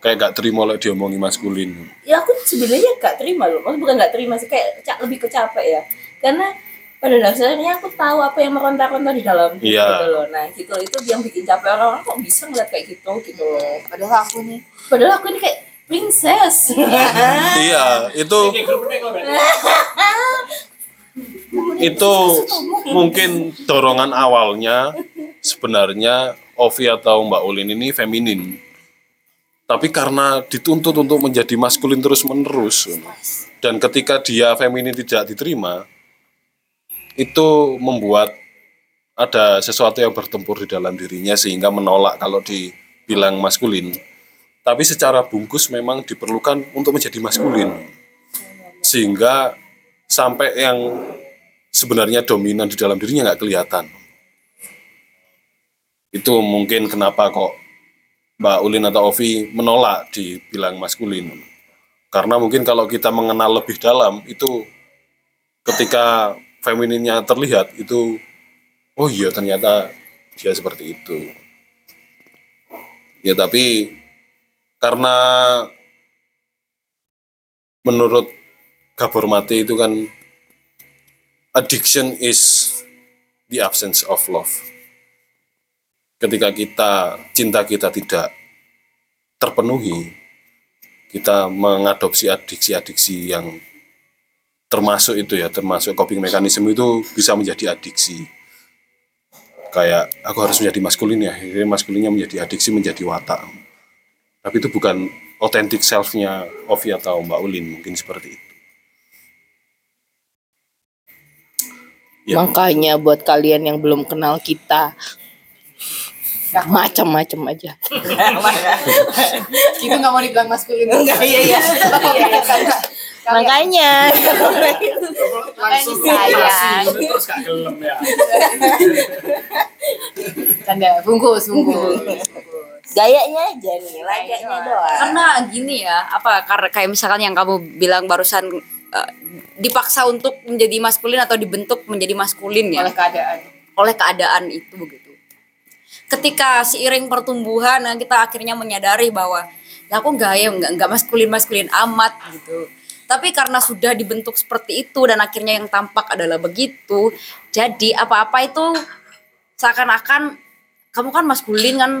Kayak gak terima oleh diomongi maskulin. Ya aku sebenarnya gak terima loh. Maksud bukan gak terima sih kayak lebih ke capek ya. Karena pada dasarnya aku tahu apa yang meronta-ronta di dalam Iya. gitu loh. Nah gitu. Itu yang bikin capek orang-orang kok bisa ngeliat kayak gitu? gitu loh. Padahal aku nih padahal aku ini kayak princess. Iya itu itu mungkin dorongan awalnya sebenarnya Ovi atau Mbak Ulin ini feminin. Tapi karena dituntut untuk menjadi maskulin terus menerus dan ketika dia feminin tidak diterima itu membuat ada sesuatu yang bertempur di dalam dirinya sehingga menolak kalau dibilang maskulin. Tapi secara bungkus memang diperlukan untuk menjadi maskulin. Sehingga sampai yang sebenarnya dominan di dalam dirinya nggak kelihatan. Itu mungkin kenapa kok Mbak Ulin atau Ovi menolak dibilang maskulin. Karena mungkin kalau kita mengenal lebih dalam itu ketika femininnya terlihat itu oh iya ternyata dia seperti itu. Ya tapi karena menurut Gabor Mate itu kan addiction is the absence of love. Ketika kita cinta kita tidak terpenuhi kita mengadopsi adiksi-adiksi yang termasuk itu ya termasuk coping mechanism itu bisa menjadi adiksi. Kayak aku harus menjadi maskulin ya akhirnya maskulinnya menjadi adiksi menjadi watak. Tapi itu bukan authentic self-nya Ovi atau Mbak Ulin mungkin seperti itu Ya. makanya buat kalian yang belum kenal kita macam-macam aja. Itu nggak mau dibilang maskulin. Enggak, iya, iya. makanya. Langsung saya. terus gak gelem ya. Canda bungkus bungkus. Gayanya aja nih laganya doang. Karena gini ya apa karena kayak misalkan yang kamu bilang barusan eh, dipaksa untuk menjadi maskulin atau dibentuk menjadi maskulin ya? Oleh keadaan. Oleh keadaan itu begitu. Ketika seiring pertumbuhan nah, kita akhirnya menyadari bahwa ya aku nggak ya nggak nggak maskulin maskulin amat gitu. Tapi karena sudah dibentuk seperti itu dan akhirnya yang tampak adalah begitu jadi apa-apa itu seakan-akan kamu kan maskulin kan?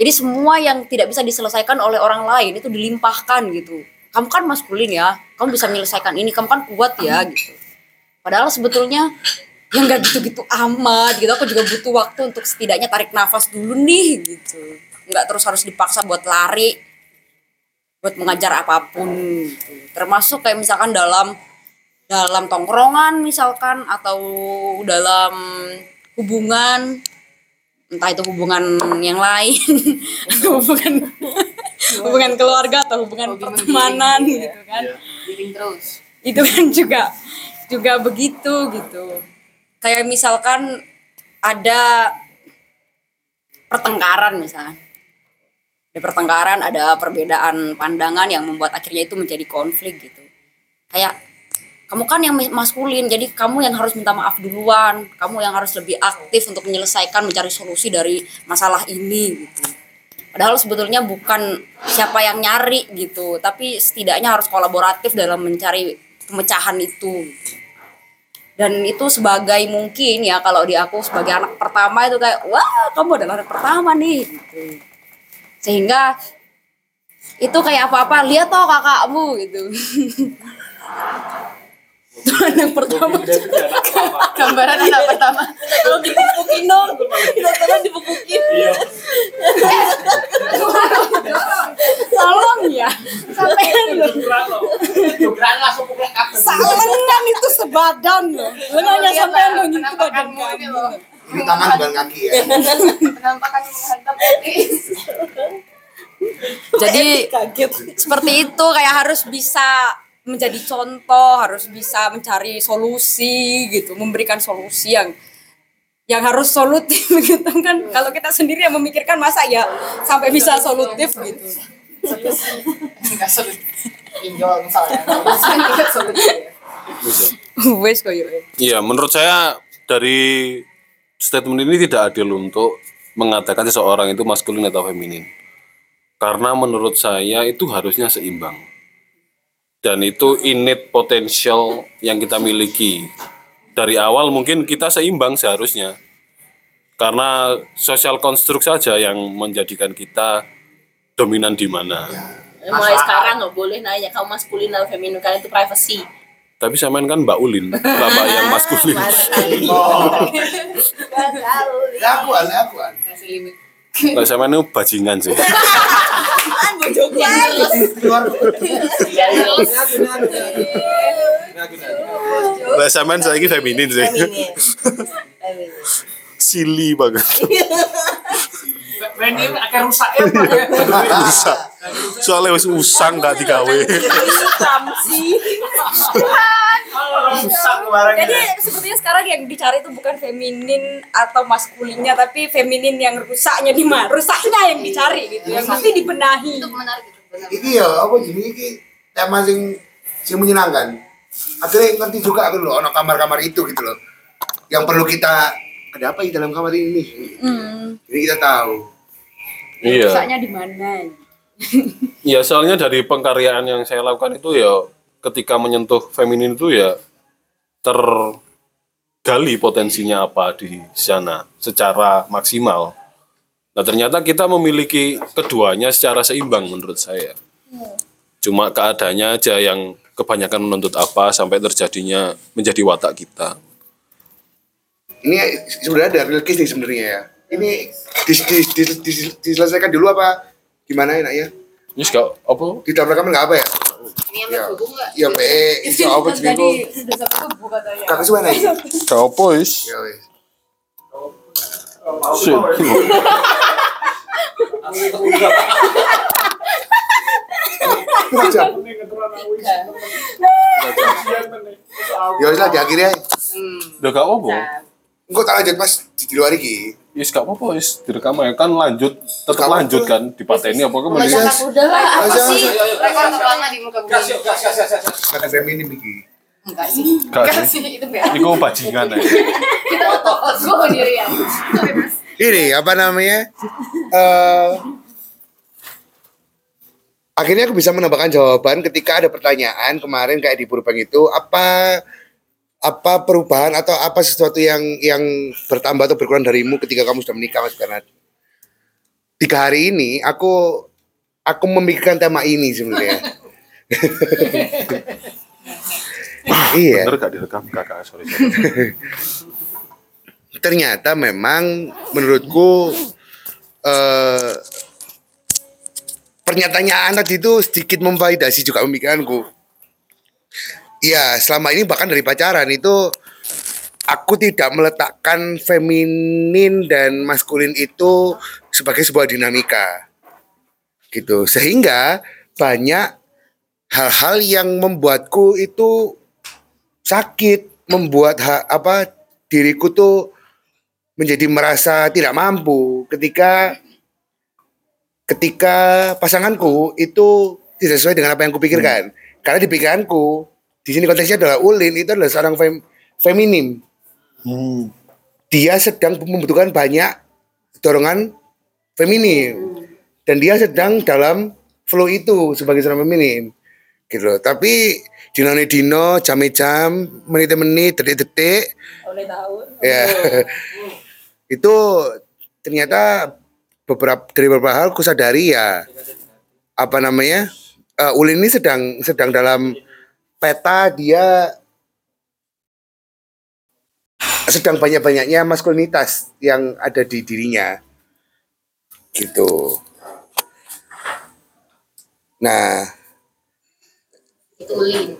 Jadi semua yang tidak bisa diselesaikan oleh orang lain itu dilimpahkan gitu kamu kan maskulin ya kamu bisa menyelesaikan ini kamu kan kuat ya gitu. Padahal sebetulnya ya nggak gitu-gitu amat gitu. Aku juga butuh waktu untuk setidaknya tarik nafas dulu nih gitu. Nggak terus harus dipaksa buat lari buat mengajar apa pun gitu. termasuk kayak misalkan dalam dalam tongkrongan misalkan atau dalam hubungan entah itu hubungan yang lain hubungan hubungan keluarga atau hubungan pertemanan gitu kan. Giring terus. Itu kan juga juga begitu gitu. Kayak misalkan ada pertengkaran misalkan. Ada pertengkaran ada perbedaan pandangan yang membuat akhirnya itu menjadi konflik gitu. Kayak kamu kan yang maskulin jadi kamu yang harus minta maaf duluan. Kamu yang harus lebih aktif untuk menyelesaikan mencari solusi dari masalah ini gitu padahal sebetulnya bukan siapa yang nyari gitu tapi setidaknya harus kolaboratif dalam mencari pemecahan itu. Dan itu sebagai mungkin ya kalau di aku sebagai anak pertama itu kayak wah kamu adalah anak pertama nih gitu. Sehingga itu kayak apa-apa lihat toh kakakmu gitu itu anak pertama. Gambaran anak pertama. Kalau dipupukin dong kita tolong dipupukin tolong ya. Lengan itu sebadan loh. Lengannya sampai lo itu badan kamu. Ini tangan bukan kaki ya. penampakan menghantam Jadi seperti itu kayak harus bisa menjadi contoh, harus bisa mencari solusi gitu, memberikan solusi yang yang harus solutif gitu kan. Kalau kita sendiri yang memikirkan masa ya sampai bisa solutif gitu. Wes. Iya, menurut saya dari statement ini tidak adil untuk mengatakan seseorang itu maskulin atau feminin. Karena menurut saya itu harusnya seimbang. Dan itu innate potential yang kita miliki. Dari awal mungkin kita seimbang seharusnya. Karena social construct saja yang menjadikan kita dominan di mana. Mulai sekarang nggak boleh nanya kamu maskulin atau feminin karena itu privacy. Tapi saya main kan Mbak Ulin, Bapak yang maskulin. Lakuan, lakuan. Kasih limit. Nah, saya main itu bajingan sih. Lah sampean saiki feminin sih. Silly banget. Ini akan rusak ya. Rusak. Soalnya wis usang gak digawe. kemarin. Jadi sepertinya sekarang yang dicari itu bukan feminin atau maskulinnya tapi feminin yang rusaknya di mana? Rusaknya yang dicari gitu. Yang mesti dibenahi. Itu menarik itu. benar. Iki ya apa jadi iki tema sing sing menyenangkan. Akhirnya ngerti juga aku loh, ono kamar-kamar itu gitu loh. Yang perlu kita ada apa di dalam kamar ini? Hmm. Jadi kita tahu. Iya. Rusaknya di mana? Ya soalnya dari pengkaryaan yang saya lakukan itu ya ketika menyentuh feminin itu ya tergali potensinya apa di sana secara maksimal. Nah ternyata kita memiliki keduanya secara seimbang menurut saya. Cuma keadaannya aja yang kebanyakan menuntut apa sampai terjadinya menjadi watak kita. Ini sebenarnya ada real case nih sebenarnya ya. Ini dis, dis, dis, dis- diselesaikan dulu apa gimana enaknya? Ini gak apa? Di dalam rekaman nggak apa ya? Ini yang berhubung enggak? Ya PE itu apa sudah buka tanya. Kakak suara nih. Gak apa is. Ya. Jam. Ya wes lah diakhiri ya. Udah gak apa? Engkau tak lanjut mas di luar iki. Yes, gak apa-apa, is. Direkam ya. Kan lanjut, tetap lanjut kan. Dipateni apa kan mending. udah lah, apa sih? Rekor terlama di muka bumi. Kata feminim iki. Enggak sih. Enggak Enggak sih. sih, itu enggak. Iku bajingan ya. Kita foto, gue pendirian. Ini apa namanya? Eh akhirnya aku bisa menambahkan jawaban ketika ada pertanyaan kemarin kayak di Purbank itu apa apa perubahan atau apa sesuatu yang yang bertambah atau berkurang darimu ketika kamu sudah menikah Mas Bernard? Tiga hari ini aku aku memikirkan tema ini sebenarnya. iya. Bener gak direkam kakak, sorry. sorry. ternyata memang menurutku eh pernyataannya tadi itu sedikit memvalidasi juga pemikiranku. Iya, selama ini bahkan dari pacaran itu aku tidak meletakkan feminin dan maskulin itu sebagai sebuah dinamika. Gitu. Sehingga banyak hal-hal yang membuatku itu sakit, membuat ha- apa diriku tuh menjadi merasa tidak mampu ketika ketika pasanganku itu tidak sesuai dengan apa yang kupikirkan. Karena di pikiranku di sini konteksnya adalah Ulin itu adalah seorang fem, feminim. Dia sedang membutuhkan banyak dorongan feminim dan dia sedang dalam flow itu sebagai seorang feminin gitu loh. Tapi dino dino jam jam menit menit detik detik Oleh tahu. ya itu ternyata beberapa dari beberapa hal ku sadari ya apa namanya eh, Ulin ini sedang sedang dalam peta dia sedang banyak-banyaknya maskulinitas yang ada di dirinya gitu nah Itu ulin.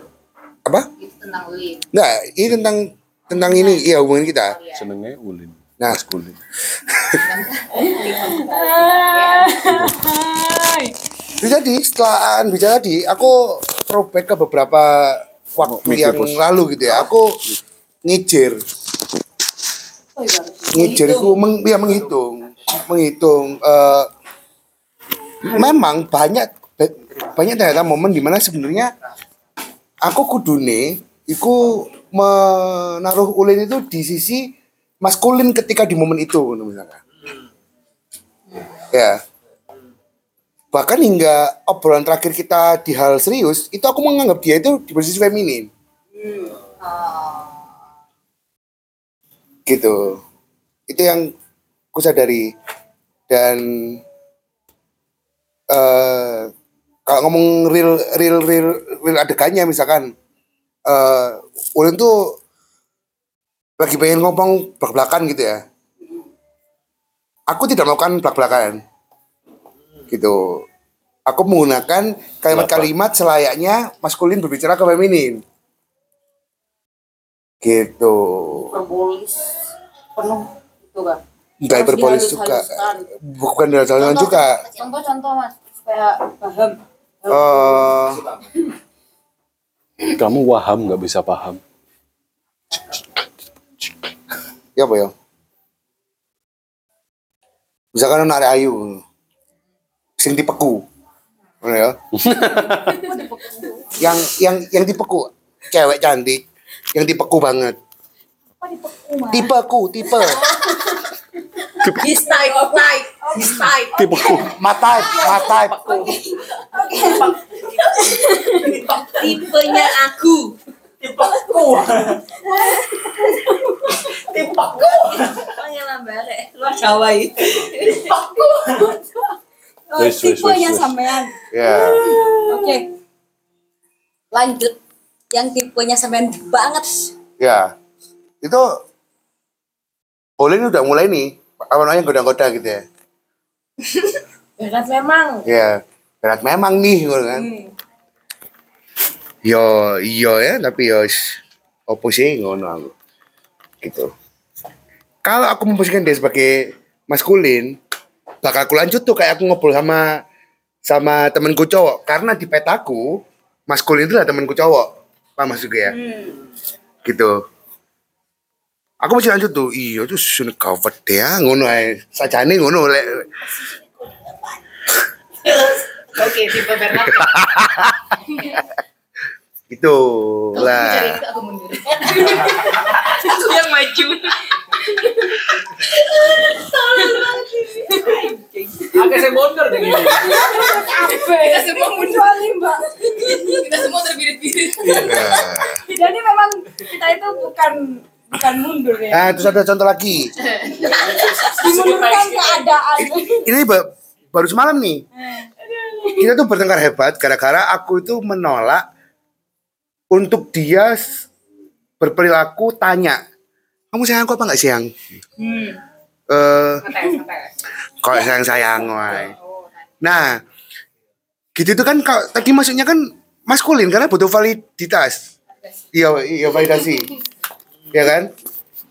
Apa? Itu tentang ulin. Enggak, ini tentang tentang ini iya hubungan kita. Senengnya ulin. Nah, Maskulin. Bisa di setelah bicara tadi, aku throwback ke beberapa waktu mikir, yang Bos. lalu gitu ya. Aku ngijir. Ngijir itu meng, ya menghitung, menghitung. eh, memang banyak banyak ternyata momen di mana sebenarnya aku kudune iku menaruh ulin itu di sisi maskulin ketika di momen itu misalkan. Ya. Bahkan hingga obrolan terakhir kita di hal serius, itu aku menganggap dia itu di posisi feminin. Gitu. Itu yang ku sadari. Dan eh kalau ngomong real real real real adegannya misalkan eh Ulin tuh lagi pengen ngomong belak-belakan gitu ya. Aku tidak melakukan belak-belakan. Gitu. Aku menggunakan kalimat-kalimat selayaknya maskulin berbicara ke feminin. Gitu. Penuh itu kan. Enggak hiperbolis juga. Bukan dihalus-haluskan juga. Contoh-contoh mas supaya paham. Eh, Kamu waham nggak bisa paham. ya apa ya? Misalkan arek ayu. Sing dipeku. Ya. yang yang yang dipeku cewek cantik yang dipeku banget. Tipeku, tipe. His type, type, his type. Tipeku. Matai, matai. Tipenya aku. Tipeku. Tipeku. Panggilan bare. Luar Jawa itu. Tipeku. Oh, Wis, sampean. Ya. Oke. Lanjut. Yang tipenya sampean banget. Ya. Itu Olin udah mulai nih. Apa namanya goda-goda gitu ya. Berat memang. Ya. Berat memang nih gitu kan. Yo, iya ya, tapi yo opo sih ngono aku. Gitu. Kalau aku memposisikan dia sebagai maskulin, bakal aku lanjut tuh kayak aku ngobrol sama sama temanku cowok karena di petaku maskulin itu lah temanku cowok. Paham maksud gue ya? Gitu. Aku masih lanjut tuh. Iya tuh sun kawat ya ngono ae. Sajane ngono lek Oke, tipe Bernard. itu lah. aku mundur. aku yang maju. Tolong banget. Agak saya mundur deh gini. Kita semua mundur. mbak. Kita semua terbirit-birit. Jadi memang kita itu bukan bukan mundur ya. Nah, terus ada contoh lagi. Dimundurkan keadaan. Ini ba- baru semalam nih. Kita tuh bertengkar hebat gara-gara aku itu menolak untuk dia berperilaku tanya. Kamu sayang aku apa nggak sayang? Hmm. Eh, santai. kok sayang sayang wae. Nah, gitu itu kan kalau tadi maksudnya kan maskulin karena butuh validitas. Iya, iya validasi. ya kan?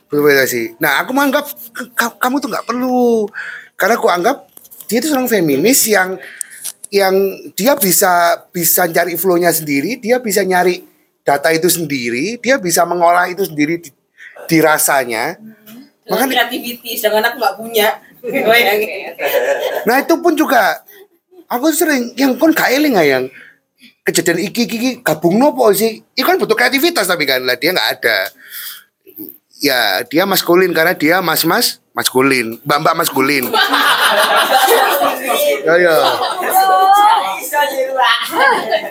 Butuh validasi. Nah, aku menganggap kamu tuh nggak perlu karena aku anggap dia itu seorang feminis yang yang dia bisa bisa cari flow-nya sendiri, dia bisa nyari data itu sendiri, dia bisa mengolah itu sendiri di, di rasanya. Dengan kreativiti, sedangkan aku nggak punya. Nah itu pun juga aku sering yang kon gak eling ah, yang kejadian iki iki iki gabung nopo sih? Itu kan butuh kreativitas tapi kan lah dia nggak ada. Ya dia maskulin karena dia mas mas maskulin, mbak mbak maskulin. ya ya,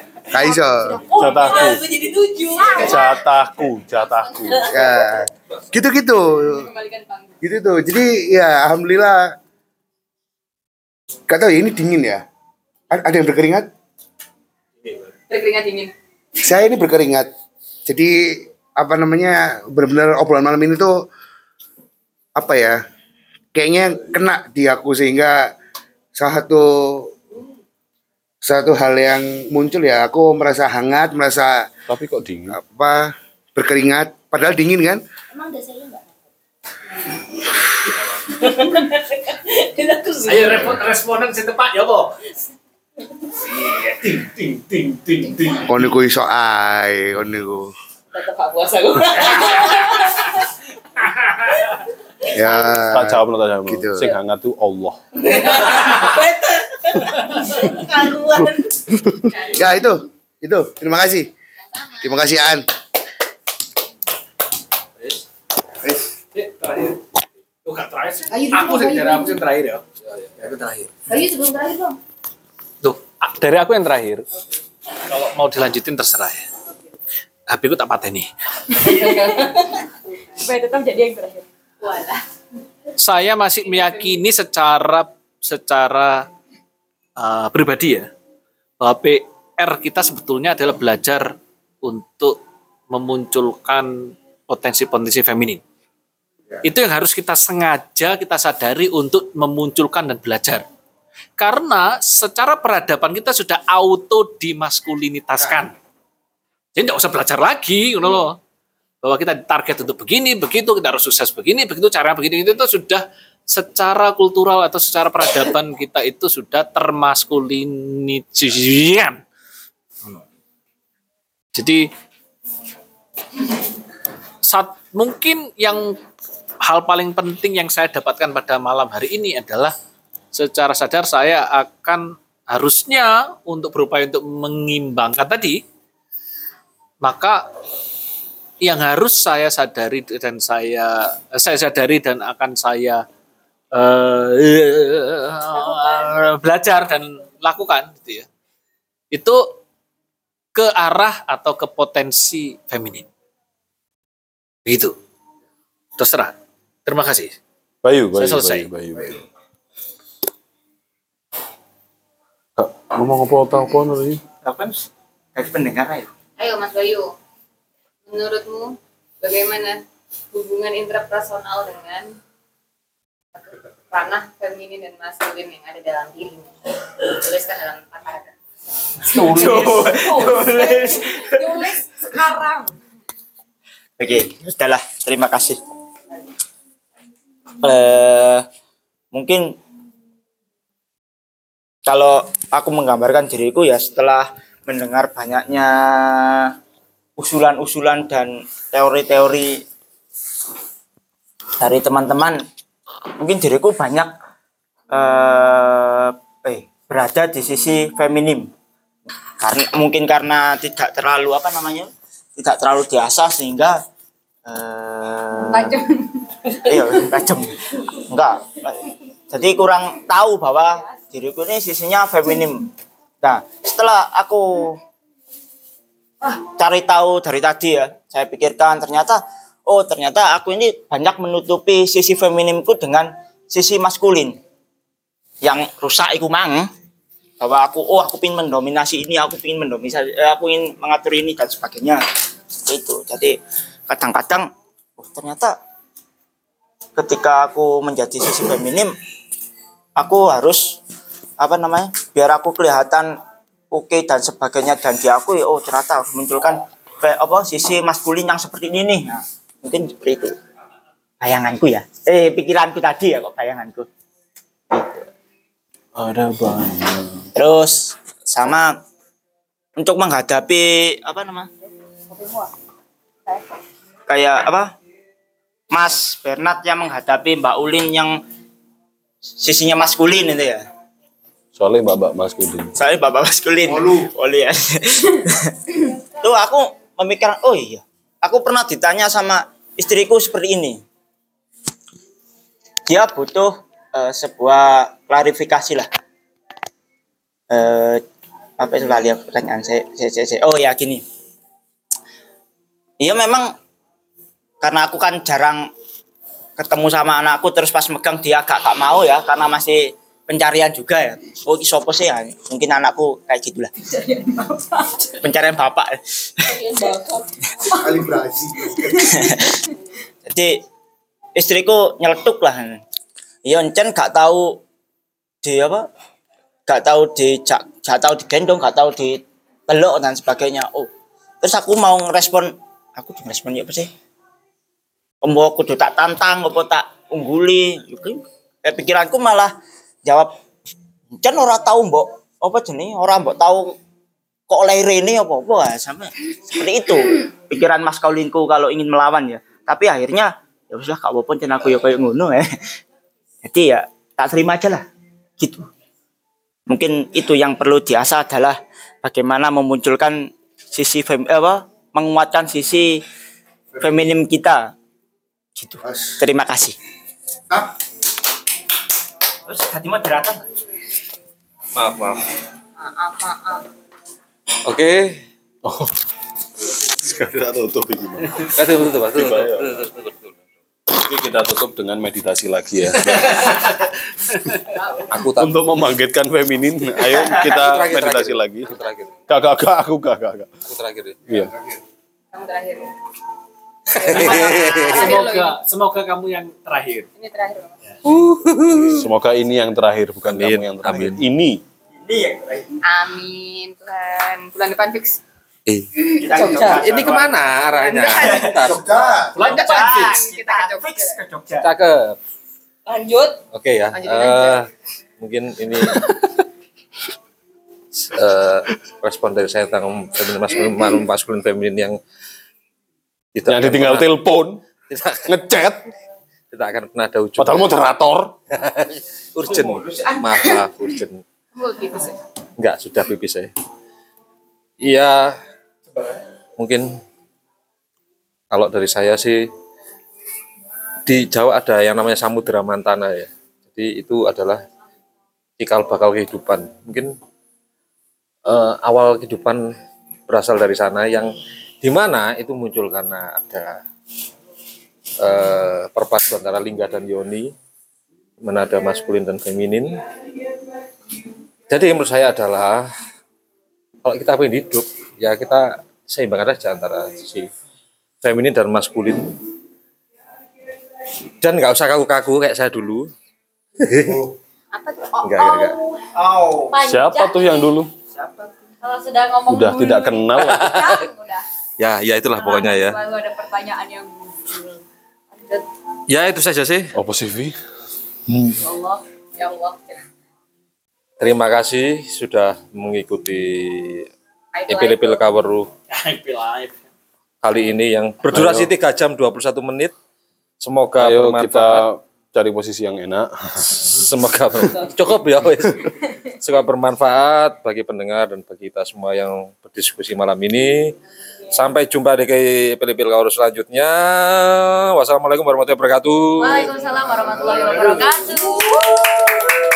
kaiso. Jatahku. jadi tujuh. Jatahku, jatahku. Ya gitu gitu. Gitu tuh. Jadi ya alhamdulillah. Gak tahu ya ini dingin ya. Ada yang berkeringat? Berkeringat dingin. saya ini berkeringat. Jadi apa namanya benar-benar obrolan malam ini tuh apa ya? Kayaknya kena di aku sehingga salah satu satu hal yang muncul ya aku merasa hangat merasa tapi kok dingin apa berkeringat padahal dingin kan Emang dasarnya enggak? Ayo repot responden sing tepat ya. Iya, ting ting ting ting ting. kon niku iso ae kon niku Tetep gak puasa gue. ya tak jawab tak jawab gitu. sing hangat tuh Allah ya itu itu terima kasih terima kasih An gak terakhir sih. Ayo, Aku sih dari ayo. aku yang terakhir ya. Aku terakhir. Ayo sebelum terakhir dong. Tuh, dari aku yang terakhir. Kalau mau dilanjutin terserah ya. HP ku tak pateni. Supaya tetap jadi yang terakhir. Walah. Saya masih meyakini secara secara uh, pribadi ya bahwa PR kita sebetulnya adalah belajar untuk memunculkan potensi-potensi feminin. Itu yang harus kita sengaja kita sadari untuk memunculkan dan belajar. Karena secara peradaban kita sudah auto dimaskulinitaskan. Jadi tidak usah belajar lagi, gitu loh. Bahwa kita target untuk begini, begitu, kita harus sukses begini, begitu, cara begini, itu, itu sudah secara kultural atau secara peradaban kita itu sudah termaskulinisian. Jadi saat mungkin yang hal paling penting yang saya dapatkan pada malam hari ini adalah secara sadar saya akan harusnya untuk berupaya untuk mengimbangkan tadi maka yang harus saya sadari dan saya saya sadari dan akan saya eh, belajar dan lakukan gitu ya itu ke arah atau ke potensi feminin Begitu. Terserah. Terima kasih. Bayu Bayu Saya selesai. Bayu, Bayu, Bayu. Kak, ngomong apa apa apa nih Kapan dari pendengar ya? Ayo Mas Bayu. Menurutmu bagaimana hubungan intrapersonal dengan ranah feminin dan maskulin yang ada dalam dirimu? Tuliskan dalam kata-kata. Tulis. Tulis. Tulis sekarang. Oke, sudahlah. Terima kasih. Eh, mungkin kalau aku menggambarkan diriku ya setelah mendengar banyaknya usulan-usulan dan teori-teori dari teman-teman, mungkin diriku banyak eh, eh berada di sisi feminim. Karena mungkin karena tidak terlalu apa namanya? tidak terlalu diasah sehingga eh Tajam. iya tajam enggak jadi kurang tahu bahwa diriku ini sisinya feminim nah setelah aku cari tahu dari tadi ya saya pikirkan ternyata oh ternyata aku ini banyak menutupi sisi feminimku dengan sisi maskulin. Yang rusak iku mang bahwa aku oh aku ingin mendominasi ini aku ingin mendominasi eh, aku ingin mengatur ini dan sebagainya. Itu jadi kadang-kadang oh, ternyata ketika aku menjadi sisi feminim aku harus apa namanya biar aku kelihatan oke dan sebagainya. Dan diakui oh ternyata harus munculkan apa sisi maskulin yang seperti ini nih. Nah, mungkin seperti itu. Bayanganku ya. Eh pikiranku tadi ya kok bayanganku. Ada banyak terus sama untuk menghadapi apa nama? Kayak apa? Mas Bernard yang menghadapi Mbak Ulin yang sisinya maskulin itu ya soalnya mbak-mbak maskulin. Saya bapak maskulin. Oli. Ya tuh aku memikirkan oh iya. Aku pernah ditanya sama istriku seperti ini. Dia butuh eh, sebuah klarifikasi lah. Eh apa itu kali ya pertanyaan? Saya, saya, saya, saya- oh ya gini. Iya memang karena aku kan jarang ketemu sama anakku terus pas megang dia agak gak mau ya karena masih pencarian juga ya. Oh ini sopo sih? Ya mungkin anakku kayak gitulah. Pencarian bapak. kalibrasi jadi istriku nyeletuk lah iya encen gak tahu di apa? Gak tahu di gak tahu digendong gak tahu dipeluk dan sebagainya. Oh terus aku mau ngerespon. Aku di respon ya apa sih? Ombo aku tak tantang apa tak ungguli. Kayak pikiranku malah jawab Jan ora tahu mbok. Apa jenis ora mbok tahu kok oleh Rene apa apa sama seperti itu. Pikiran Mas Kaulinku kalau ingin melawan ya. Tapi akhirnya ya lah gak apa-apa jan aku ya kayak ngono ya jadi ya tak terima aja lah. Gitu. Mungkin itu yang perlu diasah adalah bagaimana memunculkan sisi fem, eh, apa menguatkan sisi feminim kita. Gitu. Terima kasih terus tadi moderator Maaf, maaf. Maaf, maaf. Oke. Oh. Sekali tak tutup gimana? Tutup, tutup, tutup, tutup. Oke, kita tutup dengan meditasi lagi ya. Aku tak Untuk membangkitkan feminin, ayo kita Aku terakhir, meditasi terakhir. lagi. Aku terakhir. Gak, gak, gak, aku gak, gak, gak. Aku terakhir ya. Iya. Yang terakhir. Semoga semoga kamu yang terakhir. Ini terakhir. Semoga ini yang terakhir, bukan kamu yang terakhir. Ini. Amin Tuhan. Bulan depan fix. Eh. Jogja. Ini ke mana arahnya? Bentar. Bulan depan fix. Kita ke Jogja. Cakep. Lanjut. Oke ya. Lanjutin eh, aja. mungkin ini eh, respon dari saya tentang feminin maskulin, maskulin feminin yang tidak Yang ditinggal pernah- telepon, tidak ngechat, tidak akan pernah ada ujung. padahal moderator. urgent. Maaf, maaf, urgent. Oh, gitu. Enggak, sudah pipis saya. Iya, mungkin kalau dari saya sih di Jawa ada yang namanya Samudra Mantana ya. Jadi itu adalah cikal bakal kehidupan. Mungkin eh, awal kehidupan berasal dari sana yang di mana itu muncul karena ada eh, perpaduan antara lingga dan yoni, di mana ada maskulin dan feminin. Jadi menurut saya adalah kalau kita pengen hidup, ya kita seimbangkan saja antara sisi feminin dan maskulin. Dan nggak usah kaku-kaku kayak saya dulu. Apa tuh? Enggak, enggak, enggak. Panjang. Siapa tuh yang dulu? Kalau sudah ngomong Udah tidak kenal. udah. Ya, ya itulah pokoknya ya. Selalu ada pertanyaan yang muncul. Ya itu saja sih. Apa sih, Vi? Ya Allah, ya Allah. Terima kasih sudah mengikuti Epil-Epil Kaweru life. kali ini yang berdurasi 3 jam 21 menit. Semoga Ayo bermanfaat. kita cari posisi yang enak. Semoga cukup ya wes. Semoga bermanfaat bagi pendengar dan bagi kita semua yang berdiskusi malam ini. Sampai jumpa di Epil-Epil Kaweru selanjutnya. Wassalamualaikum warahmatullahi wabarakatuh. Waalaikumsalam warahmatullahi wabarakatuh.